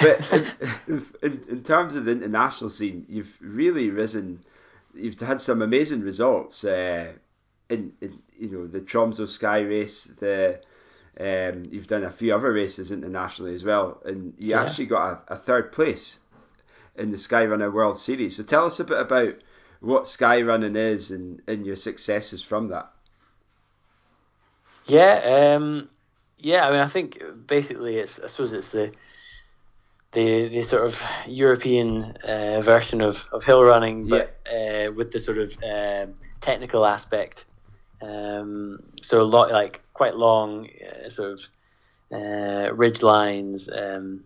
Speaker 1: But, but in, in, in terms of the international scene, you've really risen you've had some amazing results uh, in, in you know the Tromso Sky Race. The um, you've done a few other races internationally as well, and you
Speaker 3: Yeah.
Speaker 1: actually got a, a third place in the Skyrunner World Series. So tell us a bit about what skyrunning is and, and your successes from that.
Speaker 3: Yeah, um, yeah. I mean, I think basically, it's I suppose it's the the the sort of European uh, version of, of hill running, but uh, with the sort of uh, technical aspect. Um, so a lot like quite long, uh, sort of uh, ridge lines. Um,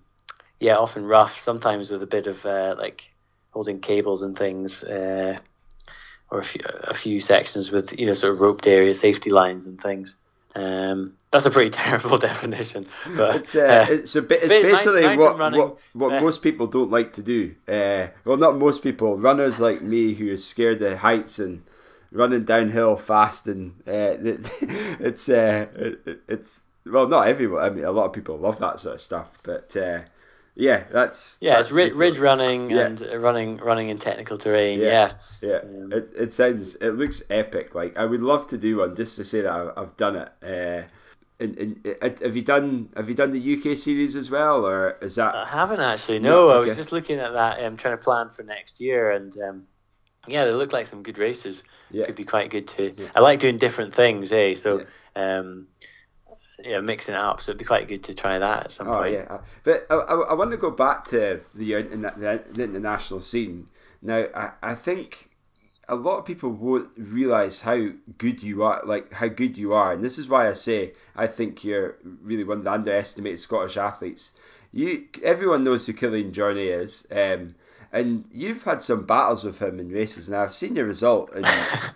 Speaker 3: yeah, often rough. Sometimes with a bit of uh, like holding cables and things. Uh, or a few, a few sections with you know sort of roped area safety lines and things. Um, that's a pretty [LAUGHS] terrible definition, but
Speaker 1: It's uh, it's a bit. It's basically
Speaker 3: mountain
Speaker 1: what
Speaker 3: running,
Speaker 1: what what
Speaker 3: uh,
Speaker 1: most people don't like to do. Uh, well, not most people. Runners like me who are scared of heights and running downhill fast, and uh, [LAUGHS] it, it's uh, it, it's well, not everyone. I mean, a lot of people love that sort of stuff, but uh, yeah, that's
Speaker 3: yeah,
Speaker 1: that's
Speaker 3: it's ridge, running
Speaker 1: Yeah.
Speaker 3: and uh, running running in technical terrain.
Speaker 1: Yeah.
Speaker 3: Yeah,
Speaker 1: Yeah,
Speaker 3: Um,
Speaker 1: it, it sounds it looks epic. Like I would love to do one just to say that I've done it. Uh, and, and uh, have you done have you done the UK series as well, or is that
Speaker 3: I haven't actually.
Speaker 1: No,
Speaker 3: No, I was just looking at that. um, trying to plan for next year, and um, yeah, they look like some good races.
Speaker 1: yeah
Speaker 3: Could be quite good too.
Speaker 1: Yeah.
Speaker 3: I like doing different things, eh? So um, yeah mixing it up. So it'd be quite good to try that at some
Speaker 1: oh,
Speaker 3: point.
Speaker 1: yeah, but I, I, I want to go back to the, the, the international scene. Now, I, I think a lot of people won't realize how good you are, like how good you are, and this is why I say I think you're really one of the underestimated Scottish athletes. You, everyone knows who Kilian Jornet is, um, and you've had some battles with him in races. Now I've seen your result, and,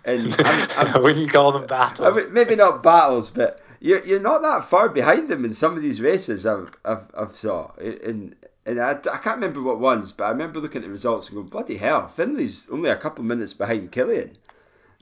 Speaker 1: and [LAUGHS] I'm,
Speaker 3: I'm, I would not call them battles.
Speaker 1: maybe not battles, but you're you're not that far behind him in some of these races I've I've, I've saw. In and I, I can't remember what ones, but I remember looking at the results and going, bloody hell, Finlay's only a couple of minutes behind Kilian.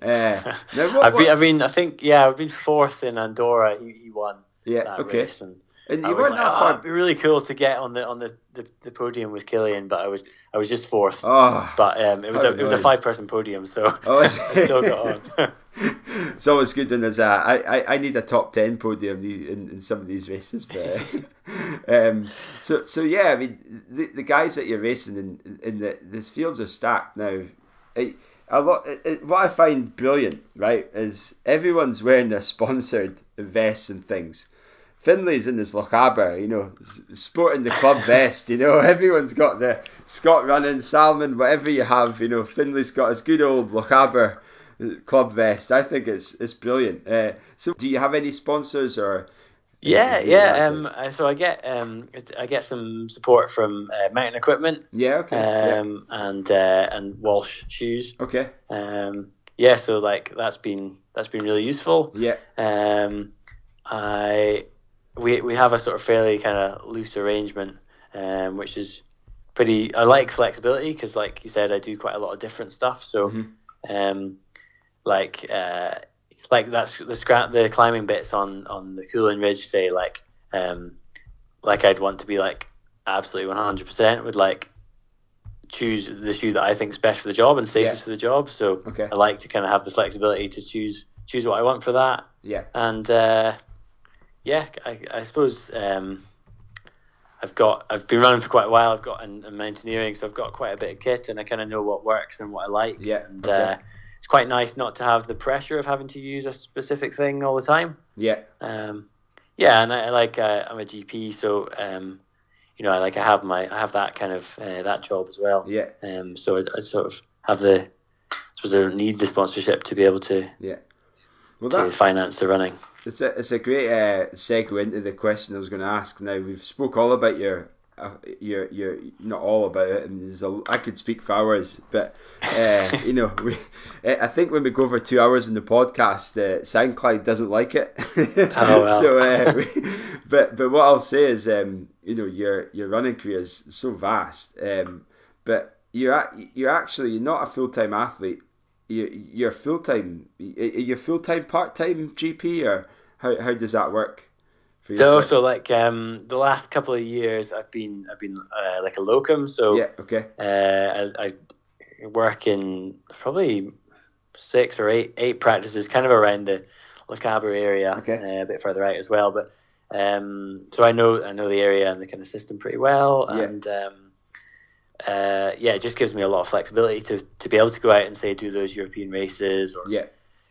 Speaker 1: Uh, [LAUGHS]
Speaker 3: what, I've been, I mean, I think yeah, I've been fourth in Andorra. He, he won
Speaker 1: yeah,
Speaker 3: that
Speaker 1: okay.
Speaker 3: race, and
Speaker 1: and you weren't
Speaker 3: like,
Speaker 1: that
Speaker 3: oh. It'd be really cool to get on the on the, the, the podium with Kilian, but I was I was just fourth.
Speaker 1: Oh,
Speaker 3: but um, it was a it was a five person podium, so [LAUGHS]
Speaker 1: oh, [LAUGHS] I
Speaker 3: still got on.
Speaker 1: So [LAUGHS] it's always good when there's a. I, I, I need a top ten podium in, in some of these races, but um, so so yeah, I mean the, the guys that you're racing in in the these fields are stacked now. It, a lot. It, what I find brilliant, right, is everyone's wearing their sponsored vests and things. Finlay's in his Lochaber, you know, sporting the club [LAUGHS] vest, you know, everyone's got the Scott running, Salomon, whatever you have, you know, Finlay's got his good old Lochaber uh, club vest. I think it's it's brilliant. Uh, so, do you have any sponsors or?
Speaker 3: Yeah, yeah. Um, so I get um, I get some support from uh, Mountain Equipment.
Speaker 1: Yeah, okay.
Speaker 3: Um,
Speaker 1: yeah.
Speaker 3: and uh, and Walsh Shoes.
Speaker 1: Okay.
Speaker 3: Um, yeah, so like that's been that's been really useful.
Speaker 1: Yeah.
Speaker 3: Um, I we we have a sort of fairly kind of loose arrangement, um, which is pretty. I like flexibility because, like you said, I do quite a lot of different stuff. So,
Speaker 1: mm-hmm.
Speaker 3: um, like uh, like that's the scrap the climbing bits on on the Cuillin Ridge, say like um, like I'd want to be like absolutely one hundred percent would like choose the shoe that I think is best for the job and safest yeah. for the job. So
Speaker 1: okay.
Speaker 3: I like to kind of have the flexibility to choose choose what I want for that.
Speaker 1: Yeah.
Speaker 3: And uh, yeah, I, I suppose um, I've got I've been running for quite a while. I've got in, in mountaineering, so I've got quite a bit of kit, and I kind of know what works and what I like.
Speaker 1: Yeah,
Speaker 3: and
Speaker 1: okay.
Speaker 3: uh, it's quite nice not to have the pressure of having to use a specific thing all the time.
Speaker 1: Yeah.
Speaker 3: Um, yeah, and I, like uh, I'm a GP, so um, you know, I like I have my I have that kind of uh, that job as well.
Speaker 1: Yeah.
Speaker 3: Um, so I, I sort of have the I suppose I don't need the sponsorship to be able to
Speaker 1: yeah. Well,
Speaker 3: to finance the running.
Speaker 1: It's a it's a great uh, segue into the question I was going to ask. Now we've spoke all about your uh, your your not all about it. I, mean, a, I could speak for hours, but uh, [LAUGHS] you know, we, I think when we go over two hours in the podcast, uh, SoundCloud doesn't like it.
Speaker 3: Oh well. [LAUGHS]
Speaker 1: so, uh, we, but but what I'll say is, um, you know, your your running career is so vast, um, but you're you're actually not a full time athlete. You're full time. You're full time part time GP or how how does that work?
Speaker 3: For So, so like um, the last couple of years, I've been I've been uh, like a locum. So
Speaker 1: yeah, okay.
Speaker 3: Uh, I, I work in probably six or eight eight practices, kind of around the Lochaber area,
Speaker 1: okay.
Speaker 3: uh, a bit further out as well. But um, so I know I know the area and the kind of system pretty well,
Speaker 1: yeah.
Speaker 3: and um, uh, yeah, it just gives me a lot of flexibility to to be able to go out and say do those European races or
Speaker 1: yeah.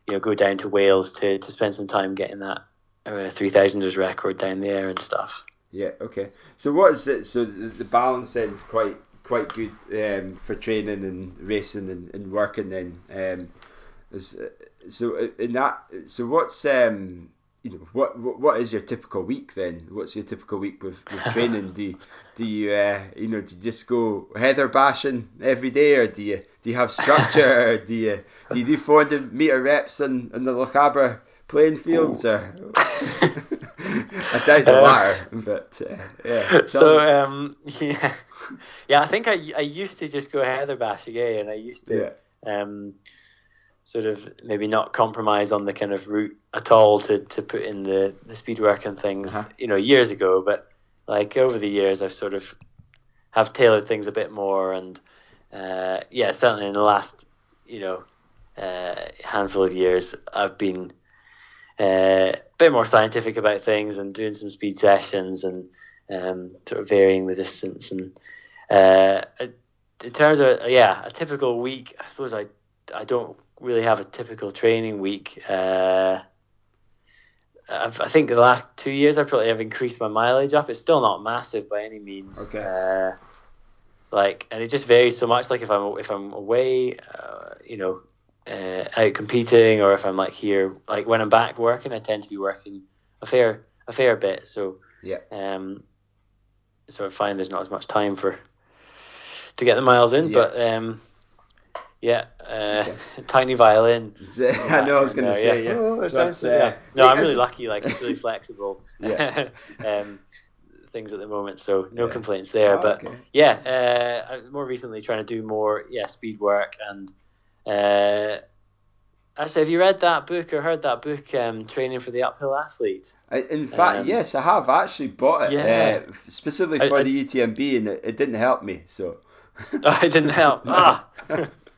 Speaker 3: you know go down to Wales to to spend some time getting that uh, three thousanders record down there and stuff.
Speaker 1: Yeah. Okay. So what is it? So the, the balance then is quite quite good um, for training and racing and, and working then. Um, is, so in that, so what's um, you know what, what is your typical week then? What's your typical week with, with [LAUGHS] training? do you, do you uh, you know do you just go heather bashing every day, or do you do you have structure, [LAUGHS] or do you do you do 400 meter reps in, in the Lochaber playing fields, or [LAUGHS] I doubt the latter, but uh, yeah.
Speaker 3: So um, yeah, yeah, I think I I used to just go heather bashing, eh, and I used to
Speaker 1: yeah.
Speaker 3: um sort of maybe not compromise on the kind of route at all to, to put in the, the speed work and things,
Speaker 1: uh-huh.
Speaker 3: you know, years ago. But like over the years, I've sort of have tailored things a bit more. And uh, yeah, certainly in the last, you know, uh, handful of years, I've been uh, a bit more scientific about things and doing some speed sessions and um, sort of varying the distance. And uh, in terms of, yeah, a typical week, I suppose I, I don't really have a typical training week. Uh, I've, i think the last two years I probably have increased my mileage up. It's still not massive by any means.
Speaker 1: Okay.
Speaker 3: Uh, like, and it just varies so much. Like if I'm if I'm away, uh, you know, uh, out competing, or if I'm like here, like when I'm back working, I tend to be working a fair a fair bit. So
Speaker 1: yeah,
Speaker 3: um, so I find there's not as much time for to get the miles in,
Speaker 1: Yeah.
Speaker 3: but um, yeah, uh, [LAUGHS] tiny violin. [LAUGHS]
Speaker 1: I know I was going to say
Speaker 3: yeah.
Speaker 1: yeah.
Speaker 3: Oh, sounds-
Speaker 1: uh,
Speaker 3: yeah. No, I'm really lucky. Like it's really flexible. [LAUGHS]
Speaker 1: Yeah.
Speaker 3: um, things at the moment, so no
Speaker 1: Yeah.
Speaker 3: complaints there.
Speaker 1: Oh,
Speaker 3: but
Speaker 1: okay.
Speaker 3: yeah, uh, more recently trying to do more yeah speed work and. Uh, Actually, have you read that book or heard that book, um, Training for the Uphill Athlete?
Speaker 1: In fact,
Speaker 3: Um,
Speaker 1: yes, I have actually bought it
Speaker 3: Yeah.
Speaker 1: uh, specifically
Speaker 3: I-
Speaker 1: for
Speaker 3: I-
Speaker 1: the UTMB, and it, it didn't help me. So
Speaker 3: Oh, it didn't help. ah,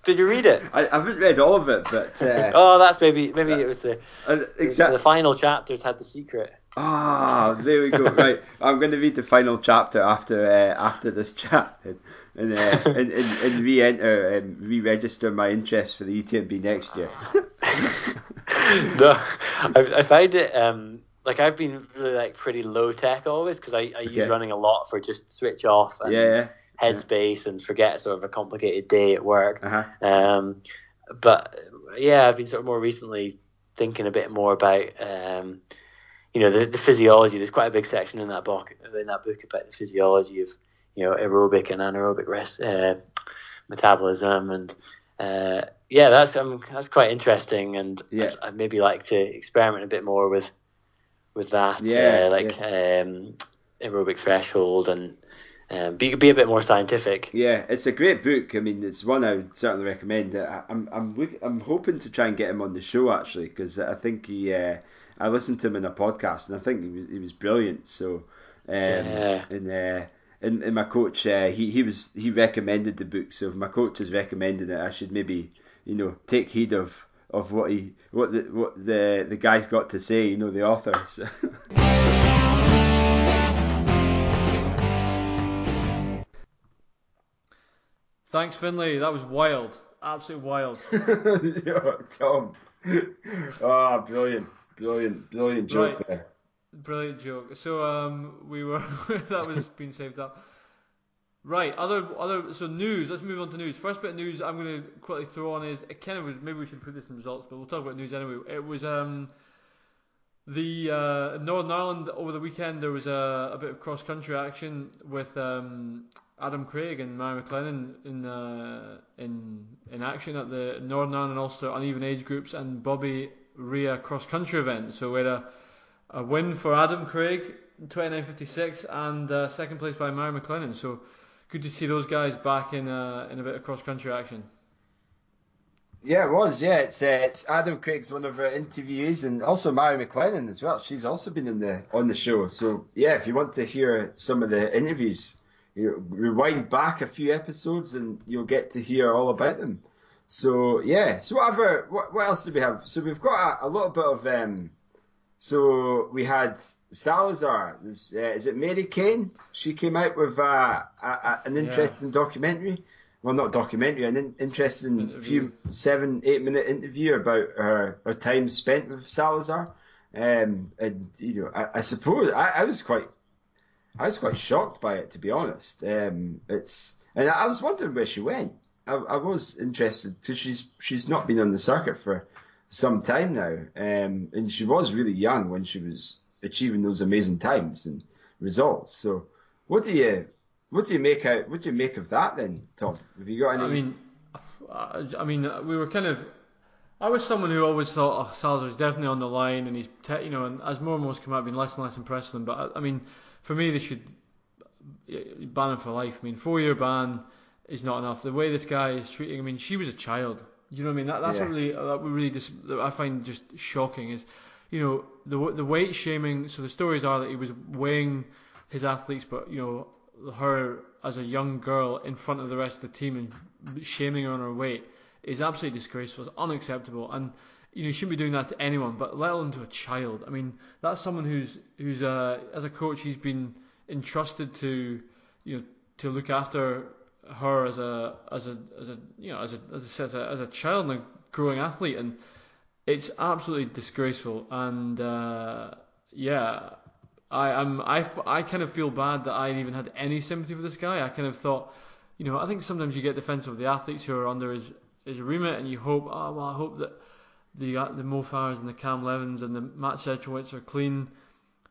Speaker 3: did you read it?
Speaker 1: I, I haven't read all of it, but uh, [LAUGHS]
Speaker 3: Oh, that's maybe maybe it was the
Speaker 1: and
Speaker 3: it was the final chapters had the secret.
Speaker 1: Ah, there we go. [LAUGHS] Right, I'm going to read the final chapter after uh, after this chat, and and, uh, [LAUGHS] and, and, and re-enter, um, re-register my interest for the UTMB next year.
Speaker 3: no, I, I find it um, like I've been really like pretty low tech always because I, I use
Speaker 1: Okay.
Speaker 3: running a lot for just switch off and
Speaker 1: yeah,
Speaker 3: headspace and forget sort of a complicated day at work.
Speaker 1: uh huh.
Speaker 3: Um, but yeah, I've been sort of more recently thinking a bit more about um, you know the, the physiology. There's quite a big section in that book in that book about the physiology of you know aerobic and anaerobic rest uh, metabolism and uh, yeah, that's um, that's quite interesting, and
Speaker 1: Yeah.
Speaker 3: I'd, I'd maybe like to experiment a bit more with with that,
Speaker 1: Yeah,
Speaker 3: uh, like um, aerobic threshold and um, be be a bit more scientific.
Speaker 1: Yeah, it's a great book. I mean, it's one I would certainly recommend. I, I'm I'm look- I'm hoping to try and get him on the show actually because I think he. Uh, I listened to him in a podcast and I think he was he was brilliant. So, um,
Speaker 3: Yeah.
Speaker 1: and uh, and, and my coach uh, he he was he recommended the book. So if my coach has recommended it, I should maybe you know take heed of. Of what he, what the, what the the guy's got to say, you know, the author. [LAUGHS] So. [LAUGHS]
Speaker 2: Thanks, Finlay. That was wild. Absolutely wild. [LAUGHS]
Speaker 1: yeah, Tom. Ah, brilliant, brilliant, brilliant joke
Speaker 2: Right.
Speaker 1: there.
Speaker 2: Brilliant joke. So um, we were [LAUGHS] that was being saved up. Right. Other other so news. Let's move on to news. First bit of news I'm going to quickly throw on is it kind of was, maybe we should put this in results, but we'll talk about news anyway. It was um the uh, Northern Ireland over the weekend there was a, a bit of cross country action with um, Adam Craig and Mary McLennan in uh, in in action at the Northern Ireland and Ulster uneven age groups and Bobby Ria cross country event. So we had a a win for Adam Craig, 29.56, and uh, second place by Mary McLennan. So good to see those guys back in uh, in a bit of cross country action.
Speaker 1: Yeah, it was. Yeah, it's uh, it's Adam Craig's one of our interviewees, and also Mary McLennan as well. She's also been in the on the show. So yeah, if you want to hear some of the interviews, you rewind back a few episodes, and you'll get to hear all about them. So yeah, so whatever. What, what else do we have? So we've got a, a little bit of um. So we had Salazar. There's, uh, is it Mary Cain? She came out with uh, a, a, an
Speaker 2: Yeah.
Speaker 1: interesting documentary. Well, not documentary, an in, interesting
Speaker 2: Interview.
Speaker 1: few seven, eight minute interview about her, her time spent with Salazar. Um, and you know, I, I suppose I, I was quite, I was quite shocked by it to be honest. Um, it's and I was wondering where she went. I, I was interested because she's she's not been on the circuit for some time now, um, and she was really young when she was achieving those amazing times and results. So, what do you what do you make out? What do you make of that then, Tom? Have you got any?
Speaker 2: I mean, I I mean, we were kind of. I was someone who always thought oh, Salazar's definitely on the line, and he's, te- you know, and as more and more has come out, I've been less and less impressed with him. But I, I mean, for me, they should ban him for life. I mean, four year ban is not enough. The way this guy is treating, I mean, she was a child. You know what I mean? That, that's what really, that really dis- that I find just shocking is, you know, the the weight shaming. So the stories are that he was weighing his athletes, but you know, her as a young girl in front of the rest of the team and shaming her on her weight is absolutely disgraceful. It's unacceptable, and you know, you shouldn't be doing that to anyone, but let alone to a child. I mean, that's someone who's who's uh, as a coach, he's been entrusted to, you know, to look after her as a as a as a you know as a as a as a, as a child and a growing athlete, and it's absolutely disgraceful, and uh, yeah, I am I, I kind of feel bad that I even had any sympathy for this guy. I kind of thought, you know, I think sometimes you get defensive of the athletes who are under his his remit, and you hope, oh well, I hope that the the Mo Farahs and the Cam Levins and the Matt Sedgwicks are clean,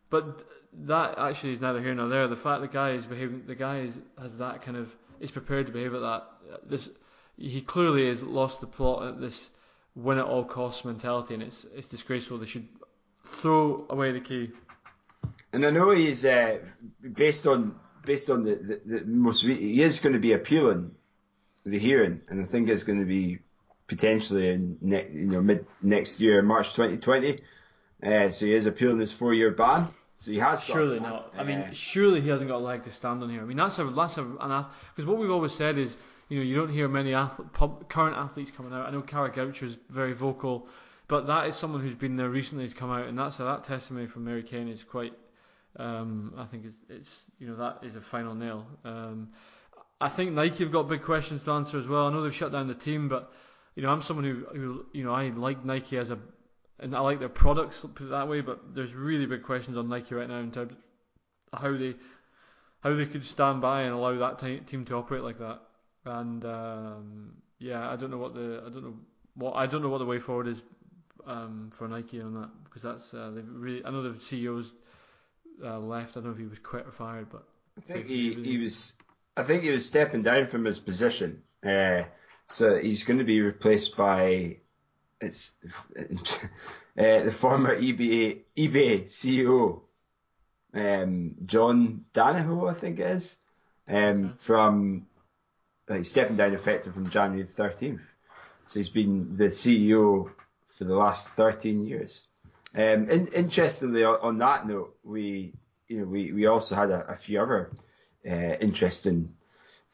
Speaker 2: but that actually is neither here nor there. The fact the guy is behaving, the guy is, has that kind of is prepared to behave at that. This he clearly has lost the plot at this win at all costs mentality, and it's it's disgraceful. They should throw away the key.
Speaker 1: And I know he's uh, based on based on the, the, the most he is going to be appealing the hearing, and I think it's going to be potentially in next you know mid next year, March 2020. Uh, so he is appealing this four year ban. So he has
Speaker 2: surely not. I mean, uh, surely he hasn't got a leg to stand on here. I mean, that's a that's a an because what we've always said is you know you don't hear many athlete, pub, current athletes coming out. I know Kara Goucher is very vocal, but that is someone who's been there recently has come out, and that's that testimony from Mary Cain is quite. Um, I think it's, it's you know that is a final nail. Um, I think Nike have got big questions to answer as well. I know they've shut down the team, but you know I'm someone who, who you know I like Nike as a and I like their products, put it that way. But there's really big questions on Nike right now in terms of how they how they could stand by and allow that t- team to operate like that. And um, yeah, I don't know what the I don't know what I don't know what the way forward is um, for Nike on that because that's uh, they've really I know the CEO's uh, left. I don't know if he was quit or fired, but
Speaker 1: I think he, he was I think he was stepping down from his position. Uh, so he's going to be replaced by it's [LAUGHS] uh, the former eBay eBay CEO, um, John Donahoe, I think it is, um, from uh, he's stepping down effective from January thirteenth. So he's been the CEO for the last thirteen years. Um, in, interestingly, on, on, that note, we you know we, we also had a, a few other uh, interesting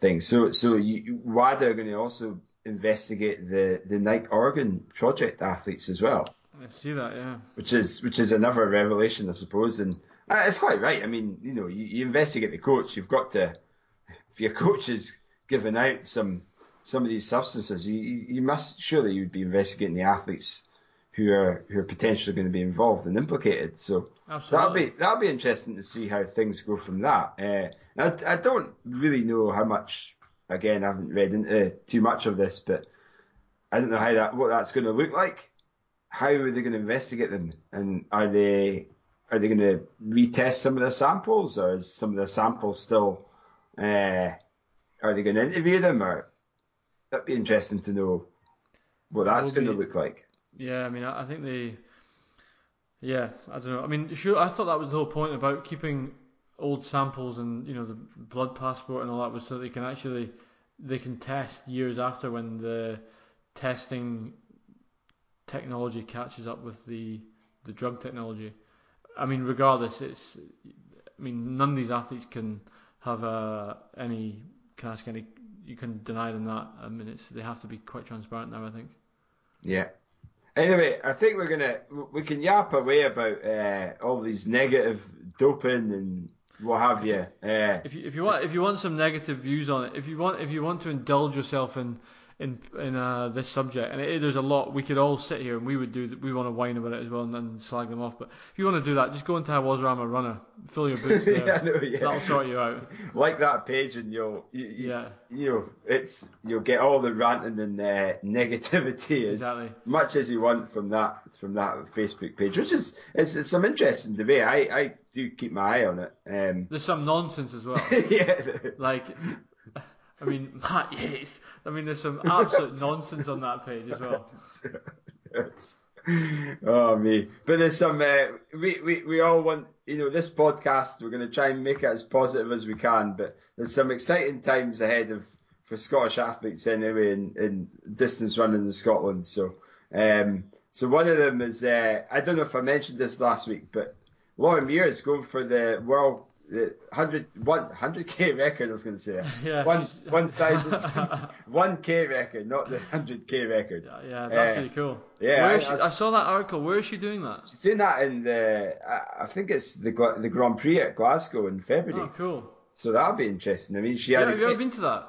Speaker 1: things. So so you, WADA are going to also investigate the the Nike Oregon project athletes as well.
Speaker 2: I see that, yeah.
Speaker 1: Which is which is another revelation, I suppose, and uh, it's quite right. I mean, you know, you, you investigate the coach. You've got to, if your coach is giving out some some of these substances, you you must surely you'd be investigating the athletes who are who are potentially going to be involved and implicated. So, so that'll be that'll be interesting to see how things go from that. Uh, I I don't really know how much again, I haven't read into too much of this, but I don't know how that what that's going to look like. How are they going to investigate them, and are they are they going to retest some of the samples, or is some of the samples still? Uh, are they going to interview them, or that'd be interesting to know what that's going to look like.
Speaker 2: Yeah, I mean, I think they. Yeah, I don't know. I mean, sure. I thought that was the whole point about keeping old samples and you know the blood passport and all that was so they can actually they can test years after when the testing technology catches up with the the drug technology. I mean, regardless, it's I mean none of these athletes can have uh, any can ask any you can deny them that. I mean, it's they have to be quite transparent now. I think.
Speaker 1: Yeah. Anyway, I think we're gonna we can yap away about uh, all these negative doping and what have you. Uh,
Speaker 2: if you if you want if you want some negative views on it, if you want if you want to indulge yourself in in in uh, this subject, and it, there's a lot we could all sit here and we would do. We want to whine about it as well and, then slag them off. But if you want to do that, just go into I was Rama runner, fill your boots [LAUGHS] there. yeah, know, yeah. That'll sort you out. [LAUGHS]
Speaker 1: Like that page, and you'll you, yeah you know it's you'll get all the ranting and uh, [LAUGHS] negativity as
Speaker 2: exactly.
Speaker 1: much as you want from that from that Facebook page, which is it's, it's some interesting debate. I I do keep my eye on it. Um,
Speaker 2: There's some nonsense as well.
Speaker 1: yeah,
Speaker 2: like I mean, [LAUGHS] Matt Yates. I mean, there's some absolute nonsense on that page as well. [LAUGHS]
Speaker 1: yes. Oh me, but there's some. Uh, we we we all want you know this podcast. We're going to try and make it as positive as we can, but there's some exciting times ahead of for Scottish athletes anyway in, in distance running in Scotland. So um, so one of them is uh, I don't know if I mentioned this last week, but Lauren Muir is going for the world 100, 100k record, I was going to say. [LAUGHS]
Speaker 2: Yeah.
Speaker 1: 1,000, 1k [LAUGHS] record, not the 100k record.
Speaker 2: Yeah, that's uh, pretty cool.
Speaker 1: Yeah.
Speaker 2: I, she, I, saw that article. Where is she doing that?
Speaker 1: She's doing that in the, I, I think it's the the Grand Prix at Glasgow in February.
Speaker 2: Oh, cool.
Speaker 1: So that'll be interesting. I mean, she
Speaker 2: yeah,
Speaker 1: had.
Speaker 2: Have you ever been to that?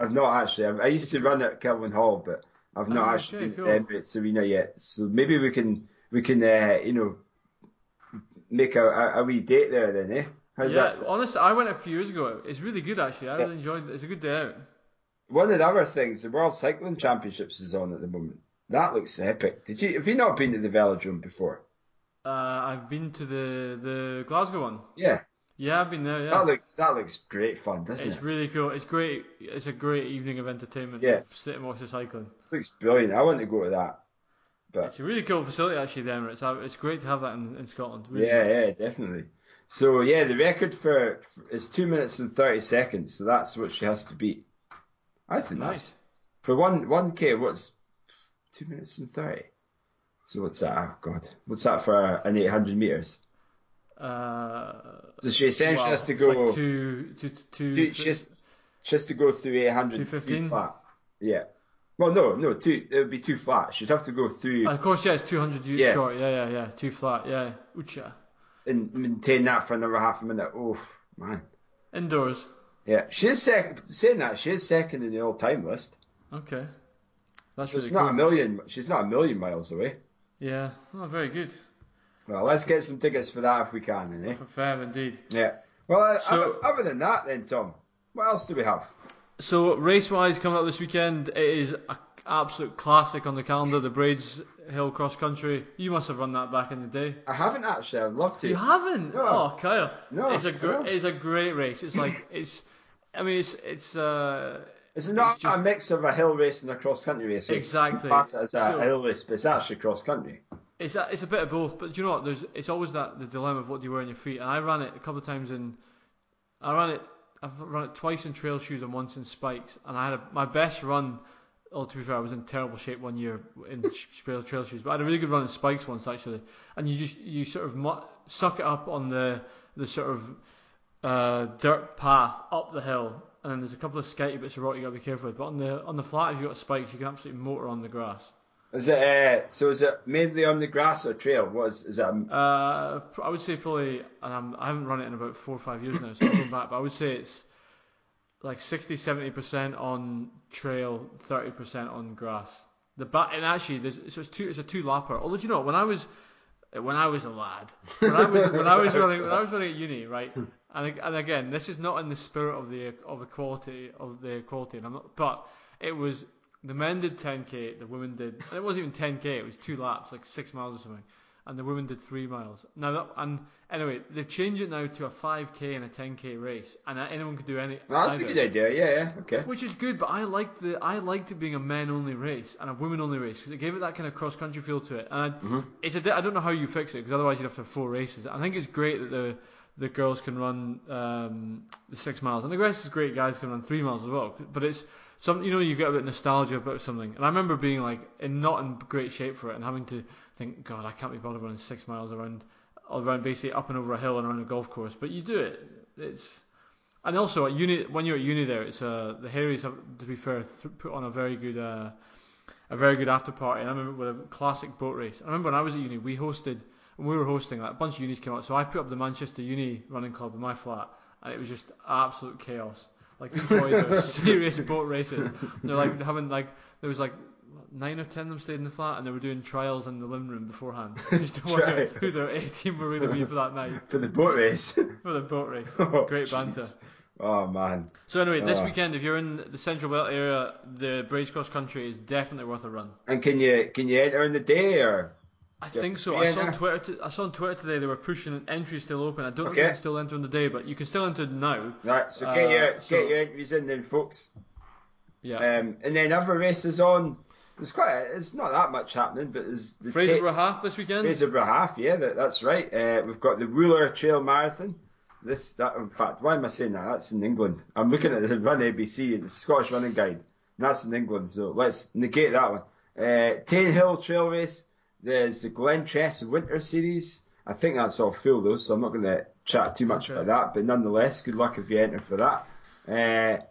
Speaker 1: I've not actually. I, I used to run at Kelvin Hall, but I've not
Speaker 2: Oh,
Speaker 1: actually
Speaker 2: okay,
Speaker 1: been
Speaker 2: cool.
Speaker 1: to Emirates Arena yet, so maybe we can we can uh, you know make a, a, a wee date there then, eh? How's
Speaker 2: yeah,
Speaker 1: that?
Speaker 2: honestly, I went a few years ago. It's really good actually. I
Speaker 1: Yeah.
Speaker 2: really enjoyed it. It's a good day out.
Speaker 1: One of the other things, the World Cycling Championships is on at the moment. That looks epic. Did you have you not been to the Velodrome before?
Speaker 2: Uh, I've been to the the Glasgow one.
Speaker 1: Yeah,
Speaker 2: Yeah, I've been there. Yeah,
Speaker 1: that looks that looks great fun, doesn't
Speaker 2: it's
Speaker 1: it?
Speaker 2: really cool. It's great. It's a great evening of entertainment.
Speaker 1: Yeah.
Speaker 2: to sit and watch the cycling.
Speaker 1: looks brilliant. I want to go to that. But
Speaker 2: It's a really cool facility actually. The Emirates. Uh, It's great to have that in, in Scotland. Really
Speaker 1: yeah, yeah, definitely. So yeah, the record for is two minutes and thirty seconds. So that's what she has to beat. I think
Speaker 2: Nice.
Speaker 1: that's for one one k. What's two minutes and thirty? So what's that? Oh God, what's that for an eight hundred meters?
Speaker 2: Uh,
Speaker 1: So she essentially
Speaker 2: well,
Speaker 1: has to go.
Speaker 2: like two, two, two,
Speaker 1: Two, she, has, she has to go through 800
Speaker 2: 215?
Speaker 1: flat. Yeah. Well, no, no, two. It would be two flat. She'd have to go through
Speaker 2: Of course, yeah, it's 200
Speaker 1: Yeah.
Speaker 2: short. Yeah, yeah, yeah. Two flat. Yeah. Ucha.
Speaker 1: And maintain that for another half a minute. Oh, man.
Speaker 2: Indoors.
Speaker 1: Yeah, she's second. Saying that, she's second in the all-time list.
Speaker 2: Okay. That's
Speaker 1: So
Speaker 2: really
Speaker 1: not
Speaker 2: cool.
Speaker 1: a million. She's not a million miles away.
Speaker 2: Yeah. Oh, very good.
Speaker 1: Well, let's get some tickets for that if we can, eh?
Speaker 2: For fair indeed.
Speaker 1: Yeah. Well, uh,
Speaker 2: So-
Speaker 1: other, other than that, then, Tom, what else do we have?
Speaker 2: So race wise, coming up this weekend, it is an absolute classic on the calendar. The Braids Hill Cross Country. You must have run that back in the day.
Speaker 1: I haven't actually. I'd love to.
Speaker 2: You haven't?
Speaker 1: No.
Speaker 2: Oh, Kyle.
Speaker 1: No,
Speaker 2: It's a gr- it's a great race. It's like [CLEARS THROAT] it's. I mean, it's it's uh.
Speaker 1: Is it not
Speaker 2: It's just-
Speaker 1: a mix of a hill race and a cross country race?
Speaker 2: Exactly.
Speaker 1: It's as a
Speaker 2: So-
Speaker 1: hill race, but it's actually cross country.
Speaker 2: It's a, it's a bit of both, but do you know what? There's it's always that the dilemma of what do you wear on your feet. And I ran it a couple of times in, I ran it. I've run it twice in trail shoes and once in spikes. And I had a, my best run. Oh, to be fair, I was in terrible shape one year in trail trail shoes, but I had a really good run in spikes once actually. And you just you sort of mu- suck it up on the the sort of uh, dirt path up the hill, and then there's a couple of sketchy bits of rock you got to be careful with. But on the on the flat, if you have got spikes, you can absolutely motor on the grass.
Speaker 1: Is it? Uh, so is it mainly on the grass or trail? What is, is it? A,
Speaker 2: Uh, I would say probably. Um, I haven't run it in about four or five years now, so I'm going back. But I would say it's like 60, 70 percent on trail, thirty percent on grass. The ba- and actually, there's so it's two. It's a two lapper. Although you know when I was when I was a lad, when I was when I was running when I was running at uni, right? And and again, this is not in the spirit of the of equality of the equality, and I'm not. But it was the men did 10k, the women did. It wasn't even 10k; it was two laps, like six miles or something. And the women did three miles. Now, that, and anyway, they've changed it now to a 5k and a 10k race, and anyone could do any.
Speaker 1: that's a good idea. Yeah, yeah. Okay.
Speaker 2: Which is good, but I liked the I liked it being a men only race and a women only race because it gave it that kind of cross country feel to it. And I,
Speaker 1: Mm-hmm.
Speaker 2: it's a di- I don't know how you fix it because otherwise you'd have to have four races. I think it's great that the the girls can run um, the six miles, and the rest is great. Guys can run three miles as well. But it's some you know you get a bit of nostalgia about something, and I remember being like in not in great shape for it and having to think, God, I can't be bothered running six miles around around basically up and over a hill and around a golf course. But you do it. It's and also at uni, when you're at uni, there, it's uh, the Harrys have, to be fair, th- put on a very good, uh, a very good after party. And I remember with a classic boat race. I remember when I was at uni, we hosted, we were hosting, like a bunch of unis came out. So I put up the Manchester Uni Running Club in my flat, and it was just absolute chaos. Like boys are [LAUGHS] serious boat races. They're like having like there was like nine or ten of them stayed in the flat, and they were doing trials in the living room beforehand, [LAUGHS] just to work out who their A team were going to be for that night [LAUGHS]
Speaker 1: For the boat race.
Speaker 2: for the boat race.
Speaker 1: Oh,
Speaker 2: Great
Speaker 1: jeez.
Speaker 2: banter.
Speaker 1: Oh man.
Speaker 2: So anyway, this
Speaker 1: Ah.
Speaker 2: weekend, if you're in the Central Belt area, the Braids Cross Country is definitely worth a run.
Speaker 1: And can you can you enter in the day or?
Speaker 2: I
Speaker 1: Do you have
Speaker 2: think so. I saw on? Twitter. T- I saw on Twitter today they were pushing an entry still open. I don't know if you can still enter on the day, but you can still enter now.
Speaker 1: Right. So get
Speaker 2: Uh,
Speaker 1: your
Speaker 2: so-
Speaker 1: get your entries in then, folks.
Speaker 2: Yeah.
Speaker 1: Um, and then other races on. There's quite. A, it's not that much happening, but there's the
Speaker 2: Fraserburgh half this weekend.
Speaker 1: Fraserburgh half. Yeah, that, that's right. Uh, we've got the Wooler Trail Marathon. This that in fact, why am I saying that? That's in England. I'm looking at the [LAUGHS] Run ABC, the Scottish Running Guide. And that's in England, so let's negate that one. Uh, Tane Hill Trail Race. There's the Glentress Winter Series. I think that's all full though, so I'm not going to chat too much
Speaker 2: Okay.
Speaker 1: about that. But nonetheless, good luck if you enter for that. Uh,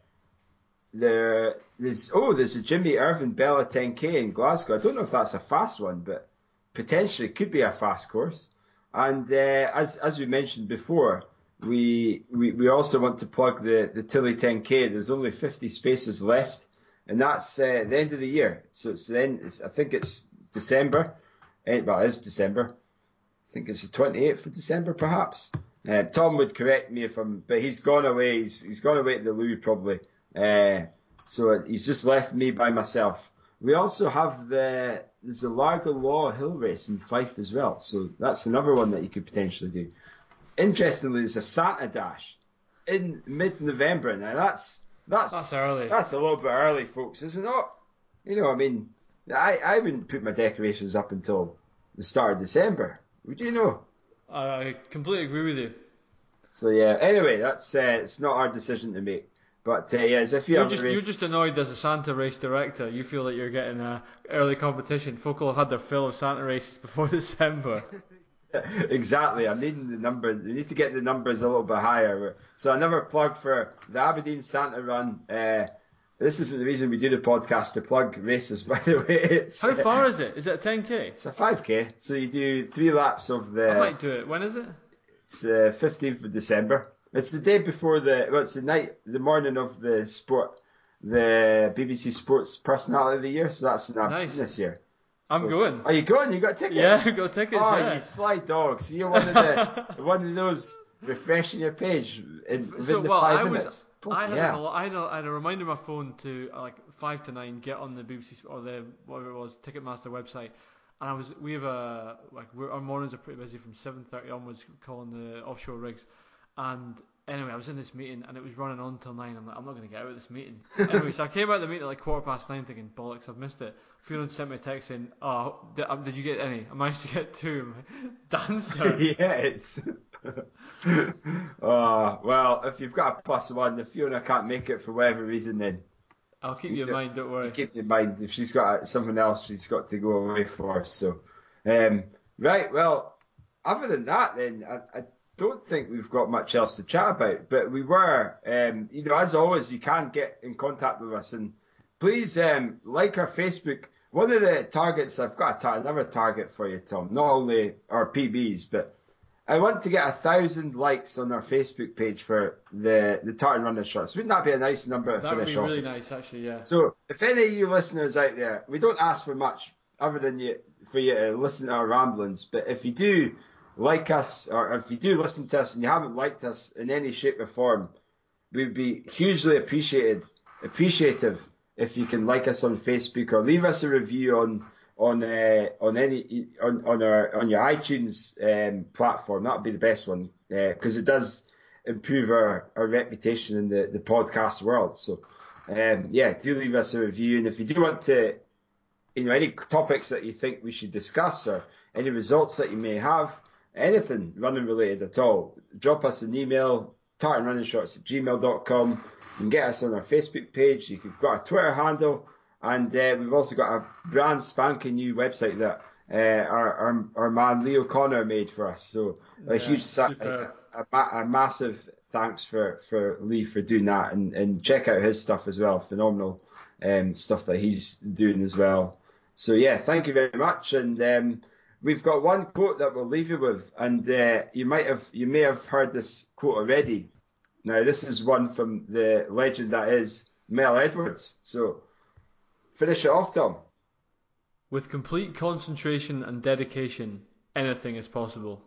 Speaker 1: there, there's oh, there's a Jimmy Irvin Bella 10K in Glasgow. I don't know if that's a fast one, but potentially could be a fast course. And uh, as as we mentioned before, we, we we also want to plug the the Tilly 10K. There's only 50 spaces left. and that's uh, the end of the year. So it's then I think it's December. Well, it is December. I think it's the 28th of December, perhaps. Uh, Tom would correct me if I'm, but he's gone away. He's, he's gone away to the loo probably. Uh, so he's just left me by myself. We also have the there's the Largo Law Hill Race in Fife as well. So that's another one that you could potentially do. Interestingly, there's a Santa Dash in mid-November. Now that's that's
Speaker 2: That's early.
Speaker 1: that's a little bit early, folks, isn't it not? You know, I mean, I I wouldn't put my decorations up until the start of December. Would you know?
Speaker 2: I, I completely agree with you.
Speaker 1: So yeah. Anyway, that's uh, it's not our decision to make. But uh, yeah, as if you
Speaker 2: You're just,
Speaker 1: race,
Speaker 2: you're just annoyed as a Santa race director. You feel that you're getting a early competition. Folk will have had their fill of Santa races before [LAUGHS] December. [LAUGHS]
Speaker 1: exactly. I'm needing the numbers. We need to get the numbers a little bit higher. So another plug for the Aberdeen Santa Run. Uh, this isn't the reason we do the podcast to plug races, [LAUGHS] by the way. It's,
Speaker 2: How far is it? Is it a 10k?
Speaker 1: It's a 5k. So you do three laps of the.
Speaker 2: I might do it. When is it?
Speaker 1: It's uh, 15th of December. It's the day before the. Well, it's the night, the morning of the sport, the BBC Sports Personality of the Year. So that's in
Speaker 2: Nice.
Speaker 1: this year.
Speaker 2: I'm going.
Speaker 1: Are you going? You got a ticket?
Speaker 2: Yeah, I've got tickets.
Speaker 1: Oh,
Speaker 2: yeah.
Speaker 1: you sly dog! So you're one of the [LAUGHS] one of those refreshing your page in within
Speaker 2: So
Speaker 1: the
Speaker 2: well,
Speaker 1: five
Speaker 2: I
Speaker 1: minutes.
Speaker 2: was. I had,
Speaker 1: hell.
Speaker 2: a, I, had a, I had a reminder on my phone to uh, like five to nine get on the BBC or the whatever it was Ticketmaster website, and I was we have a like our mornings are pretty busy from seven thirty onwards calling the offshore rigs, and anyway I was in this meeting and it was running on till nine. I'm like I'm not going to get out of this meeting. [LAUGHS] anyway, so I came out of the meeting at like quarter past nine thinking bollocks I've missed it. Fiona sent me a text saying oh did, um, did you get any? I managed to get two. Dancer.
Speaker 1: yeah, it's. [LAUGHS] oh well, if you've got a plus one, if Fiona can't make it for whatever reason, then
Speaker 2: I'll keep you in mind. Don't worry.
Speaker 1: keep in mind if she's got something else she's got to go away for. So, um, right, well, other than that, then I, I don't think we've got much else to chat about. But we were, um, you know, as always, you can get in contact with us and please um, like our Facebook. One of the targets I've got tar- another target for you, Tom. Not only our PBs, but I want to get a thousand likes on our Facebook page for the the tartan runner shorts. Wouldn't that be a nice number to
Speaker 2: That would
Speaker 1: finish
Speaker 2: be
Speaker 1: off?
Speaker 2: really nice, actually. Yeah.
Speaker 1: So, if any of you listeners out there, we don't ask for much other than you for you to listen to our ramblings. But if you do like us, or if you do listen to us and you haven't liked us in any shape or form, we'd be hugely appreciated, appreciative if you can like us on Facebook or leave us a review on on uh, on any on on our on your iTunes um, platform. That would be the best one because it does improve our, our reputation in the, the podcast world. So um, yeah, do leave us a review, and if you do want to, you know, any topics that you think we should discuss or any results that you may have, anything running related at all, drop us an email, tartanrunningshorts at gmail.com. You can get us on our Facebook page. You've got a Twitter handle, and uh, we've also got a brand spanking new website that uh, our, our our man Leo Connor made for us. So a
Speaker 2: Yeah,
Speaker 1: huge sa-
Speaker 2: superb.
Speaker 1: a, a massive thanks for, for Lee for doing that and, and check out his stuff as well. Phenomenal um, stuff that he's doing as well. So yeah, thank you very much. And um, we've got one quote that we'll leave you with, and uh, you might have you may have heard this quote already. Now this is one from the legend that is Mel Edwards. So finish it off, Tom.
Speaker 2: With complete concentration and dedication, anything is possible.